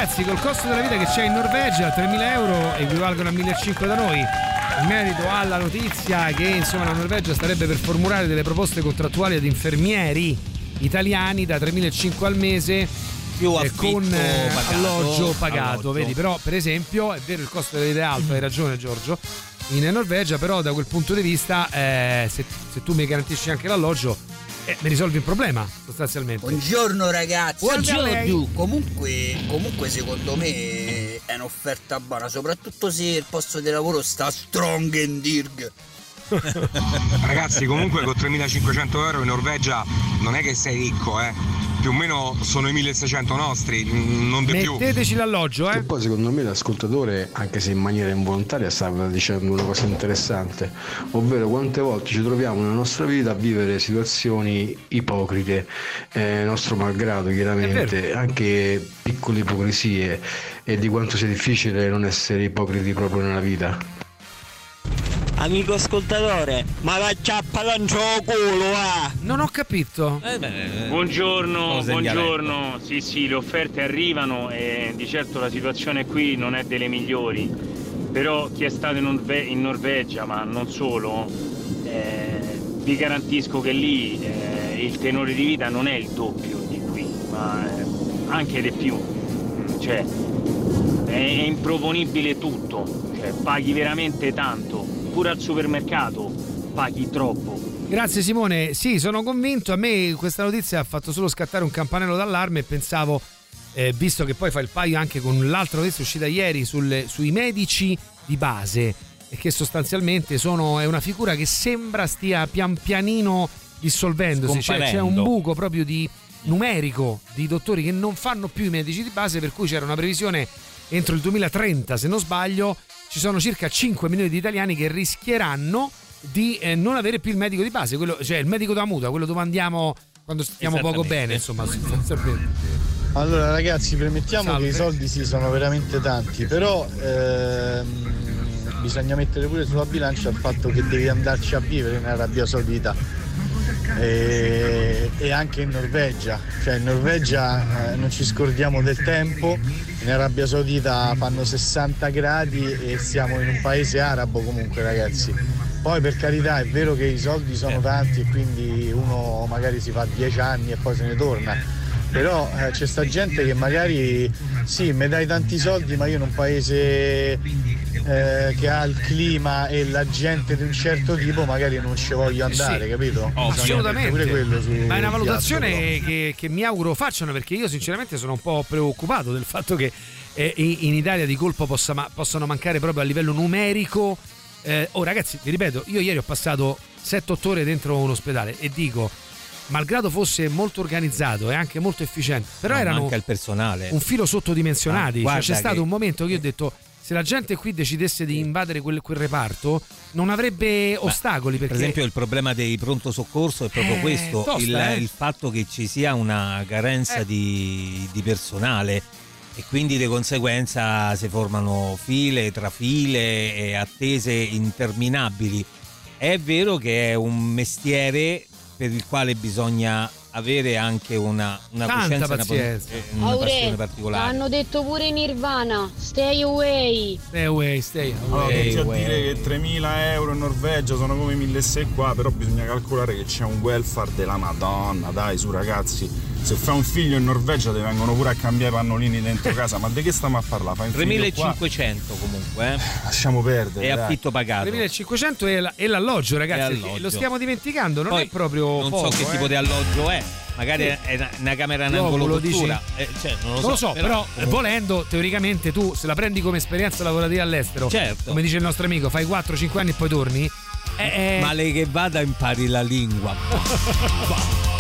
S5: Ragazzi, col costo della vita che c'è in Norvegia, 3.000 euro equivalgono a 1.500 da noi. In merito alla notizia che insomma la Norvegia starebbe per formulare delle proposte contrattuali ad infermieri italiani da 3.500 al mese
S6: Più
S5: eh, con eh,
S6: pagato,
S5: alloggio pagato,
S6: alloggio.
S5: vedi? Però, per esempio, è vero il costo della vita è alto, hai ragione Giorgio. In Norvegia, però, da quel punto di vista, eh, se, se tu mi garantisci anche l'alloggio, eh, mi risolvi il problema, sostanzialmente.
S42: Buongiorno ragazzi.
S5: Lei.
S42: Comunque, comunque secondo me è un'offerta buona, soprattutto se il posto di lavoro sta strong and dirg.
S43: Ragazzi, comunque con 3500 euro in Norvegia non è che sei ricco, eh. Più o meno sono i 1600 nostri, non di più.
S5: Metteteci l'alloggio, eh.
S9: E poi secondo me l'ascoltatore, anche se in maniera involontaria, stava dicendo una cosa interessante, ovvero quante volte ci troviamo nella nostra vita a vivere situazioni ipocrite, eh, nostro malgrado chiaramente, anche piccole ipocrisie e di quanto sia difficile non essere ipocriti proprio nella vita.
S44: Amico ascoltatore, ma la ciappa lanciò culo, ah!
S5: Non ho capito.
S45: Buongiorno,
S44: Cosa in
S45: buongiorno. Sì, sì, le offerte arrivano e di certo la situazione qui non è delle migliori. Però chi è stato in, Norve- in Norvegia, ma non solo, eh, vi garantisco che lì eh, il tenore di vita non è il doppio di qui, ma eh, anche di più. Cioè, è, è improponibile tutto. Cioè, paghi veramente tanto. Pure al supermercato paghi troppo.
S5: Grazie Simone, sì, sono convinto. A me questa notizia ha fatto solo scattare un campanello d'allarme e pensavo, eh, visto che poi fa il paio anche con l'altra notizia uscita ieri sulle- sui medici di base, e che sostanzialmente sono, è una figura che sembra stia pian pianino dissolvendosi, cioè c'è un buco proprio di numerico di dottori che non fanno più i medici di base, per cui c'era una previsione entro il 2030, se non sbaglio, ci sono circa 5 milioni di italiani che rischieranno di eh, non avere più il medico di base, quello- cioè il medico da mutua, quello dove andiamo quando stiamo poco bene, insomma, sostanzialmente.
S46: Allora ragazzi, premettiamo
S5: Salve.
S46: che i soldi sì sono veramente tanti, però ehm, bisogna mettere pure sulla bilancia il fatto che devi andarci a vivere in Arabia Saudita e, e anche in Norvegia. Cioè in Norvegia eh, non ci scordiamo del tempo, in Arabia Saudita fanno 60 gradi e siamo in un paese arabo comunque ragazzi. Poi per carità è vero che i soldi sono tanti e quindi uno magari si fa 10 anni e poi se ne torna. Però eh, c'è sta gente che magari sì, mi dai tanti soldi, ma io in un paese eh, che ha il clima e la gente di un certo tipo magari non ci voglio andare,
S5: Sì,
S46: capito? Bisogna
S5: Assolutamente.
S46: mettere Pure quello su
S5: Ma è una
S46: piatto,
S5: valutazione che, che mi auguro facciano perché io sinceramente sono un po' preoccupato del fatto che eh, in in Italia di colpo possa ma- possano mancare proprio a livello numerico. Eh, oh ragazzi, vi ripeto, io ieri ho passato 7-8 ore dentro un ospedale e dico, malgrado fosse molto organizzato e anche molto efficiente, però
S6: No,
S5: erano
S6: il personale.
S5: un filo sottodimensionati.
S6: Ah,
S5: Cioè, c'è stato
S6: che-
S5: un momento che io ho detto. Se la gente qui decidesse di invadere quel, quel reparto, non avrebbe ostacoli. Perché
S6: Per esempio il problema dei pronto soccorso è proprio
S5: Eh,
S6: questo,
S5: tosta,
S6: il,
S5: eh.
S6: il fatto che ci sia una carenza
S5: Eh.
S6: di, di personale e quindi di conseguenza si formano file, trafile e attese interminabili. È vero che è un mestiere per il quale bisogna avere anche una, una coscienza, una,
S5: pazienza.
S6: eh, una passione
S47: Aure,
S6: particolare.
S47: hanno detto pure Nirvana, stay away.
S5: Stay away, stay
S11: Allora,
S5: away.
S11: tutti a dire che 3.000 euro in Norvegia sono come 1.600 qua, però bisogna calcolare che c'è un welfare della Madonna, dai su ragazzi. Se fai un figlio in Norvegia ti vengono pure a cambiare i pannolini dentro casa, ma di che stiamo a parlare? Fai un figlio qua?
S6: 3500 comunque. eh.
S11: Lasciamo perdere.
S6: E
S11: dai.
S6: affitto pagato.
S5: 3500 e, la- e l'alloggio, ragazzi.
S6: E alloggio.
S5: Lo stiamo dimenticando, non
S6: Poi
S5: è proprio.
S6: non
S5: poco,
S6: so che
S5: eh.
S6: tipo di alloggio è. Magari
S5: Sì.
S6: è una, camera in angolo
S5: dici?
S6: cottura. Eh, cioè, non lo
S5: Non
S6: so,
S5: lo so, però, volendo, teoricamente tu se la prendi come esperienza lavorativa all'estero,
S6: Certo.
S5: come dice il nostro amico, fai 4-5 anni e poi torni. eh, eh,
S6: Male che vada impari la lingua.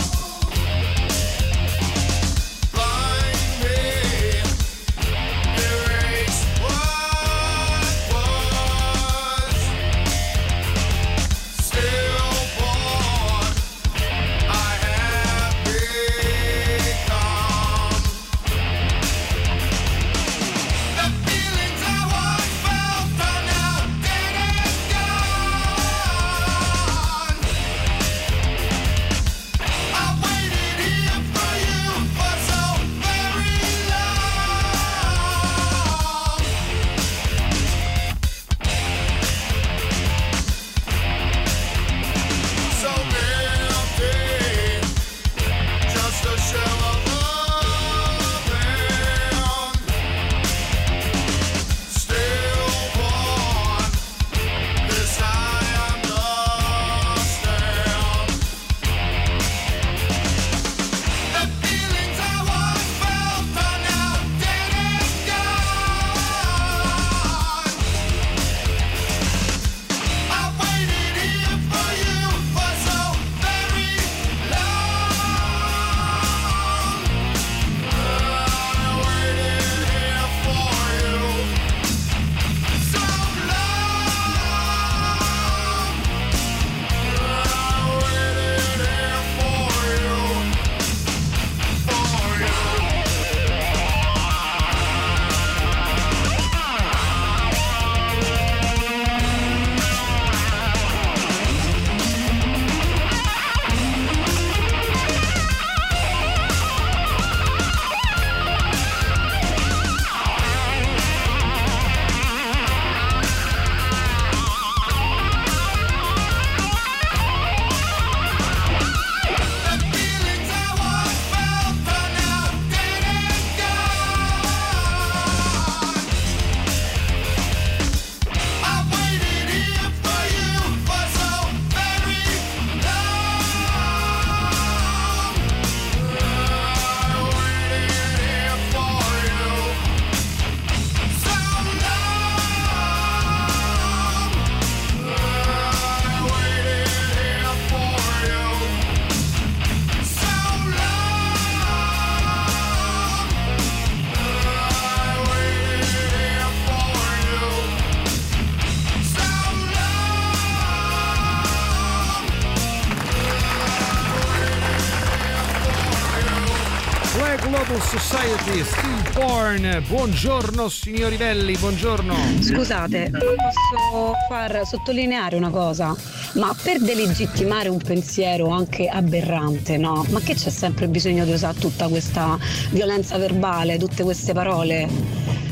S5: Buongiorno signori belli, buongiorno.
S48: Scusate, posso far sottolineare una cosa? Ma per delegittimare un pensiero anche aberrante, no? Ma che c'è sempre bisogno di usare tutta questa violenza verbale, tutte queste parole?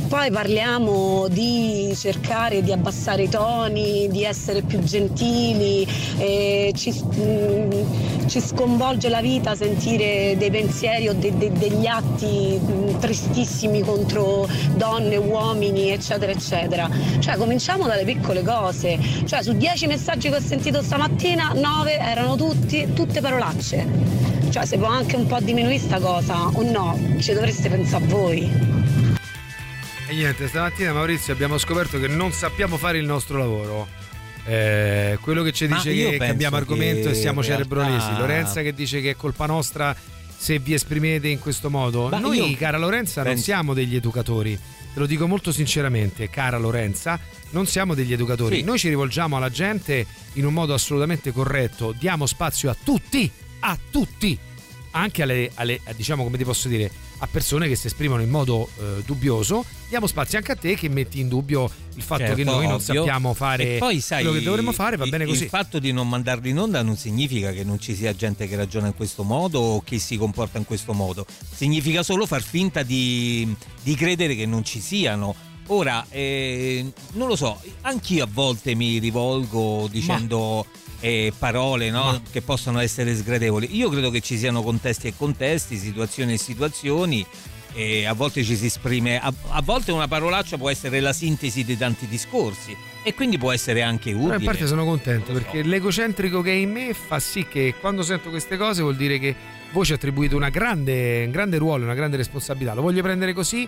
S48: Poi parliamo di cercare di abbassare i toni, di essere più gentili, e ci, mm, ci sconvolge la vita sentire dei pensieri o de- de- degli atti mm, tristissimi contro donne, uomini, eccetera, eccetera. Cioè cominciamo dalle piccole cose. Cioè su dieci messaggi che ho sentito stamattina, nove erano tutti, tutte parolacce. Cioè se può anche un po' diminuire sta cosa o no, ci dovreste pensare voi.
S5: E niente, stamattina Maurizio abbiamo scoperto che non sappiamo fare il nostro lavoro. Eh, quello che ci dice che cambiamo argomento
S6: che
S5: e siamo
S6: realtà-
S5: cerebrolesi. Lorenza che dice che è colpa nostra se vi esprimete in questo modo.
S6: Ma
S5: Noi, cara Lorenza, non
S6: penso-
S5: siamo degli educatori. Te lo dico molto sinceramente, cara Lorenza, non siamo degli educatori.
S6: Sì.
S5: Noi ci rivolgiamo alla gente in un modo assolutamente corretto, diamo spazio a tutti, a tutti, anche alle, alle- a, diciamo come ti posso dire, a persone che si esprimono in modo eh, dubbioso. Diamo spazio anche a te che metti in dubbio il fatto che
S6: Certo,
S5: noi non
S6: ovvio.
S5: sappiamo fare
S6: E poi, sai,
S5: quello che dovremmo fare, va
S6: il-
S5: bene così.
S6: Il fatto di non mandarli in onda non significa che non ci sia gente che ragiona in questo modo o che si comporta in questo modo. Significa solo far finta di, di credere che non ci siano. Ora, eh, non lo so, anch'io a volte mi rivolgo dicendo eh, parole no, che possono essere sgradevoli. Io credo che ci siano contesti e contesti, situazioni e situazioni. E a volte ci si esprime, a, a volte una parolaccia può essere la sintesi di tanti discorsi e quindi può essere anche
S5: Però
S6: utile.
S5: in parte sono contento perché l'egocentrico che è in me fa sì che quando sento queste cose vuol dire che voi ci attribuite una grande, un grande ruolo, una grande responsabilità. Lo voglio prendere così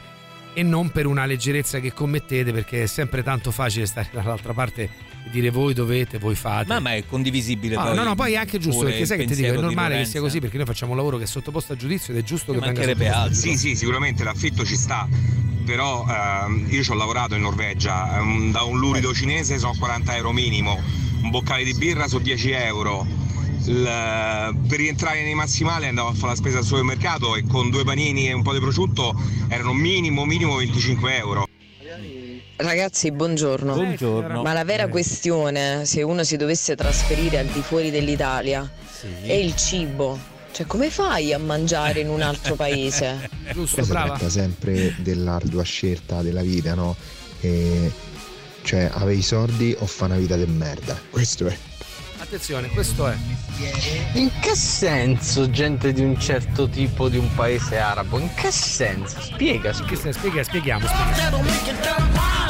S5: e non per una leggerezza che commettete perché è sempre tanto facile stare dall'altra parte e dire voi dovete, voi fate.
S6: Ma, ma è condivisibile
S5: Ah,
S6: poi.
S5: no, no, poi è anche giusto perché sai che ti dico, è normale che sia così perché noi facciamo un lavoro che è sottoposto a giudizio ed è giusto
S6: E
S5: che venga
S6: mancherebbe
S5: sottoposto a giudizio.
S43: Sì, sì, sicuramente l'affitto ci sta, però ehm, io ci ho lavorato in Norvegia, ehm, da un lurido cinese sono 40 euro minimo, un boccale di birra su 10 euro. Per rientrare nei massimali andavo a fare la spesa al supermercato e con due panini e un po' di prosciutto erano minimo minimo 25 euro.
S49: Ragazzi, buongiorno.
S6: Buongiorno.
S49: Ma la vera questione, se uno si dovesse trasferire al di fuori dell'Italia, è il cibo. Cioè, come fai a mangiare in un altro paese?
S5: Giusto,
S50: si tratta sempre dell'ardua scelta della vita, no? E cioè, avevi i soldi o fa una vita di merda. Questo è.
S5: Attenzione, questo è.
S51: In che senso gente di un certo tipo di un paese arabo? In che senso? Spiega,
S5: se- spiega, spieghiamo, spieghiamo.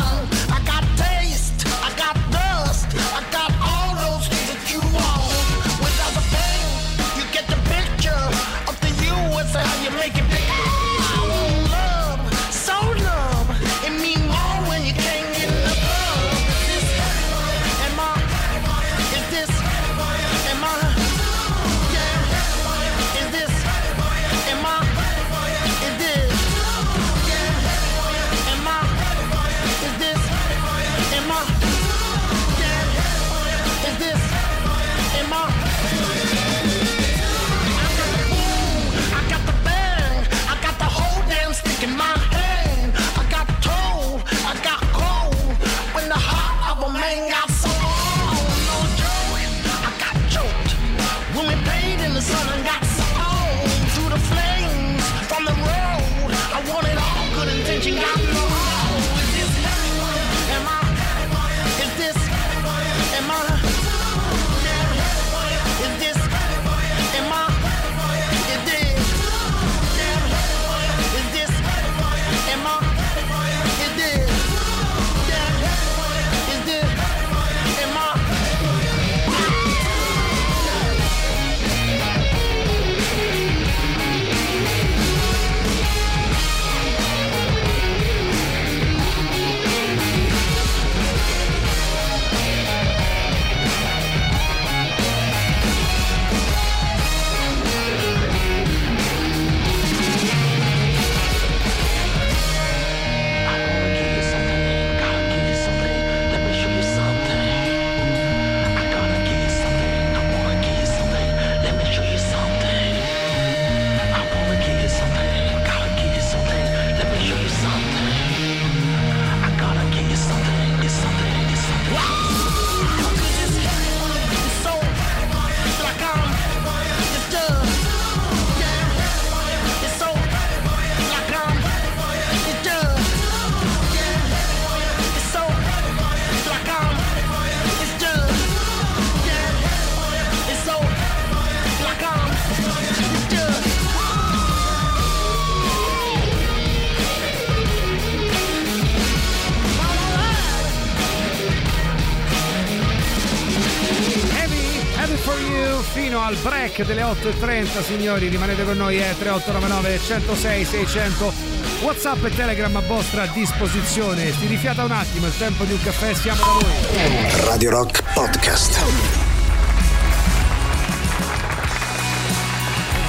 S5: Al break delle 8.30 signori rimanete con noi è 3899 106 600 Whatsapp e Telegram a vostra disposizione si rifiata un attimo il tempo di un caffè siamo da voi
S52: Radio Rock Podcast.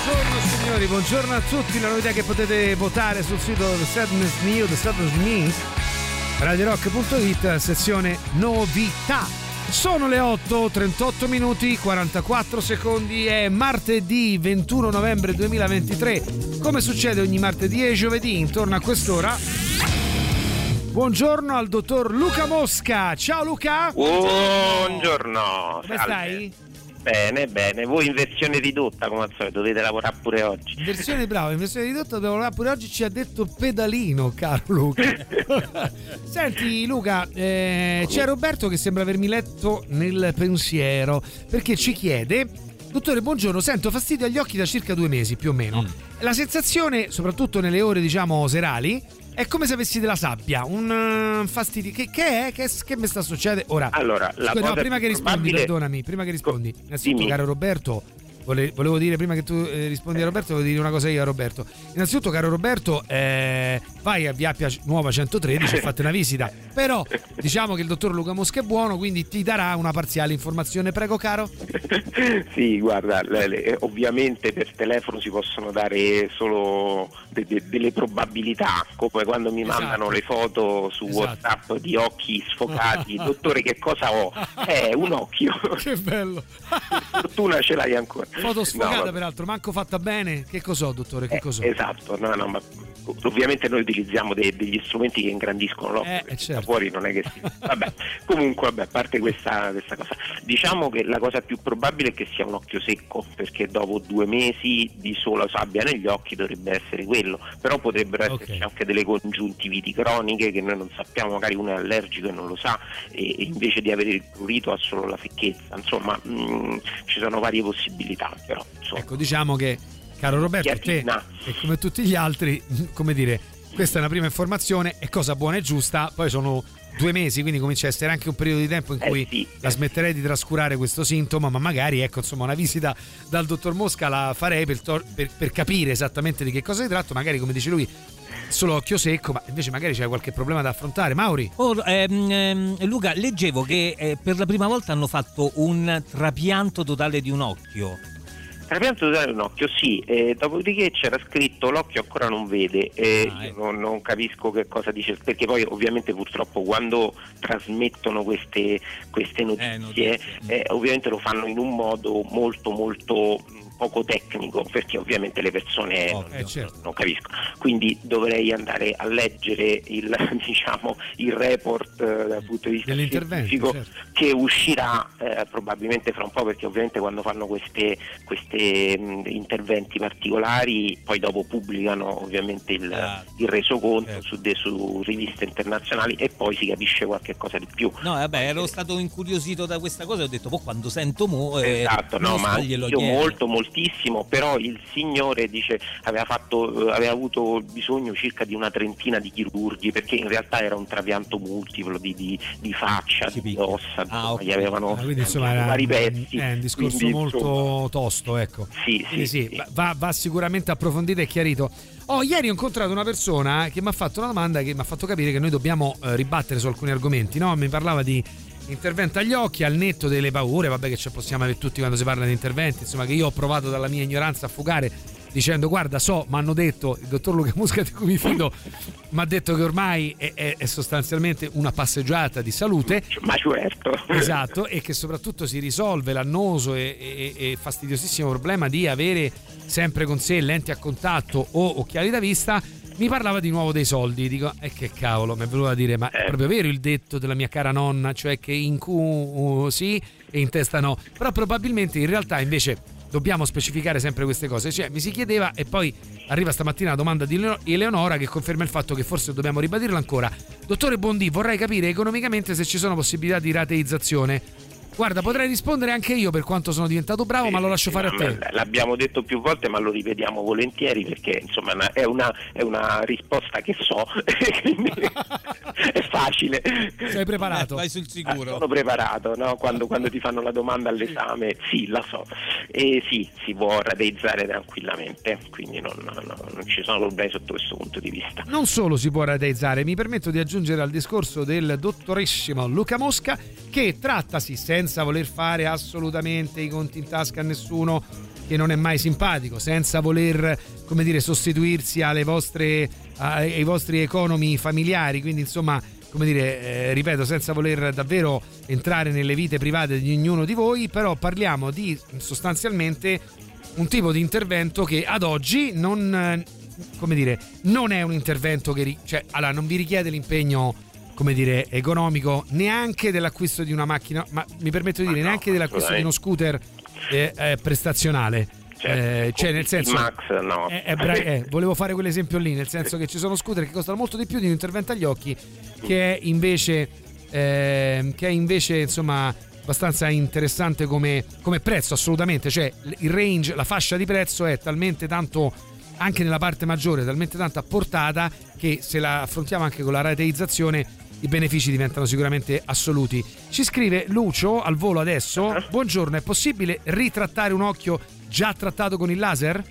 S5: Buongiorno signori, buongiorno a tutti. La novità che potete votare sul sito The Sadness News, The Sadness Me, radiorock.it, sezione novità. Sono le 8, 38 minuti, 44 secondi, è martedì 21 novembre 2023. Come succede ogni martedì e giovedì intorno a quest'ora. Buongiorno al dottor Luca Mosca. Ciao Luca.
S53: Buongiorno.
S5: Come
S53: salve.
S5: stai?
S53: Bene, bene. Voi in versione ridotta come al solito, dovete lavorare pure oggi.
S5: In versione brava, in versione ridotta dobbiamo lavorare pure oggi ci ha detto pedalino, caro Luca. Senti Luca, eh, c'è Roberto che sembra avermi letto nel pensiero perché ci chiede Dottore, buongiorno, sento fastidio agli occhi da circa due mesi più o meno. La sensazione, soprattutto nelle ore diciamo serali, è come se avessi della sabbia, un uh, fastidio. Che, che è? Che, che mi sta succedendo? Ora,
S53: Allora,
S5: scusa, no, prima che rispondi, perdonami, prima che rispondi. Innanzitutto, caro Roberto, volevo dire prima che tu eh, rispondi a Roberto, volevo dire una cosa io a Roberto. Innanzitutto, caro Roberto, eh, vai a Via Appia Nuova 113 e fate una visita. Però diciamo che il dottor Luca Mosca è buono, quindi ti darà una parziale informazione. Prego, caro.
S53: Sì, guarda, le- le- ovviamente per telefono si possono dare solo de- de- delle probabilità, come quando mi mandano le foto su
S5: Esatto.
S53: WhatsApp di occhi sfocati. Dottore, che cosa ho? Eh, un occhio.
S5: che bello.
S53: Fortuna ce l'hai ancora.
S5: Foto
S53: No,
S5: sfocata,
S53: vabbè.
S5: peraltro, manco fatta bene. Che cos'ho, dottore? Che cos'ho?
S53: Esatto, no, no, ma ovviamente noi utilizziamo dei- degli strumenti che ingrandiscono l'occhio,
S5: Eh, certo.
S53: da fuori non è che si... Vabbè, comunque, vabbè, a parte questa, questa cosa, diciamo che la cosa più probabile è che sia un occhio secco, perché dopo due mesi di sola sabbia negli occhi dovrebbe essere quello, però potrebbero esserci anche delle congiuntiviti croniche che noi non sappiamo, magari uno è allergico e non lo sa, e, e invece di avere il prurito ha solo la secchezza, insomma, mh, ci sono varie possibilità, però, insomma.
S5: Ecco, diciamo che, caro Roberto, te e come tutti gli altri, come dire, questa è una prima informazione, è cosa buona e giusta, poi sono due mesi, quindi comincia a essere anche un periodo di tempo in
S53: Eh
S5: cui
S53: sì.
S5: la smetterei di trascurare questo sintomo, ma magari, ecco, insomma, una visita dal dottor Mosca la farei per, tor- per- per capire esattamente di che cosa si tratta, magari, come dice lui, solo occhio secco, ma invece magari c'è qualche problema da affrontare. Mauri?
S6: Or- ehm, ehm, Luca, leggevo che eh, per la prima volta hanno fatto un trapianto totale di un occhio.
S53: Trapianto totale di un occhio, sì, eh, dopodiché c'era scritto l'occhio ancora non vede, eh,
S6: Ah,
S53: io
S6: ecco.
S53: non, non capisco che cosa dice, perché poi ovviamente purtroppo quando trasmettono queste, queste notizie eh, ovviamente lo fanno in un modo molto molto mh, poco tecnico, perché ovviamente le persone non,
S5: Eh, certo.
S53: non capiscono, quindi dovrei andare a leggere il, diciamo, il report eh, dal punto di vista
S5: Dell'intervento,
S53: scientifico
S5: certo.
S53: che uscirà eh, probabilmente fra un po' perché ovviamente quando fanno queste, queste, mh, interventi particolari poi dopo pubblicano ovviamente il, il resoconto su, de- su riviste internazionali e poi si capisce qualche cosa di più.
S6: No, vabbè, ero stato incuriosito da questa cosa e ho detto, poi quando sento mo, eh,
S53: Esatto, no, ma
S6: glielo
S53: io
S6: chiedo.
S53: molto, moltissimo, però il signore dice aveva, fatto, eh, aveva avuto bisogno circa di una trentina di chirurghi perché in realtà era un trapianto multiplo di, di- di faccia, di ossa, insomma, gli avevano
S5: Ah, quindi insomma era
S53: vari pezzi.
S5: è un discorso
S53: quindi,
S5: molto
S53: insomma,
S5: tosto, ecco.
S53: Sì, sì,
S5: sì, va, va sicuramente approfondito e chiarito. Oh, ieri ho incontrato una persona che mi ha fatto una domanda che mi ha fatto capire che noi dobbiamo eh, ribattere su alcuni argomenti, no? Mi parlava di intervento agli occhi, al netto delle paure, vabbè che ci possiamo avere tutti quando si parla di interventi, insomma che io ho provato dalla mia ignoranza a fugare dicendo guarda so, mi hanno detto, il dottor Luca Musca di cui mi fido, mi ha detto che ormai è, è- è sostanzialmente una passeggiata di salute.
S53: Ma certo.
S5: Esatto, e che soprattutto si risolve l'annoso e, e- e fastidiosissimo problema di avere sempre con sé lenti a contatto o occhiali da vista. Mi parlava di nuovo dei soldi, dico, e che cavolo, mi è venuto a dire, ma è proprio vero il detto della mia cara nonna, cioè che in cu sì e in testa no, però probabilmente in realtà invece dobbiamo specificare sempre queste cose, cioè mi si chiedeva e poi arriva stamattina la domanda di Leo- Eleonora che conferma il fatto che forse dobbiamo ribadirlo ancora. Dottore Bondi, vorrei capire economicamente se ci sono possibilità di rateizzazione. Guarda, potrei rispondere anche io per quanto sono diventato bravo, ma lo lascio fare a te.
S53: L'abbiamo detto più volte, ma lo ripetiamo volentieri perché insomma è una, è una risposta che so, quindi è facile.
S5: Sei preparato?
S6: vai sul sicuro.
S53: Sono preparato, no? quando, quando ti fanno la domanda all'esame, sì, la so. E sì, si può rateizzare tranquillamente, quindi non, non- non ci sono problemi sotto questo punto di vista.
S5: Non solo si può rateizzare, mi permetto di aggiungere al discorso del dottorissimo Luca Mosca che trattasi senza voler fare assolutamente i conti in tasca a nessuno che non è mai simpatico, senza voler, come dire, sostituirsi vostre, ai vostri economi familiari, quindi insomma, come dire, eh, ripeto, senza voler davvero entrare nelle vite private di ognuno di voi, però parliamo di sostanzialmente un tipo di intervento che ad oggi non, eh, dire, non è un intervento che cioè, allora, non vi richiede l'impegno come dire, economico neanche dell'acquisto di una macchina, ma mi permetto di dire neanche dell'acquisto di uno scooter eh, eh, prestazionale. Eh, cioè nel senso
S53: Max, no.
S5: eh, eh, bra- eh, volevo fare quell'esempio lì nel senso che ci sono scooter che costano molto di più di un intervento agli occhi che è invece ehm, che è invece insomma abbastanza interessante come, come prezzo assolutamente cioè il range la fascia di prezzo è talmente tanto anche nella parte maggiore talmente tanto a portata che se la affrontiamo anche con la rateizzazione i benefici diventano sicuramente assoluti. Ci scrive Lucio al volo adesso. Buongiorno, è possibile ritrattare un occhio già trattato con il laser?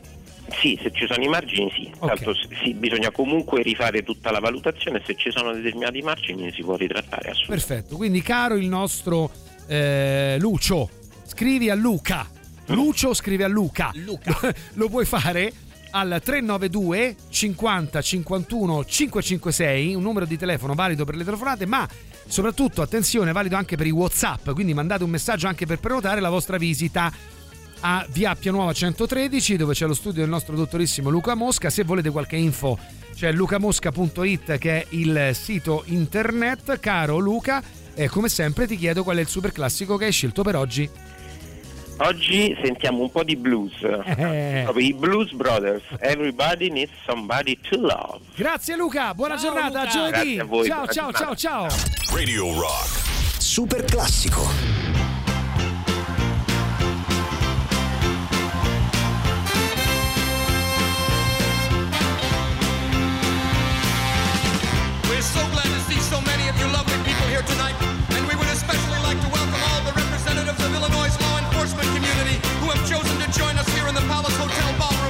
S53: Sì, se ci sono i margini sì, tanto s- sì, bisogna comunque rifare tutta la valutazione, se ci sono determinati margini si può ritrattare assolutamente.
S5: Perfetto, quindi caro il nostro eh, Lucio, scrivi a Luca. Lucio scrive a Luca. Lo puoi fare al 392 50 51 556, un numero di telefono valido per le telefonate, ma soprattutto attenzione, valido anche per i WhatsApp, quindi mandate un messaggio anche per prenotare la vostra visita a via Appia Nuova 113 dove c'è lo studio del nostro dottorissimo Luca Mosca. Se volete qualche info c'è lucamosca.it che è il sito internet. Caro Luca e come sempre ti chiedo qual è il super classico che hai scelto per oggi
S53: Oggi sentiamo un po' di blues,
S5: Eh.
S53: proprio i Blues Brothers, Everybody Needs Somebody to Love.
S5: grazie Luca buona giornata a
S53: Luca.
S5: giovedì
S53: Grazie a voi,
S5: ciao ciao ciao
S53: giornata.
S5: ciao
S52: Radio Rock. Super classico.
S8: We're so glad to see so many of you lovely people here tonight, chosen to join us here in the Palace Hotel ballroom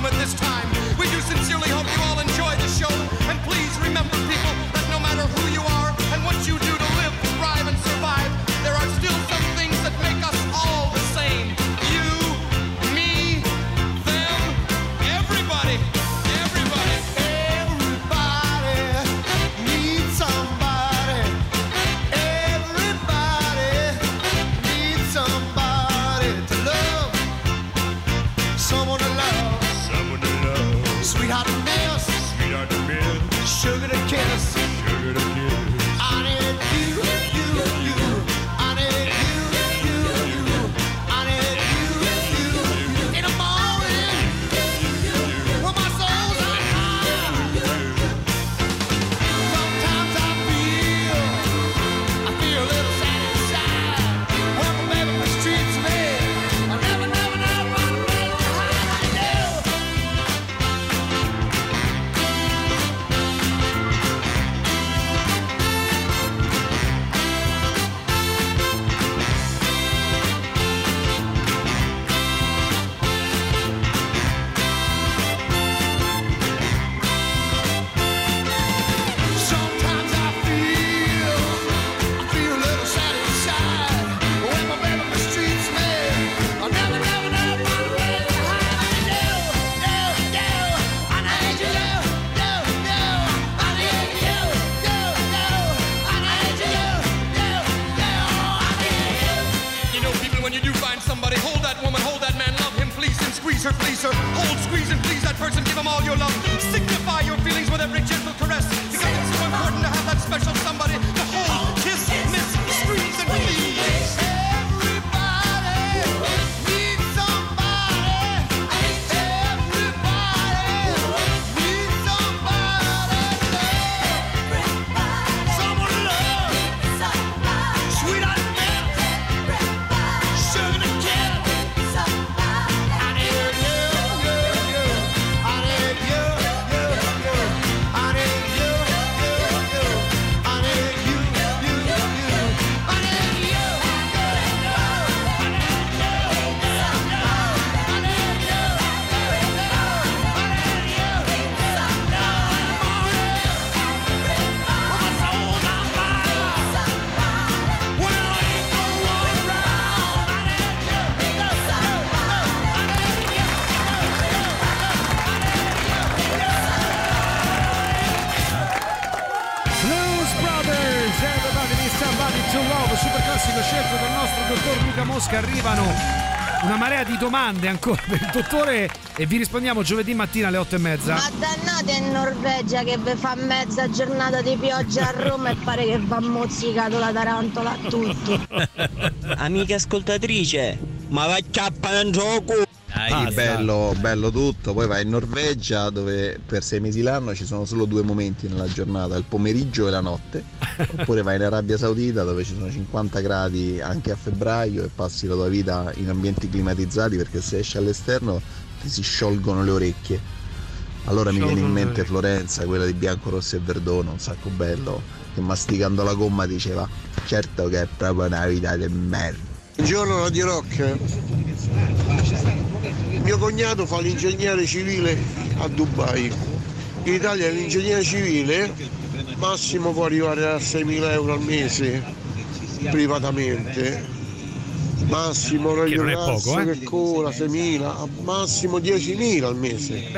S5: domande ancora per il dottore e vi rispondiamo giovedì mattina alle otto e mezza.
S54: Ma dannate in Norvegia che vi fa mezza giornata di pioggia a Roma e pare che va mozzicato la tarantola a tutti.
S44: Amica ascoltatrice, ma va chiappa in gioco!
S55: Sì, bello, bello tutto, poi vai in Norvegia dove per sei mesi l'anno ci sono solo due momenti nella giornata, il pomeriggio e la notte, oppure vai in Arabia Saudita dove ci sono 50 gradi anche a febbraio e passi la tua vita in ambienti climatizzati perché se esci all'esterno ti si sciolgono le orecchie. Allora mi viene in
S5: Sciolgono
S55: mente Florenza, quella di Bianco, Rosso e Verdone, un sacco bello, che masticando la gomma diceva certo che è proprio una vita di merda.
S56: Buongiorno Radio Rock. Mio cognato fa l'ingegnere civile a Dubai. In Italia l'ingegnere civile massimo può arrivare a 6.000 euro al mese privatamente. Massimo
S5: Che non è poco, eh?
S56: che cola 6.000, a massimo 10.000 al mese.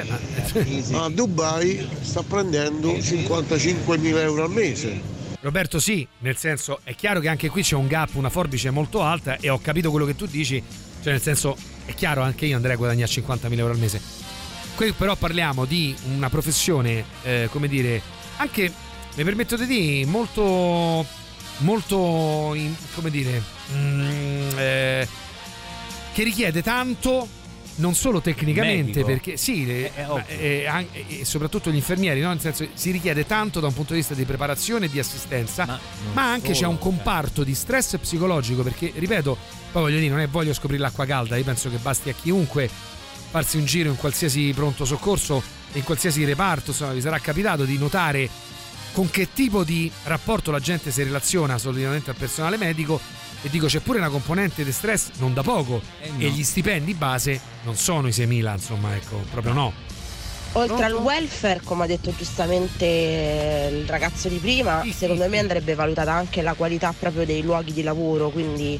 S56: A Dubai sta prendendo 55.000 euro al mese.
S5: Roberto sì, nel senso è chiaro che anche qui c'è un gap, una forbice molto alta e ho capito quello che tu dici, cioè nel senso è chiaro anche io andrei a guadagnare 50.000 euro al mese. Qui però parliamo di una professione, eh, come dire, anche, mi permetto di dire, molto, molto, in- come dire, mm, eh, che richiede tanto non solo tecnicamente
S6: Medico.
S5: perché sì le- ma, eh, an- e soprattutto gli infermieri no? nel senso si richiede tanto da un punto di vista di preparazione e di assistenza ma, anche c'è
S6: solo,
S5: un comparto di stress psicologico perché ripeto poi voglio dire non è voglio scoprire l'acqua calda io penso che basti a chiunque farsi un giro in qualsiasi pronto soccorso in qualsiasi reparto insomma vi sarà capitato di notare con che tipo di rapporto la gente si relaziona solitamente al personale medico. E dico c'è pure una componente di stress non da poco.
S6: Eh, no.
S5: e gli stipendi base non sono i 6.000 insomma ecco proprio no.
S57: Oltre al welfare, come ha detto giustamente il ragazzo di prima, secondo me andrebbe valutata anche la qualità proprio dei luoghi di lavoro, quindi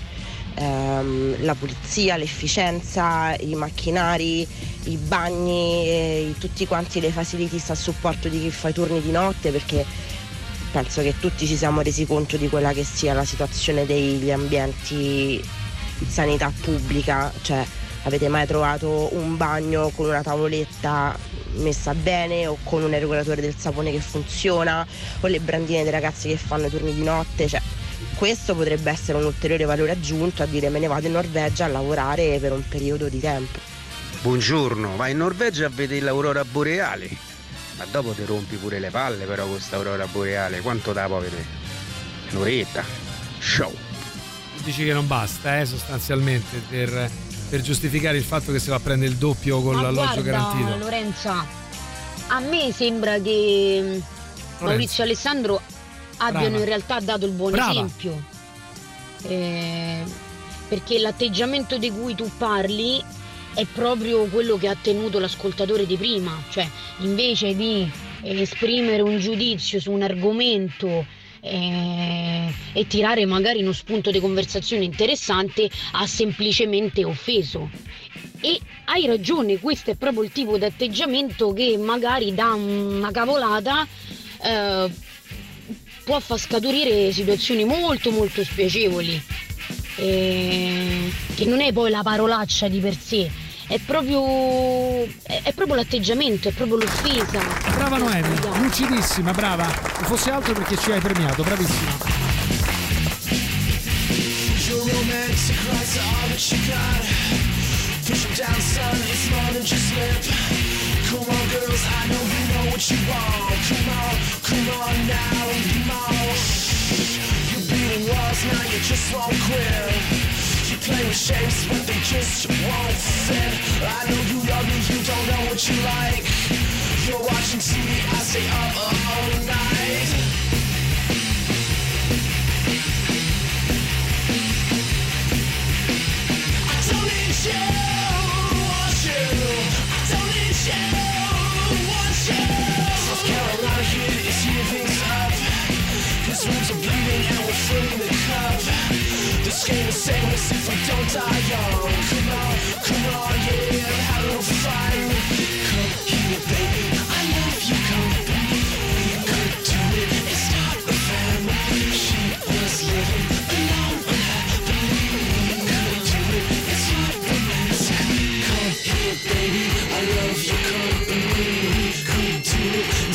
S57: ehm, la pulizia, l'efficienza, i macchinari, i bagni, e tutti quanti le facilities a supporto di chi fa i turni di notte, perché penso che tutti ci siamo resi conto di quella che sia la situazione degli ambienti sanità pubblica, cioè avete mai trovato un bagno con una tavoletta messa bene o con un erogatore del sapone che funziona o le brandine dei ragazzi che fanno i turni di notte, cioè questo potrebbe essere un ulteriore valore aggiunto a dire me ne vado in Norvegia a lavorare per un periodo di tempo.
S58: Buongiorno, vai in Norvegia a vedere l'aurora boreale. Ma dopo ti rompi pure le palle però con questa aurora boreale. Quanto da può vedere? Un'oretta. Show.
S5: dici che non basta eh, sostanzialmente per, per giustificare il fatto che si va a prendere il doppio con
S47: Ma
S5: l'alloggio
S47: guarda,
S5: garantito
S47: Lorenza, a me sembra che mm, Maurizio e Alessandro abbiano
S5: Brava.
S47: in realtà dato il buon
S5: Brava.
S47: esempio. Eh, perché l'atteggiamento di cui tu parli è proprio quello che ha tenuto l'ascoltatore di prima, cioè invece di eh, esprimere un giudizio su un argomento eh, e tirare magari uno spunto di conversazione interessante, ha semplicemente offeso. E hai ragione, questo è proprio il tipo di atteggiamento che magari da una cavolata eh, può far scaturire situazioni molto molto spiacevoli. Eh, che non è poi la parolaccia di per sé, è proprio, è, è proprio l'atteggiamento, è proprio l'offesa.
S5: brava Noemi lucidissima brava se fosse altro perché ci hai premiato bravissima
S8: down, just. Come on, girls, I know you know what you want. Come on, come on now, come on. You're beating walls, now you just won't quit. You play with shapes, but they just won't fit. I know you love me, you don't know what you like. You're watching TV, I stay up all night. I don't need you, if we don't die young. Come on, come on, fun. Come here, baby, I love you, come. We could do it a family. She was living alone. We could do it, it's not. Come here, baby, I love you, come. We could do it.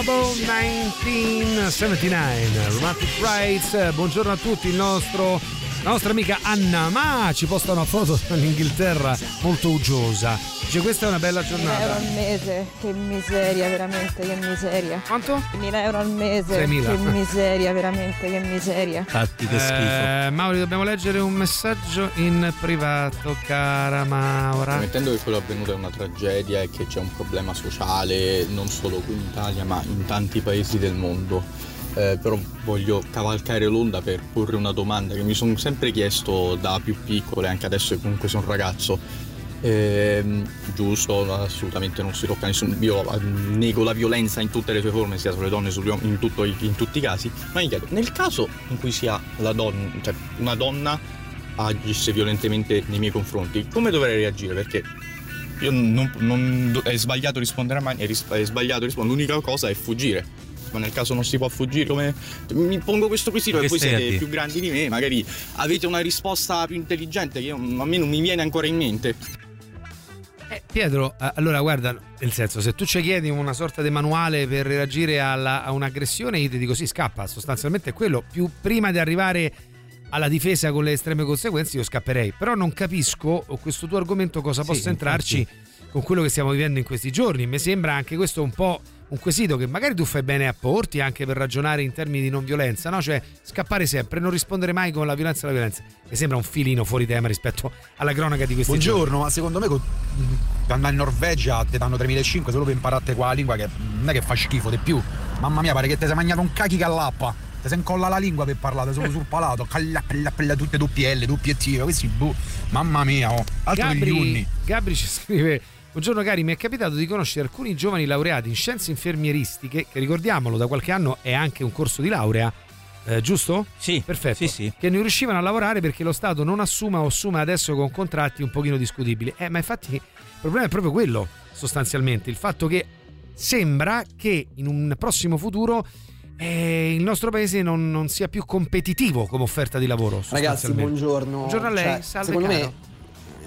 S5: Death from Above 1979 Romantic Rights. Buongiorno a tutti il nostro la nostra amica Anna Ma ci posta una foto dall'Inghilterra molto uggiosa dice questa è una bella
S59: 1000 euro
S5: giornata
S59: al mese, che miseria, veramente, che miseria.
S5: Quanto?
S59: 1000 euro al mese,
S5: 6.000.
S59: che miseria, veramente, che miseria.
S6: Infatti, che
S5: Eh, Mauri dobbiamo leggere un messaggio in privato cara Maura
S60: Ammettendo che quello avvenuto è una tragedia e che c'è un problema sociale non solo qui in Italia ma in tanti paesi del mondo, eh, però voglio cavalcare l'onda per porre una domanda che mi sono sempre chiesto da più piccolo e anche adesso che comunque sono un ragazzo. Ehm, giusto, assolutamente non si tocca nessuno. Io eh, nego la violenza in tutte le sue forme, sia sulle donne, sugli uomini, in, in tutti i casi. Ma mi chiedo, nel caso in cui sia donna, cioè una donna agisse violentemente nei miei confronti, come dovrei reagire? Perché io non, non- è sbagliato rispondere a mani, è, ris- è sbagliato rispondere, l'unica cosa è fuggire. Ma nel caso non si può fuggire, come mi pongo questo quesito
S6: Che
S60: e voi siete più grandi di me, magari avete una risposta più intelligente che io- a me non mi viene ancora in mente.
S5: Pietro, eh, allora guarda, nel senso, se tu ci chiedi una sorta di manuale per reagire alla- a un'aggressione, io ti dico sì, scappa, sostanzialmente è quello. Più prima di arrivare alla difesa con le estreme conseguenze, io scapperei. Però non capisco questo tuo argomento cosa
S6: Sì,
S5: possa entrarci con quello che stiamo vivendo in questi giorni. Mi sembra anche questo un po' un quesito che magari tu fai bene a porti anche per ragionare in termini di non violenza, no? Cioè scappare sempre, non rispondere mai con la violenza alla violenza. Mi sembra un filino fuori tema rispetto alla cronaca di questi giorni.
S61: Buongiorno, ma secondo me andare in Norvegia ti danno 3.500 solo per imparare qua la lingua che non è che fa schifo di più. Mamma mia, pare che ti sei mangiato un cachi callappa. Ti sei incolla la lingua per parlare solo sul palato. Calla, calla, calla, tutte doppie L, doppie T. Questi boh. Mamma mia, oh. Altro
S5: Gabri. Gabri ci scrive: Buongiorno cari, mi è capitato di conoscere alcuni giovani laureati in scienze infermieristiche, che ricordiamolo da qualche anno è anche un corso di laurea. eh, giusto?
S6: Sì.
S5: Perfetto.
S6: Sì, sì.
S5: Che non riuscivano a lavorare perché lo Stato non assume o assume adesso con contratti un pochino discutibili. Eh, ma infatti il problema è proprio quello, sostanzialmente. Il fatto che sembra che in un prossimo futuro eh, il nostro paese non, non sia più competitivo come offerta di lavoro.
S62: Ragazzi, buongiorno.
S5: Buongiorno a lei,
S62: Cioè,
S5: salve
S62: secondo
S5: caro.
S62: me,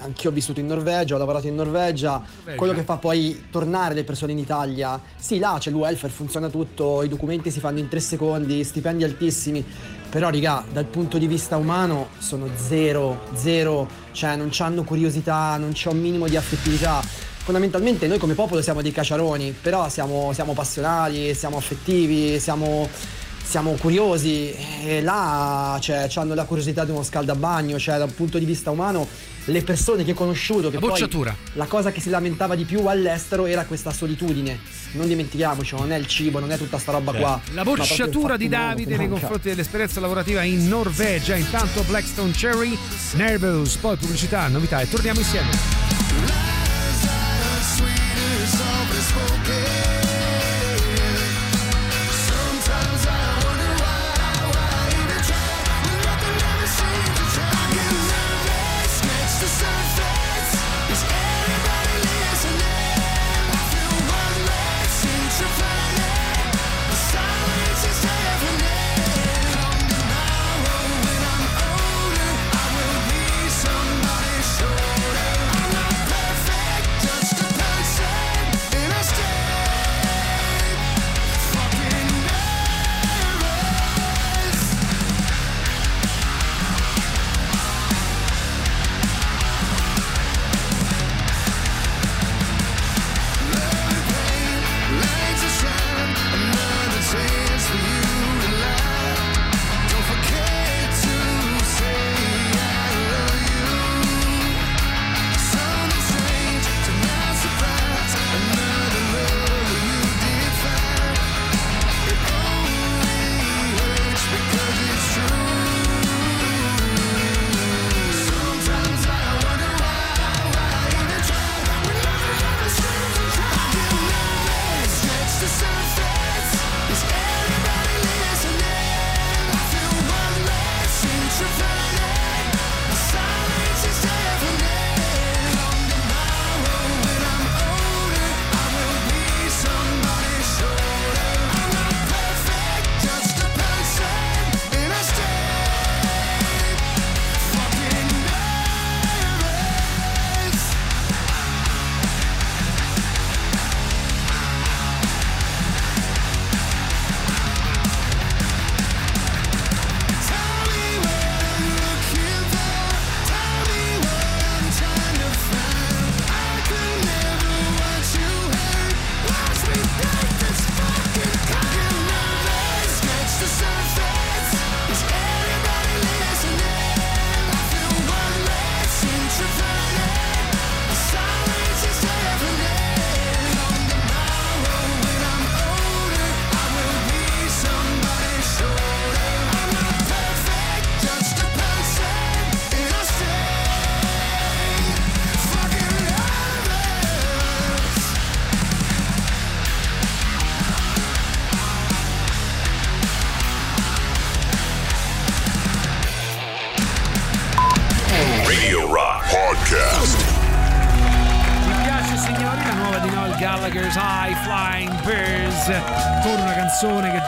S62: anch'io ho vissuto in Norvegia, ho lavorato in Norvegia.
S5: Norvegia.
S62: Quello che fa poi tornare le persone in Italia, sì, là c'è il welfare, funziona tutto, i documenti si fanno in tre secondi, stipendi altissimi. Però, raga, dal punto di vista umano sono zero, zero, cioè non hanno curiosità, non c'è un minimo di affettività. Fondamentalmente noi come popolo siamo dei caciaroni, però siamo, siamo passionali, siamo affettivi, siamo, siamo curiosi e là cioè, hanno la curiosità di uno scaldabagno, cioè dal punto di vista umano le persone che ho conosciuto, che
S5: La
S62: poi
S5: bocciatura.
S62: la cosa che si lamentava di più all'estero era questa solitudine. Non dimentichiamoci, non è il cibo, non è tutta sta roba qua.
S5: La
S62: ma proprio il
S5: bocciatura di Davide nei confronti dell'esperienza lavorativa in Norvegia. Intanto Blackstone Cherry, Nervous, poi pubblicità, novità e torniamo insieme.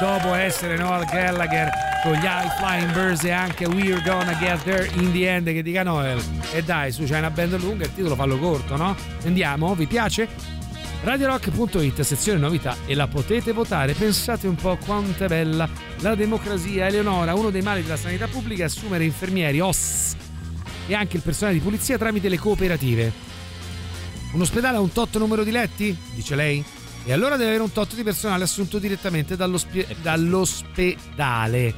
S5: Dopo essere Noel Gallagher con gli High Flying Birds e anche We're Gonna Get There in the End che dica Noel e dai su c'è una band lunga il titolo fallo corto no? andiamo vi piace? RadioRock.it sezione novità e la potete votare pensate un po' quanto è bella la democrazia Eleonora uno dei mali della sanità pubblica è assumere infermieri OS e anche il personale di pulizia tramite le cooperative un ospedale ha un tot numero di letti? Dice lei. E allora deve avere un tot di personale assunto direttamente dall'ospi- dall'ospedale.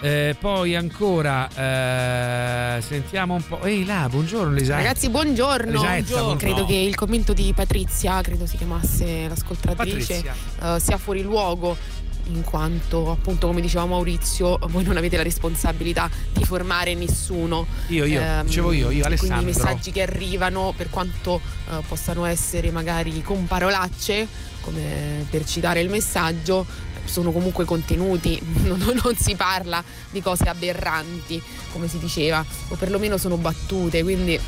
S5: Eh, poi ancora eh, sentiamo un po'. Ehi là, buongiorno Lisa.
S63: Ragazzi, buongiorno.
S5: Elisabetta, buongiorno.
S63: Credo che il commento di Patrizia, credo si chiamasse l'ascoltatrice, eh, sia fuori luogo. In quanto, appunto, come diceva Maurizio, voi non avete la responsabilità di formare nessuno.
S5: Io, io, dicevo io, io, Alessandro.
S63: Quindi i messaggi che arrivano, per quanto eh, possano essere magari con parolacce, come per citare il messaggio, sono comunque contenuti, non, non si parla di cose aberranti, come si diceva, o perlomeno sono battute, quindi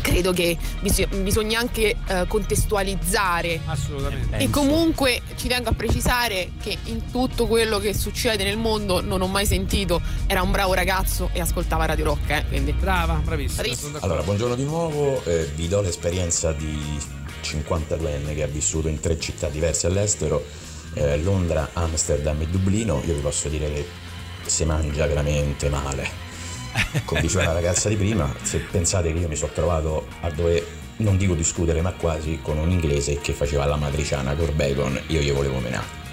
S63: credo che bis- bisogna anche eh, contestualizzare.
S5: Assolutamente.
S63: E comunque ci tengo a precisare che in tutto quello che succede nel mondo non ho mai sentito, era un bravo ragazzo e ascoltava Radio Rock, eh, quindi.
S5: Brava, bravissima.
S64: Allora, buongiorno di nuovo, eh, vi do l'esperienza di 52enne che ha vissuto in tre città diverse all'estero, eh, Londra, Amsterdam e Dublino, io vi posso dire che si mangia veramente male. Come diceva la ragazza di prima, se pensate che io mi sono trovato a dover, non dico discutere, ma quasi con un inglese che faceva la matriciana col bacon, io gli volevo menare.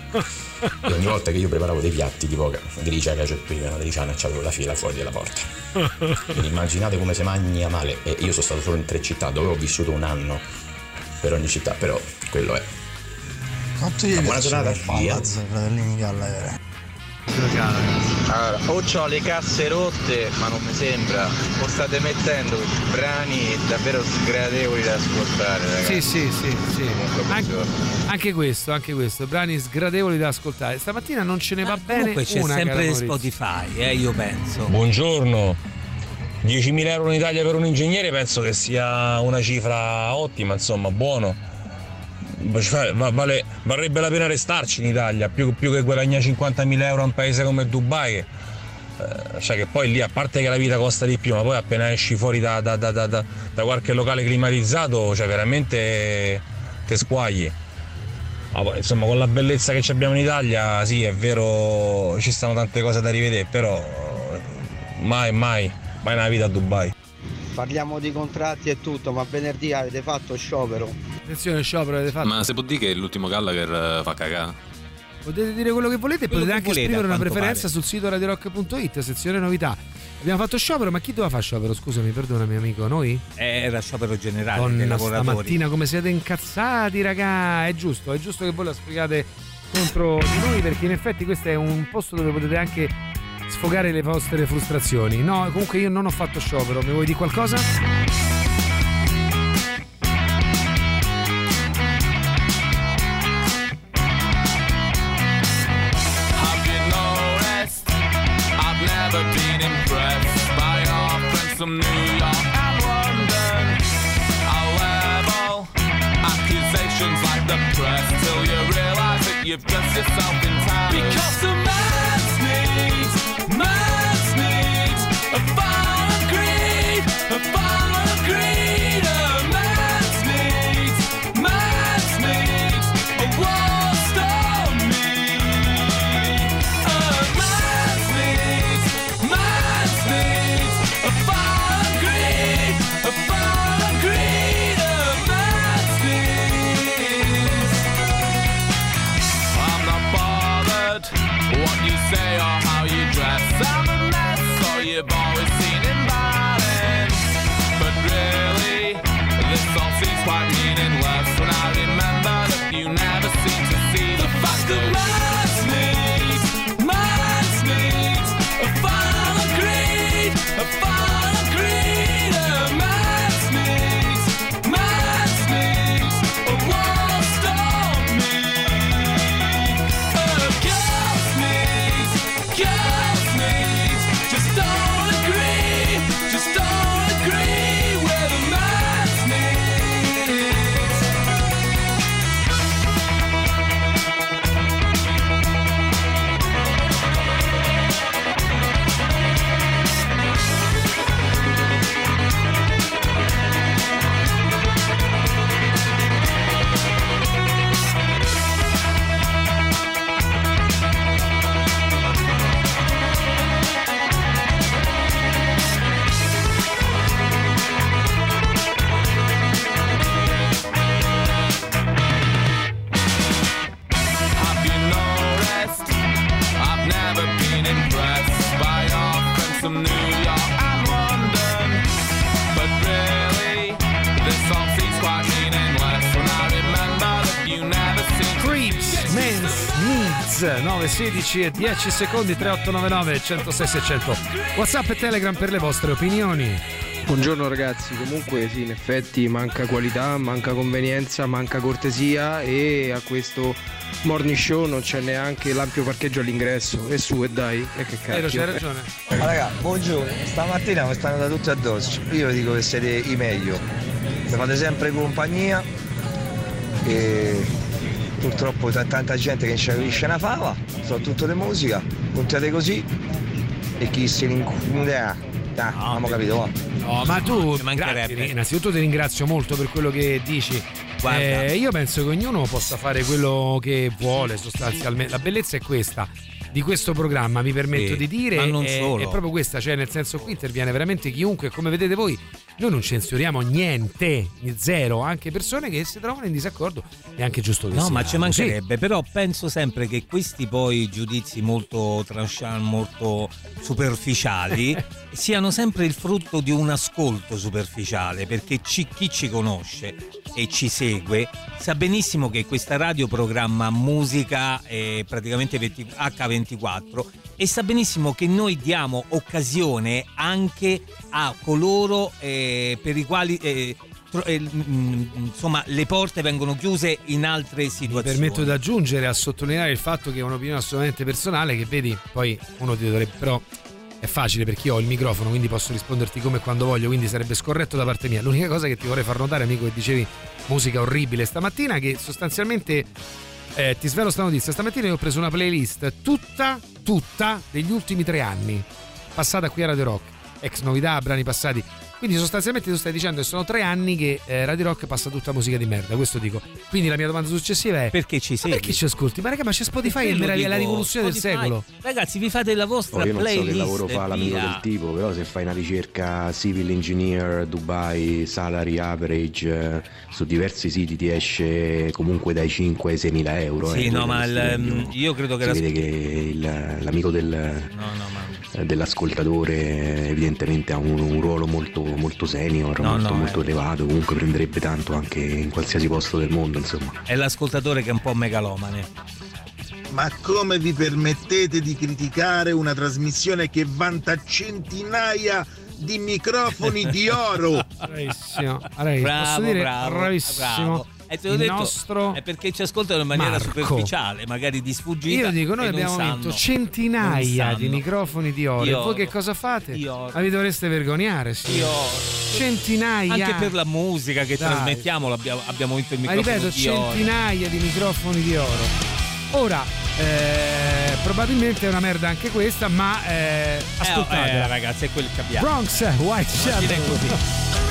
S64: E ogni volta che io preparavo dei piatti tipo gricia, cacio pepe, matriciana, c'avevo la fila fuori dalla porta. Quindi immaginate come si mangia male. E io sono stato solo in tre città dove ho vissuto un anno per ogni città, però quello è.
S65: Quanto gli
S64: Ma buona giornata.
S65: Pallaz, fratellini Gallagher?
S66: Allora, o ho le casse rotte, ma non mi sembra, o state mettendo brani davvero sgradevoli da ascoltare, ragazzi.
S5: Sì, sì, sì, sì.
S66: Comunque,
S5: Anche, questo, anche questo, brani sgradevoli da ascoltare. Stamattina non ce ne va bene
S6: Comunque c'è
S5: una,
S6: sempre. Spotify, eh, io penso.
S67: Buongiorno. 10.000 euro in Italia per un ingegnere penso che sia una cifra ottima, insomma, buono. Va- vale- varrebbe la pena restarci in Italia più, più che guadagnare 50.000 euro a un paese come Dubai. cioè che poi lì a parte che la vita costa di più, ma poi appena esci fuori da, da- da- da- qualche locale climatizzato, cioè veramente te squagli. Ma poi, insomma, con la bellezza che abbiamo in Italia, sì, è vero, ci stanno tante cose da rivedere, però mai, mai, mai nella vita a Dubai.
S66: Parliamo di contratti e tutto, ma venerdì avete fatto sciopero.
S5: Attenzione, sciopero avete fatto.
S68: Ma se può dire che l'ultimo Gallagher eh, fa cagare?
S5: Potete dire quello che volete e potete
S68: che
S5: anche
S68: volete,
S5: esprimere una preferenza
S68: pare.
S5: sul sito radiorock.it, sezione novità. Abbiamo fatto sciopero, ma chi doveva fare sciopero? Scusami, perdonami amico, noi?
S6: Era sciopero generale dei
S5: Donna,
S6: lavoratori.
S5: stamattina come siete incazzati, raga. È giusto, è giusto che voi la spiegate contro di noi perché in effetti questo è un posto dove potete anche sfogare le vostre frustrazioni. No, comunque io non ho fatto sciopero. Mi vuoi dire qualcosa?
S8: Have you noticed? I've never been
S5: 9, 16 e 10 secondi 3899 106 600 Whatsapp e Telegram per le vostre opinioni.
S69: Buongiorno ragazzi, comunque sì in effetti manca qualità, manca convenienza, manca cortesia e a questo morning show non c'è neanche l'ampio parcheggio all'ingresso. E su e dai e che eh, cazzo.
S5: Vero, ragione.
S70: Ma raga, buongiorno, stamattina mi stanno da tutti addosso, io vi dico che siete i meglio, mi fate sempre compagnia e purtroppo c'è tanta gente che non ci capisce una fava, soprattutto di musica. Continuate così e chi se ne incuderà. Dai, abbiamo capito, va.
S5: No, ma tu,
S6: mancherebbe.
S5: grazie, innanzitutto ti ringrazio molto per quello che dici.
S6: Guarda.
S5: Eh, io penso che ognuno possa fare quello che vuole sostanzialmente. La bellezza è questa. Di questo programma mi permetto
S6: Sì,
S5: di dire
S6: ma non
S5: è,
S6: solo.
S5: è proprio questa, cioè nel senso qui interviene veramente chiunque, come vedete voi, noi non censuriamo niente, zero, anche persone che si trovano in disaccordo, è anche giusto che
S6: No, ma ci mancherebbe, però penso sempre che questi poi giudizi molto tranchant, molto superficiali, siano sempre il frutto di un ascolto superficiale, perché ci- chi ci conosce e ci segue sa benissimo che questa radio programma musica eh, praticamente 20 H24 e sa benissimo che noi diamo occasione anche a coloro eh, per i quali eh, eh, mm, insomma le porte vengono chiuse in altre
S5: Mi
S6: situazioni.
S5: permetto di aggiungere a sottolineare il fatto che è un'opinione assolutamente personale che vedi, poi uno ti dovrebbe però è facile perché io ho il microfono quindi posso risponderti come e quando voglio quindi sarebbe scorretto da parte mia. L'unica cosa che ti vorrei far notare amico che dicevi musica orribile stamattina che sostanzialmente eh, ti svelo sta notizia. Stamattina io ho preso una playlist tutta tutta degli ultimi tre anni passata qui a Radio Rock. Ex novità brani passati quindi sostanzialmente tu stai dicendo che sono tre anni che eh, Radio Rock passa tutta musica di merda questo dico quindi la mia domanda successiva è
S6: perché ci
S5: ma
S6: segui?
S5: perché ci ascolti ma raga ma c'è Spotify è
S6: Quello
S5: la, la rivoluzione del
S6: Spotify.
S5: secolo
S6: Ragazzi, vi fate la vostra
S71: Oh, io non so
S6: playlist.
S71: che lavoro fa
S6: e
S71: l'amico del tipo, però se fai una ricerca civil engineer Dubai salary average eh, su diversi siti ti esce comunque dai 5 ai 6 mila euro.
S6: Sì,
S71: eh,
S6: no, ma il-
S71: stipendio.
S6: io credo che
S71: si
S6: la-
S71: vede che il- l'amico del,
S6: No, no, ma
S71: dell'ascoltatore evidentemente ha un, un ruolo molto, molto senior,
S6: No,
S71: molto,
S6: no,
S71: molto
S6: eh.
S71: elevato, comunque prenderebbe tanto anche in qualsiasi posto del mondo, insomma.
S6: è l'ascoltatore che è un po' megalomane.
S72: Ma come vi permettete di criticare una trasmissione che vanta centinaia di microfoni di oro?
S5: bravissimo Allora,
S6: bravo,
S5: posso dire
S6: bravo,
S5: bravissimo
S6: bravo. E te l'ho
S5: il
S6: detto,
S5: nostro
S6: è perché ci ascoltano in maniera
S5: Marco.
S6: superficiale, magari di sfuggita.
S5: io dico noi abbiamo
S6: sanno.
S5: vinto centinaia di microfoni di oro
S6: Di
S5: e voi che cosa fate? Ma vi dovreste vergognare sì.
S6: Oro.
S5: centinaia
S6: Anche per la musica che
S5: Dai.
S6: trasmettiamo abbiamo vinto il
S5: ma
S6: microfono
S5: ripeto
S6: di oro.
S5: centinaia di microfoni di oro ora eh, probabilmente è una merda anche questa ma eh, ascoltate
S6: Eh, eh, ragazzi, è quello che abbiamo.
S5: Bronx White
S6: fine è
S5: Shadow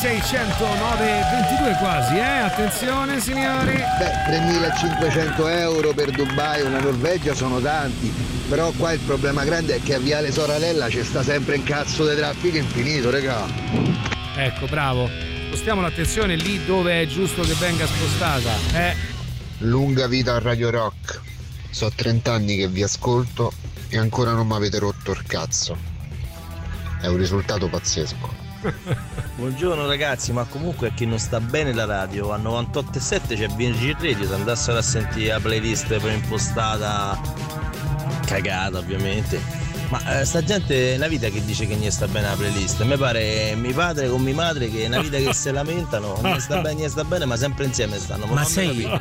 S5: 106 600 922 quasi, eh? Attenzione signori.
S73: Beh, 3500 euro per Dubai o la Norvegia sono tanti, però qua il problema grande è che a Viale Soralella c'è sta sempre un cazzo di traffico infinito, regà.
S5: Ecco, bravo. Spostiamo l'attenzione lì dove è giusto che venga spostata. Eh,
S74: Lunga vita a Radio Rock. So 30 anni che vi ascolto e ancora non mi avete rotto il cazzo. È un risultato pazzesco.
S75: Buongiorno ragazzi, ma comunque a chi non sta bene la radio, a 98.7 c'è Virgin Radio, se andassero a sentire la playlist preimpostata, cagata ovviamente. Ma eh, sta gente è una vita che dice che non sta bene la playlist. A me pare mio padre con mia madre che è una vita che si lamentano, non sta bene, non sta bene, ma sempre insieme stanno.
S6: Ma
S75: mi
S6: sai,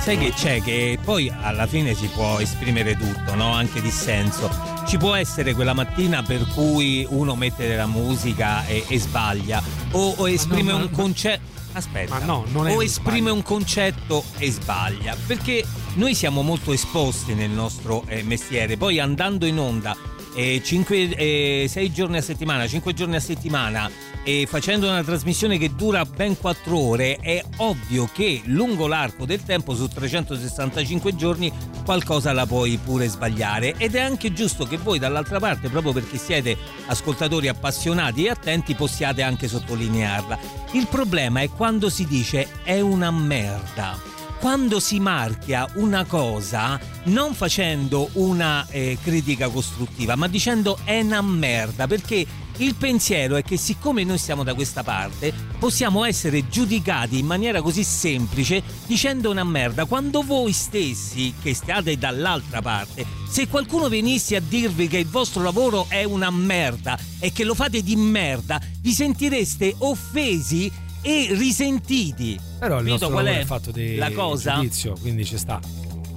S6: sai che c'è? Che poi alla fine si può esprimere tutto, no? Anche dissenso. Ci può essere quella mattina per cui uno mette della musica e, e sbaglia, o, o esprime
S5: no,
S6: un concetto. Aspetta,
S5: no,
S6: o esprime un concetto e sbaglia, perché noi siamo molto esposti nel nostro eh, mestiere, poi andando in onda eh, 6 giorni a settimana, 5 giorni a settimana e facendo una trasmissione che dura ben 4 ore, è ovvio che lungo l'arco del tempo, su 365 giorni, qualcosa la puoi pure sbagliare. Ed è anche giusto che voi dall'altra parte, proprio perché siete ascoltatori appassionati e attenti, possiate anche sottolinearla. Il problema è quando si dice è una merda quando si marchia una cosa non facendo una eh, critica costruttiva, ma dicendo è una merda, perché il pensiero è che siccome noi siamo da questa parte, possiamo essere giudicati in maniera così semplice dicendo una merda, quando voi stessi che stiate dall'altra parte, se qualcuno venisse a dirvi che il vostro lavoro è una merda e che lo fate di merda, vi sentireste offesi e risentiti.
S5: però il
S6: Capito
S5: nostro
S6: qual è
S5: è fatto di
S6: la cosa?
S5: giudizio, quindi ci sta.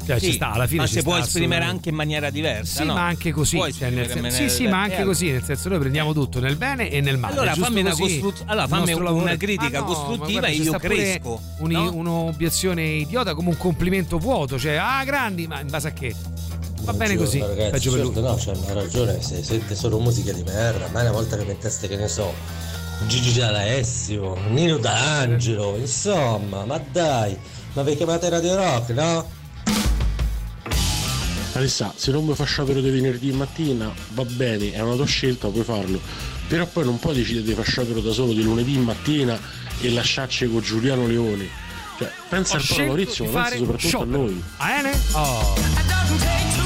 S5: Cioè,
S6: Sì,
S5: ci sta, alla fine
S6: ma
S5: ci
S6: si
S5: sta
S6: può esprimere anche in maniera diversa,
S5: Sì,
S6: no?
S5: ma anche così. Cioè, nel senso- sì, sì, ma anche così, nel senso noi prendiamo tutto nel bene e nel male.
S6: Allora fammi una, costru- allora,
S5: il
S6: fammi una critica
S5: Ma no,
S6: costruttiva
S5: guarda,
S6: e io cresco.
S5: un-
S6: no?
S5: un'obiezione idiota come un complimento vuoto, cioè ah grandi, ma in base a che? Va bene così,
S76: ragazzi,
S5: peggio per lui.
S76: certo, no, c'hanno ragione, se sente solo musica di merda, ma è una volta che metteste, che ne so, Gigi D'Alessio, Nino D'Angelo, insomma, ma dai, ma vi chiamate Radio Rock, no?
S77: Alessà, se non vuoi fare sciopero di venerdì mattina va bene, è una tua scelta, puoi farlo. Però poi non puoi decidere di fare sciopero da solo di lunedì mattina e lasciarci con Giuliano Leone. Cioè, pensa
S5: Ho
S77: al Paolo Maurizio, ma pensa soprattutto
S5: sciopero.
S77: a noi.
S5: Ah, bene? Oh.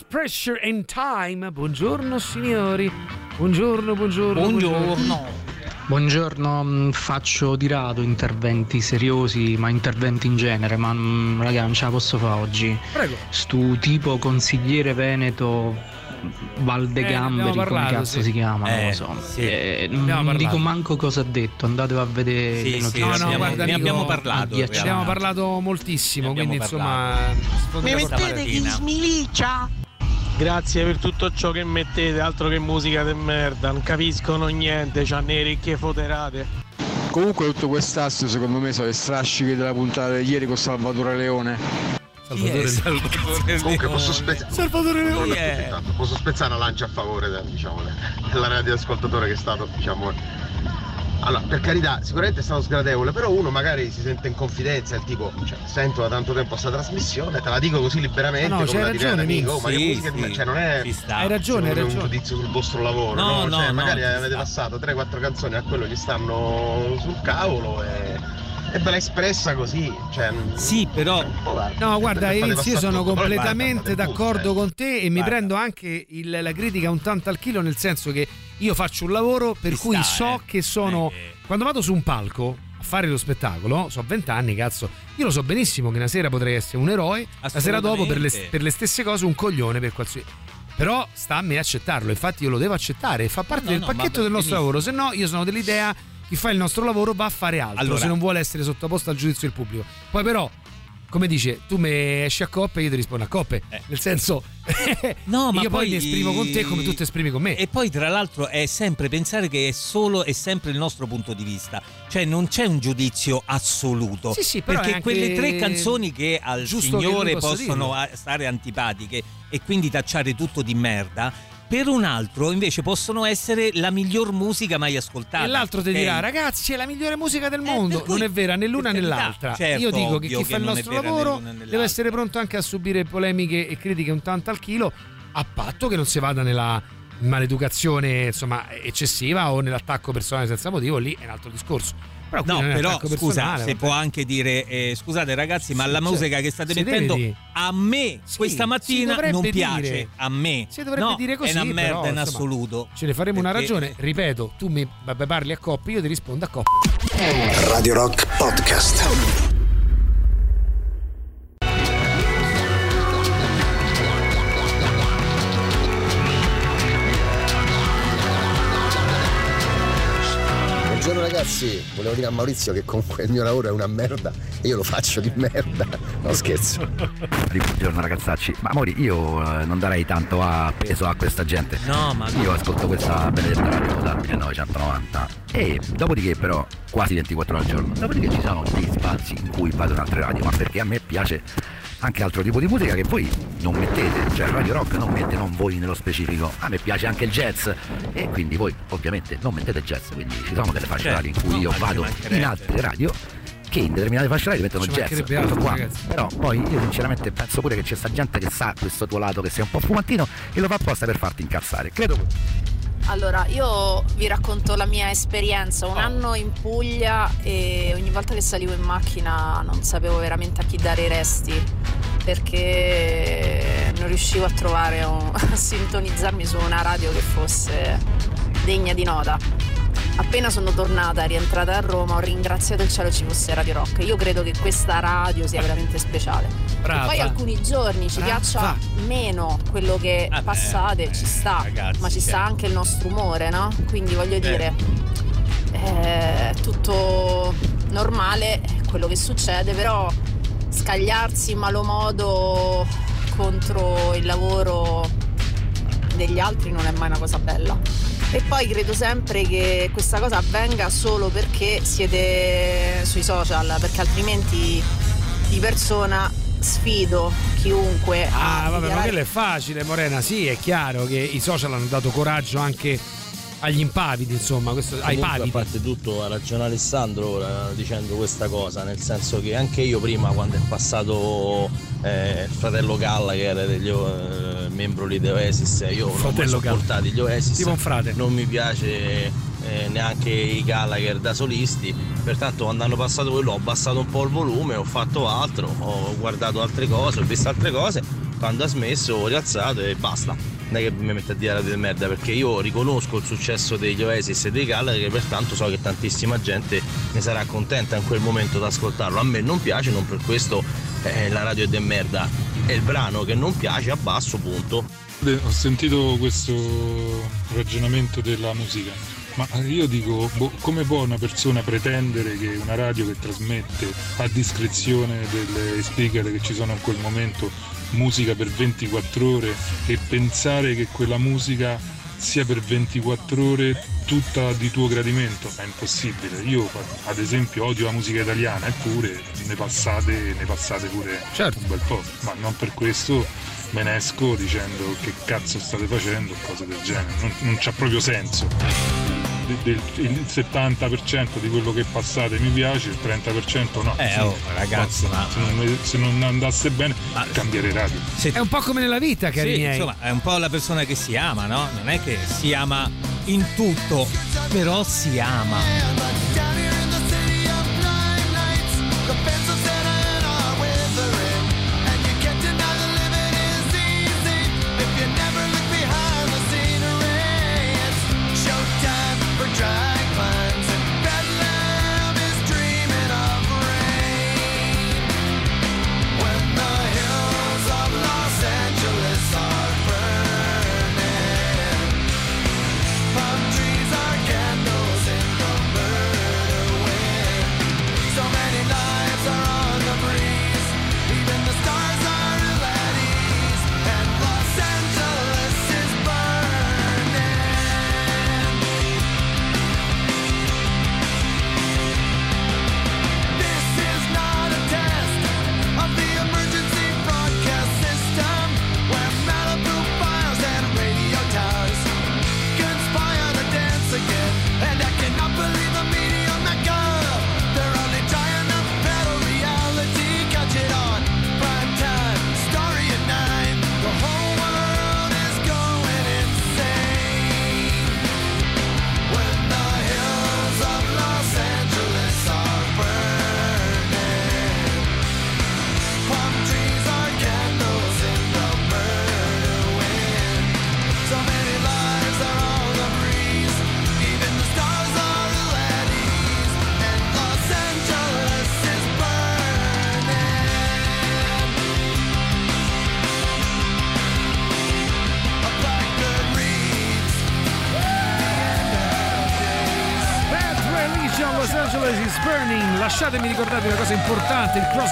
S5: Sounds, Pressure and Time. Buongiorno signori. Buongiorno, buongiorno.
S78: Buongiorno, mm, faccio di rado interventi seriosi, ma interventi in genere, ma mm, raga non ce la posso fare oggi.
S5: Prego.
S78: Stu tipo consigliere Veneto
S5: Eh,
S78: Valdegamberi, come
S5: parlato,
S78: cazzo
S5: sì.
S78: si chiama, non
S6: Eh,
S78: lo so.
S6: sì.
S78: Eh, non dico manco cosa ha detto, andatevi a vedere
S6: Sì,
S78: le
S6: sì,
S78: notizie.
S5: No, no,
S6: abbiamo-
S5: guarda,
S6: ne abbiamo parlato, in
S5: Abbiamo parlato moltissimo, quindi insomma.
S6: parlato.
S5: sfondi
S6: Mi mettete
S5: mattina.
S79: smilicia? Grazie per tutto ciò che mettete, altro che musica de merda, non capiscono niente, c'hanno le ricche foterate.
S69: Comunque tutto quest'asso secondo me sono le strasciche della puntata di ieri con Salvatore Leone.
S5: Salvatore
S6: Salvatore
S74: Comunque posso, spezz-
S5: Salvatore
S6: Leone.
S74: Esatto, posso spezzare una lancia a favore diciamo, della radioascoltatore che è stato diciamo allora per carità sicuramente è stato sgradevole però uno magari si sente in confidenza il tipo cioè, sento da tanto tempo sta trasmissione te la dico così liberamente
S5: Ah, no,
S74: come
S5: c'hai ragione,
S74: amico
S5: Mix.
S74: ma che
S6: Sì,
S74: musica
S6: sì,
S74: cioè non è.
S5: Hai ragione, hai
S74: me, un
S5: ragione.
S74: giudizio sul vostro lavoro
S6: No,
S74: no,
S6: no,
S74: Cioè,
S6: no,
S74: magari avete passato 3-4 canzoni a quello gli stanno sul cavolo e, e ve l'ha espressa così cioè,
S6: Sì, però
S5: No, guarda, Enz, io sono
S74: tutto,
S5: completamente d'accordo con te e mi prendo anche il- la critica un tanto al chilo, nel senso che io faccio un lavoro per
S6: Ci
S5: cui
S6: sta,
S5: so
S6: eh.
S5: che sono.
S6: Eh.
S5: Quando vado su un palco a fare lo spettacolo, so 20 anni, cazzo, io lo so benissimo che una sera potrei essere un eroe, la sera dopo per le, per le stesse cose un coglione per qualsiasi. Però sta a me accettarlo, infatti io lo devo accettare, fa parte
S6: no,
S5: del
S6: no,
S5: pacchetto del nostro
S6: benissimo.
S5: lavoro, se no io sono dell'idea chi fa il nostro lavoro va a fare altro
S6: Allora-
S5: se non vuole essere sottoposto al giudizio del pubblico. Poi però come dice, tu mi esci a coppe e io ti rispondo a coppe. Nel senso,
S6: No, ma
S5: io poi mi esprimo con te come tu ti esprimi con me.
S6: E poi, tra l'altro, è sempre pensare che è solo e sempre il nostro punto di vista. Cioè, non c'è un giudizio assoluto.
S5: Sì, sì, però
S6: perché quelle tre canzoni che al signore possono
S5: dirlo.
S6: a- stare antipatiche e quindi tacciare tutto di merda. Per un altro, invece, possono essere la miglior musica mai ascoltata.
S5: E l'altro ti dirà, ragazzi, è la migliore musica del mondo.
S6: per cui-
S5: non è vera né l'una né l'altra.
S6: certo,
S5: Io dico che chi
S6: che
S5: fa il nostro lavoro deve essere pronto anche a subire polemiche e critiche un tanto al chilo, a patto che non si vada nella maleducazione insomma eccessiva o nell'attacco personale senza motivo, lì è un altro discorso. Però
S6: No, però scusa, se può anche dire eh, scusate ragazzi, ma
S5: Sì,
S6: la
S5: cioè,
S6: musica che state mettendo
S5: dire.
S6: a me questa
S5: si
S6: mattina non
S5: dire.
S6: piace. A me.
S5: Si dovrebbe
S6: No,
S5: dire così.
S6: È una merda
S5: però,
S6: in
S5: insomma,
S6: assoluto.
S5: Ce ne faremo una
S6: Perché-
S5: ragione. Ripeto, tu mi vabbè, parli a coppie, io ti rispondo a coppie.
S80: Radio Rock Podcast.
S73: Buongiorno ragazzi, volevo dire a Maurizio che comunque il mio lavoro è una merda e io lo faccio di merda. No scherzo.
S81: Buongiorno ragazzacci, ma Mori io eh, non darei tanto a peso a questa gente.
S6: No, ma
S81: Io ascolto questa benedetta radio dal 1990 e dopodiché però quasi 24 ore al giorno. Dopodiché ci sono degli spazi in cui vado in altre radio, ma perché a me piace anche altro tipo di musica che voi non mettete, cioè Radio Rock non mette non voi nello specifico, a me piace anche il jazz e quindi voi ovviamente non mettete jazz, quindi ci sono delle fasce
S6: Certo,
S81: radio in cui io vado in altre radio che in determinate fasce radio mettono jazz,
S5: altro,
S81: qua.
S5: ragazzi.
S81: però poi io sinceramente penso pure che c'è sta gente che sa questo tuo lato che sei un po' fumantino e lo fa apposta per farti incazzare, credo
S82: Allora, io vi racconto la mia esperienza.
S5: Oh.
S82: Un anno in Puglia e ogni volta che salivo in macchina non sapevo veramente a chi dare i resti perché non riuscivo a trovare un- a sintonizzarmi su una radio che fosse degna di nota. Appena sono tornata, rientrata a Roma, ho ringraziato il cielo ci fosse Radio Rock. Io credo che questa radio sia veramente speciale.
S5: Brava.
S82: E poi alcuni giorni ci
S5: Brava.
S82: piaccia meno quello che passate, ci sta, ma ci sta anche il nostro umore, no? Quindi voglio dire, è tutto normale quello che succede, però scagliarsi in malo modo contro il lavoro degli altri non è mai una cosa bella. E poi credo sempre che questa cosa avvenga solo perché siete sui social, perché altrimenti di persona sfido chiunque
S5: Ah, vabbè, ma quello è facile, Morena. Sì, è chiaro che i social hanno dato coraggio anche agli impavidi, insomma, questo, ai pavidi.
S75: a parte tutto ha ragione Alessandro ora dicendo questa cosa, nel senso che anche io prima quando è passato eh, il fratello Galla che era degli eh, membro lì di Oasis, io non ho
S5: Fratello
S75: sopportati gli Oasis,
S5: Tipo un frate.
S75: non mi piace eh, neanche i Gallagher da solisti, pertanto quando hanno passato quello ho abbassato un po' il volume, ho fatto altro, ho guardato altre cose, ho visto altre cose quando ha smesso ho rialzato e basta. Non è che mi metto a dire radio di merda perché io riconosco il successo degli Oasis e dei Gallagher e pertanto so che tantissima gente ne sarà contenta in quel momento ad ascoltarlo. A me non piace, non per questo eh, la radio è de merda. È il brano che non piace, abbasso, punto.
S83: Beh, Ho sentito questo ragionamento della musica, ma io dico, boh, come può una persona pretendere che una radio che trasmette a discrezione delle speaker che ci sono in quel momento musica per 24 ore e pensare che quella musica sia per 24 ore tutta di tuo gradimento? È impossibile. Io ad esempio odio la musica italiana, eppure ne passate, ne passate pure un bel po', ma non per questo me ne esco dicendo che cazzo state facendo, cose del genere. Non, non c'ha proprio senso. De- del- il 70% di quello che passate mi piace, il 30% no.
S8: Eh, oh, ragazzi, ma-
S83: se, non, se non andasse bene, cambiare radio.
S5: È un po' come nella vita, cari
S8: Sì,
S5: miei.
S8: insomma, è un po' la persona che si ama, no? Non è che si ama in tutto, però si ama.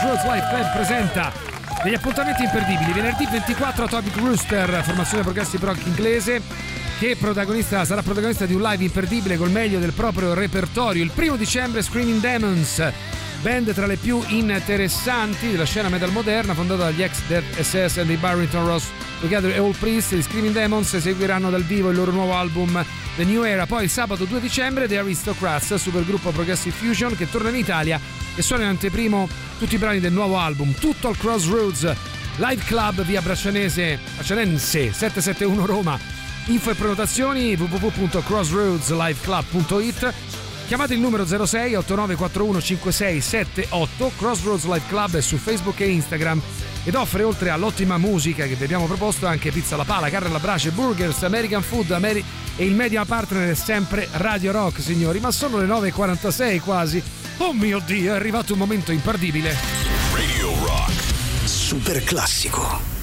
S5: Crossroads Life Club presenta degli appuntamenti imperdibili. Venerdì 24 Atomic Rooster, formazione progressive rock inglese, che protagonista- sarà protagonista di un live imperdibile col meglio del proprio repertorio. Il primo dicembre Screaming Demons. Band tra le più interessanti della scena metal moderna, fondata dagli ex Dead SS e dei Barrington Ross Together e All Priest, gli Screaming Demons eseguiranno dal vivo il loro nuovo album The New Era. Poi il sabato 2 dicembre The Aristocrats, supergruppo Progressive Fusion che torna in Italia e suona in anteprimo tutti i brani del nuovo album, tutto al Crossroads Live Club via Braccianese, Braccianense 771 Roma. Info e prenotazioni www.crossroadsliveclub.it Chiamate il numero 06 8941 5678 Crossroads Live Club è su Facebook e Instagram ed offre oltre all'ottima musica che vi abbiamo proposto anche pizza alla pala, carne alla brace, burgers, American food Ameri- e il media partner è sempre Radio Rock signori, ma sono le 9.46 quasi. Oh mio Dio, è arrivato un momento imperdibile.
S7: Radio Rock. Super classico.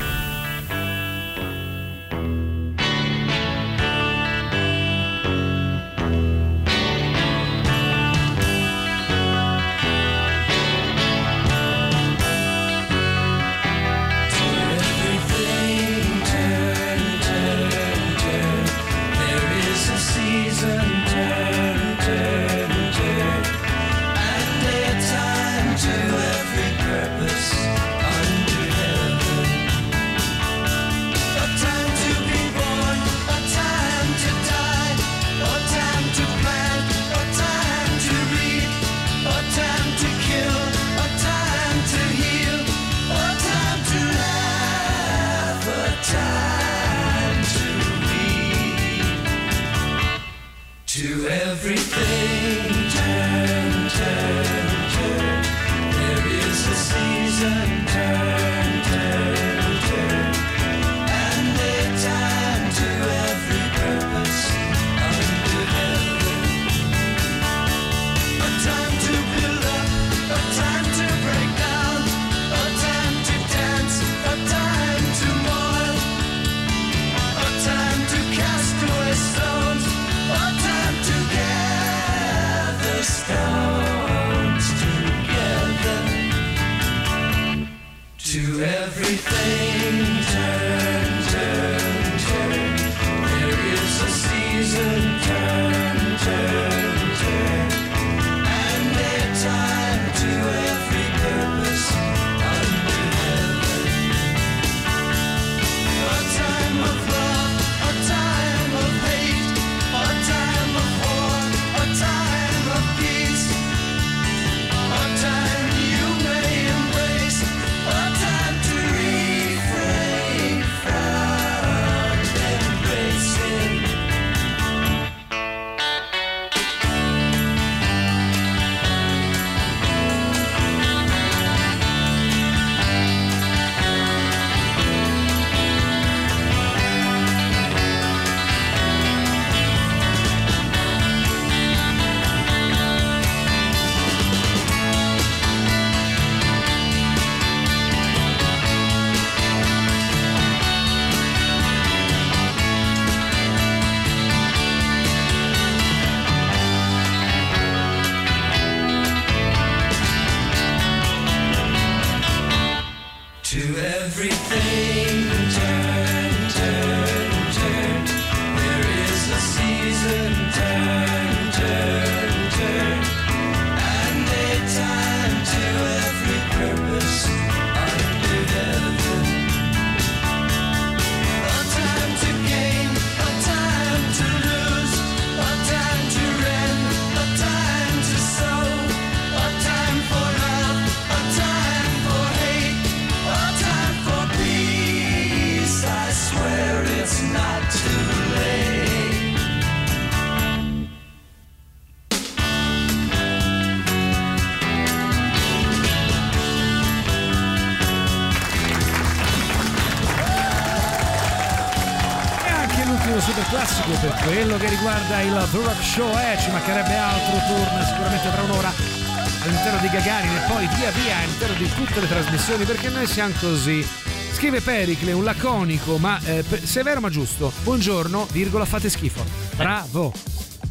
S5: Tutte le trasmissioni perché noi siamo così. Scrive Pericle, un laconico ma eh, severo ma giusto. Buongiorno, virgola, fate schifo. Bravo.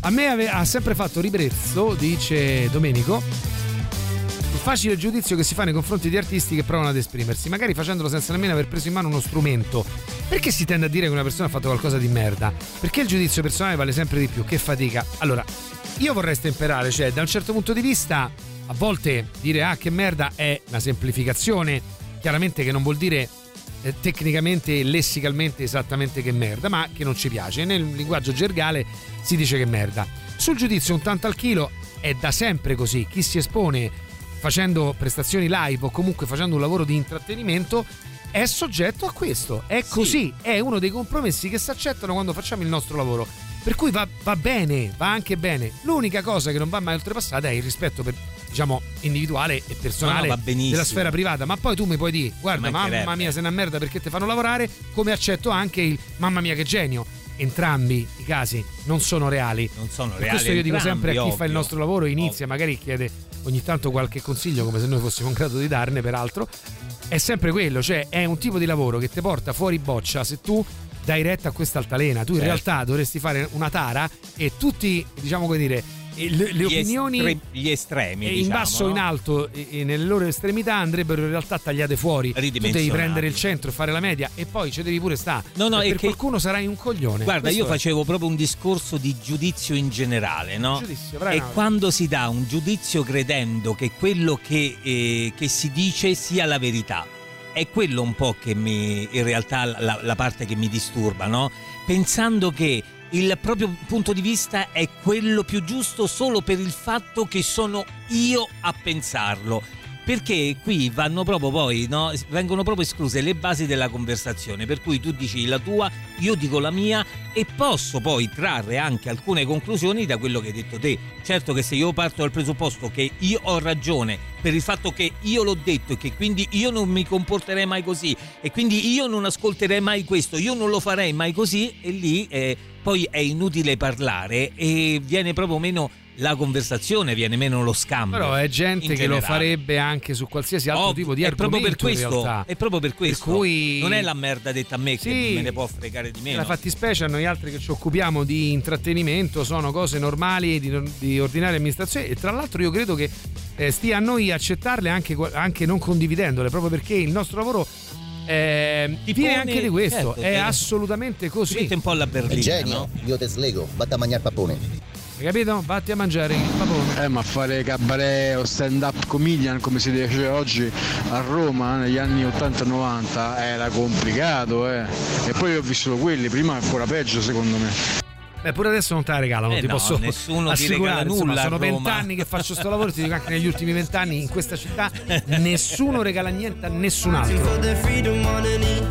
S5: A me ave- ha sempre fatto ribrezzo, dice Domenico, il facile giudizio che si fa nei confronti di artisti che provano ad esprimersi, magari facendolo senza nemmeno aver preso in mano uno strumento. Perché si tende a dire che una persona ha fatto qualcosa di merda? Perché il giudizio personale vale sempre di più, che fatica. Allora, io vorrei stemperare, cioè da un certo punto di vista, a volte dire ah che merda è una semplificazione, chiaramente che non vuol dire eh, tecnicamente e lessicalmente esattamente che merda, ma che non ci piace. Nel linguaggio gergale si dice che merda. Sul giudizio un tanto al chilo è da sempre così. Chi si espone facendo prestazioni live o comunque facendo un lavoro di intrattenimento è soggetto a questo. È così, è uno dei compromessi che si accettano quando facciamo il nostro lavoro. Per cui va, va bene, va anche bene. L'unica cosa che non va mai oltrepassata è il rispetto per, diciamo, individuale e personale
S6: No, no,
S5: della sfera privata. Ma poi tu mi puoi dire, guarda, mamma mia, sei una merda perché ti fanno lavorare, come accetto anche il mamma mia che genio. Entrambi i casi non sono reali.
S6: Non sono
S5: Per
S6: reali
S5: questo io dico sempre a chi fa il
S6: ovvio.
S5: nostro lavoro, inizia, magari chiede ogni tanto qualche consiglio, come se noi fossimo in grado di darne, peraltro. È sempre quello, cioè è un tipo di lavoro che ti porta fuori boccia se tu dai retta a questa altalena. Tu in
S6: Certo.
S5: realtà dovresti fare una tara e tutti, diciamo come dire, le, le
S6: Gli
S5: opinioni
S6: estre- gli estremi,
S5: in
S6: diciamo,
S5: basso o in
S6: no?
S5: alto e, e nelle loro estremità andrebbero in realtà tagliate fuori. Tu devi prendere il centro e fare la media e poi ci devi pure sta.
S6: No, no,
S5: per
S6: che-
S5: qualcuno sarai un coglione.
S6: Guarda,
S5: Questo
S6: io
S5: è.
S6: facevo proprio un discorso di giudizio in generale, no?
S5: Giudizio, vai,
S6: e quando si dà un giudizio credendo che quello che, eh, che si dice sia la verità, è quello un po' che mi, in realtà la, la parte che mi disturba, no? Pensando che il proprio punto di vista è quello più giusto solo per il fatto che sono io a pensarlo. Perché qui vanno proprio poi, no? vengono proprio escluse le basi della conversazione, per cui tu dici la tua, io dico la mia e posso poi trarre anche alcune conclusioni da quello che hai detto te. Certo che se io parto dal presupposto che io ho ragione per il fatto che io l'ho detto e che quindi io non mi comporterei mai così e quindi io non ascolterei mai questo, io non lo farei mai così e lì eh, poi è inutile parlare e viene proprio meno la conversazione, viene meno lo scambio.
S5: Però è gente che lo farebbe anche su qualsiasi altro
S6: Ovvio,
S5: tipo di
S6: è proprio per
S5: argomento
S6: questo, è proprio per questo.
S5: cui-
S6: non è la merda detta a me
S5: Sì.
S6: che me ne può fregare di meno.
S5: Nella fattispecie a noi altri che ci occupiamo di intrattenimento sono cose normali di, di ordinaria amministrazione e tra l'altro io credo che eh, stia a noi accettarle anche, anche non condividendole proprio perché il nostro lavoro eh, viene
S6: pone-
S5: anche di questo
S6: certo,
S5: è
S6: te-
S5: assolutamente così
S6: Mette un po' alla berlina,
S84: genio, io te slego, vatti a mangiare papone.
S5: hai capito? vatti a mangiare il papone
S85: Eh, ma fare cabaret o stand up comedian come si dice oggi a Roma negli anni 80-90 era complicato, eh. E poi ho vissuto quelli, prima ancora peggio secondo me.
S5: Beh, pure adesso non te la regalano,
S6: Eh
S5: ti
S6: no,
S5: posso
S6: nessuno
S5: assicurare. insomma,
S6: nulla a
S5: sono vent'anni che faccio sto lavoro, ti dico anche negli ultimi vent'anni in questa città nessuno regala niente a nessun altro.
S8: their freedom, one in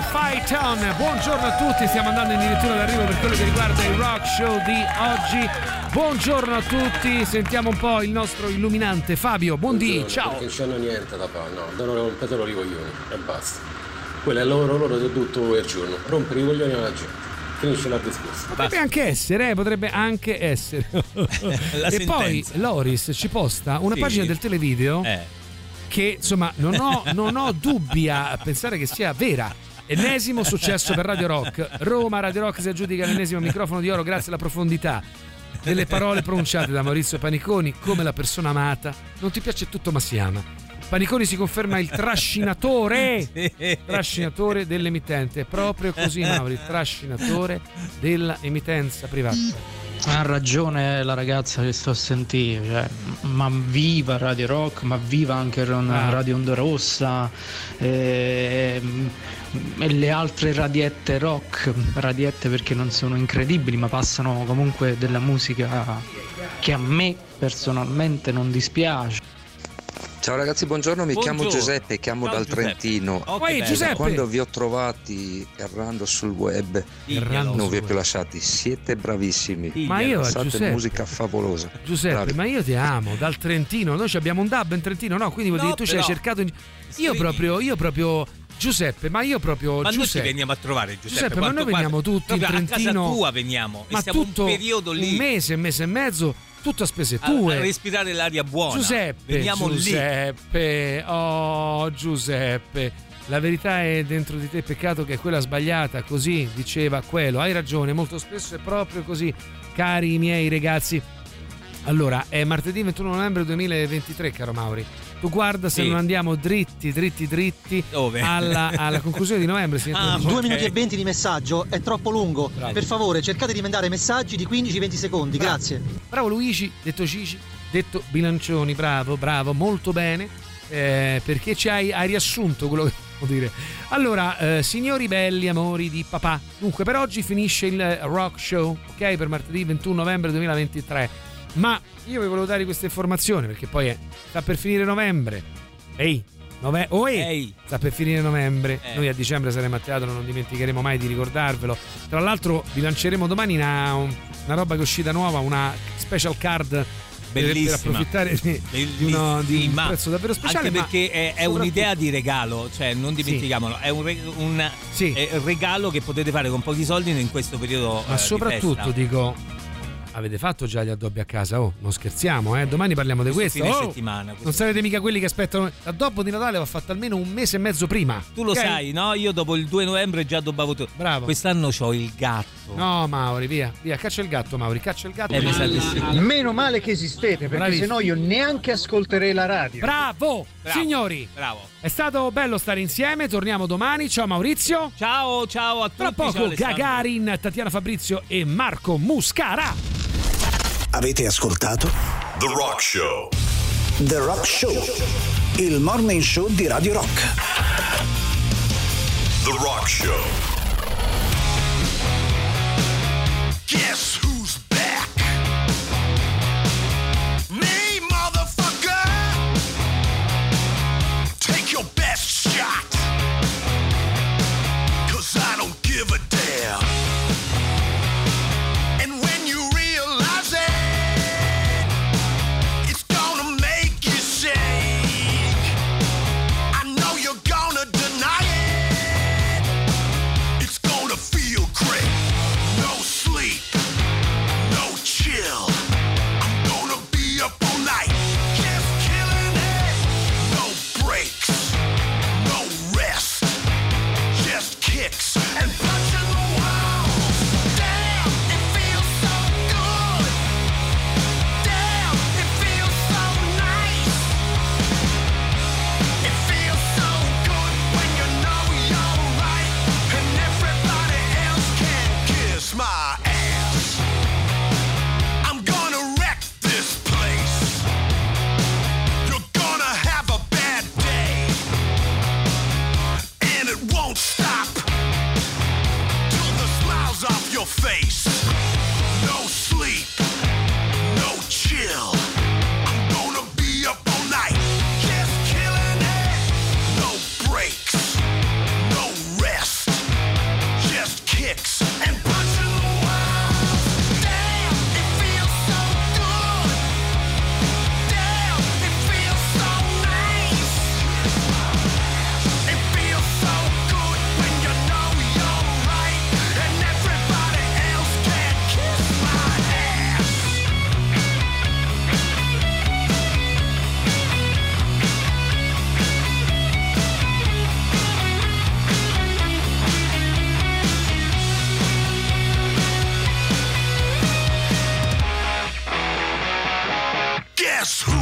S8: Fight On.
S5: Buongiorno a tutti, stiamo andando addirittura d'arrivo per quello che riguarda il rock show di oggi. Buongiorno a tutti, sentiamo un po' il nostro illuminante Fabio. Buondì, ciao.
S77: Non c'hanno niente da fare, no, devono rompere i coglioni e basta. Quello è il lavoro loro di tutto il giorno, rompere i coglioni alla gente. Finisce la discorso.
S5: Potrebbe anche essere, eh, potrebbe anche essere.
S6: La
S5: e poi
S6: sentenza.
S5: Loris ci posta una
S6: Sì.
S5: pagina del televideo
S6: Eh.
S5: che insomma non ho, non ho dubbi a pensare che sia vera. Ennesimo successo per Radio Rock. Roma, Radio Rock si aggiudica l'ennesimo microfono di oro grazie alla profondità delle parole pronunciate da Maurizio Paniconi come la persona amata. Non ti piace tutto ma si ama. Paniconi si conferma il trascinatore, trascinatore dell'emittente. È proprio così, Mauri, trascinatore della emittenza privata.
S78: Ha ragione la ragazza che sto a sentire, cioè, ma viva Radio Rock, ma viva anche
S5: Ah.
S78: Radio Onda Rossa ehm, e le altre radiette rock, radiette perché non sono incredibili, ma passano comunque della musica che a me personalmente non dispiace.
S86: Ciao ragazzi, buongiorno, mi chiamo
S78: Buongiorno.
S86: Giuseppe, chiamo
S78: Ciao,
S86: dal
S78: Giuseppe.
S86: Trentino.
S78: Oh, bello. Giuseppe.
S86: Quando vi ho trovati errando sul web,
S5: Errando
S86: non
S5: sul
S86: vi ho più lasciati, siete bravissimi.
S5: Ma io,
S86: Passate
S5: Giuseppe-
S86: musica favolosa.
S5: Giuseppe,
S86: Bravi.
S5: ma io ti amo dal Trentino. Noi ci abbiamo un dub in Trentino, no? Quindi vuol
S6: No,
S5: dire tu ci hai cercato. in- Io proprio, io proprio. Giuseppe, ma io proprio.
S6: Ma noi ci
S5: Giuseppe.
S6: veniamo a trovare, Giuseppe.
S5: Giuseppe, ma noi veniamo tutti in Trentino.
S6: A casa tua veniamo.
S5: Ma tutto
S6: un periodo lì
S5: Un mese, un mese e mezzo, tutto a spese tue.
S6: a respirare l'aria buona.
S5: Giuseppe,
S6: Veniamo lì.
S5: Giuseppe, oh Giuseppe, la verità è dentro di te, peccato che è quella sbagliata, così diceva quello. Hai ragione, molto spesso è proprio così, cari miei ragazzi. Allora, è martedì 21 novembre 2023, caro Mauri. Tu guarda se
S6: Sì.
S5: non andiamo dritti, dritti, dritti
S6: Dove?
S5: alla, alla conclusione di novembre. signor
S6: Ah.
S87: 2 minuti e 20 di messaggio è troppo lungo. Per favore, cercate di mandare messaggi di 15-20 secondi. Grazie.
S5: Bravo Luigi, detto Cici, detto Bilancioni, bravo, bravo, molto bene, eh, perché ci hai, hai riassunto quello che devo dire. Allora, eh, signori belli, amori di papà, dunque per oggi finisce il rock show, ok, per martedì 21 novembre 2023, ma io vi volevo dare questa informazione perché poi è, sta per finire novembre. Ehi, nove- oh, ehi, sta per finire novembre,
S6: Eh.
S5: noi a dicembre saremo a teatro, non dimenticheremo mai di ricordarvelo. Tra l'altro vi lanceremo domani una, una roba che è uscita nuova, una special card per- per,
S6: Bellissima.
S5: approfittare di, di uno- di un
S6: Bellissima.
S5: prezzo davvero speciale.
S6: Anche perché è, è un'idea di regalo, cioè non dimentichiamolo, è un, re- un un regalo che potete fare con pochi soldi in questo periodo.
S5: Ma
S6: eh, di
S5: soprattutto
S6: festa.
S5: dico, avete fatto già gli addobbi a casa? Oh, non scherziamo, eh? Domani parliamo di
S6: Questo
S5: questo.
S6: fine
S5: Oh,
S6: settimana, questo
S5: non sarete mica quelli che aspettano. L'addobbo di Natale va fatto almeno un mese e mezzo prima.
S6: Tu lo
S5: ok?
S6: sai, no? Io dopo il 2 novembre già addobbavo tutto.
S5: Bravo.
S6: Quest'anno ho il gatto.
S5: No, Mauri, via, via, caccia il gatto, Mauri, caccia il gatto.
S6: Eh, mi sa di sì.
S88: Meno male che esistete, perché
S5: Bravissimo.
S88: sennò io neanche ascolterei la radio.
S5: Bravo,
S6: Bravo,
S5: signori.
S6: Bravo.
S5: È stato bello stare insieme, torniamo domani. Ciao Maurizio.
S6: Ciao, ciao a tutti.
S5: Tra poco. Gagarin, Tatiana Fabrizio e Marco Muscara.
S80: Avete ascoltato
S89: The Rock Show.
S80: The Rock Show, il morning show di Radio Rock.
S89: The Rock Show.
S8: Guess who's shot.
S29: Guess who's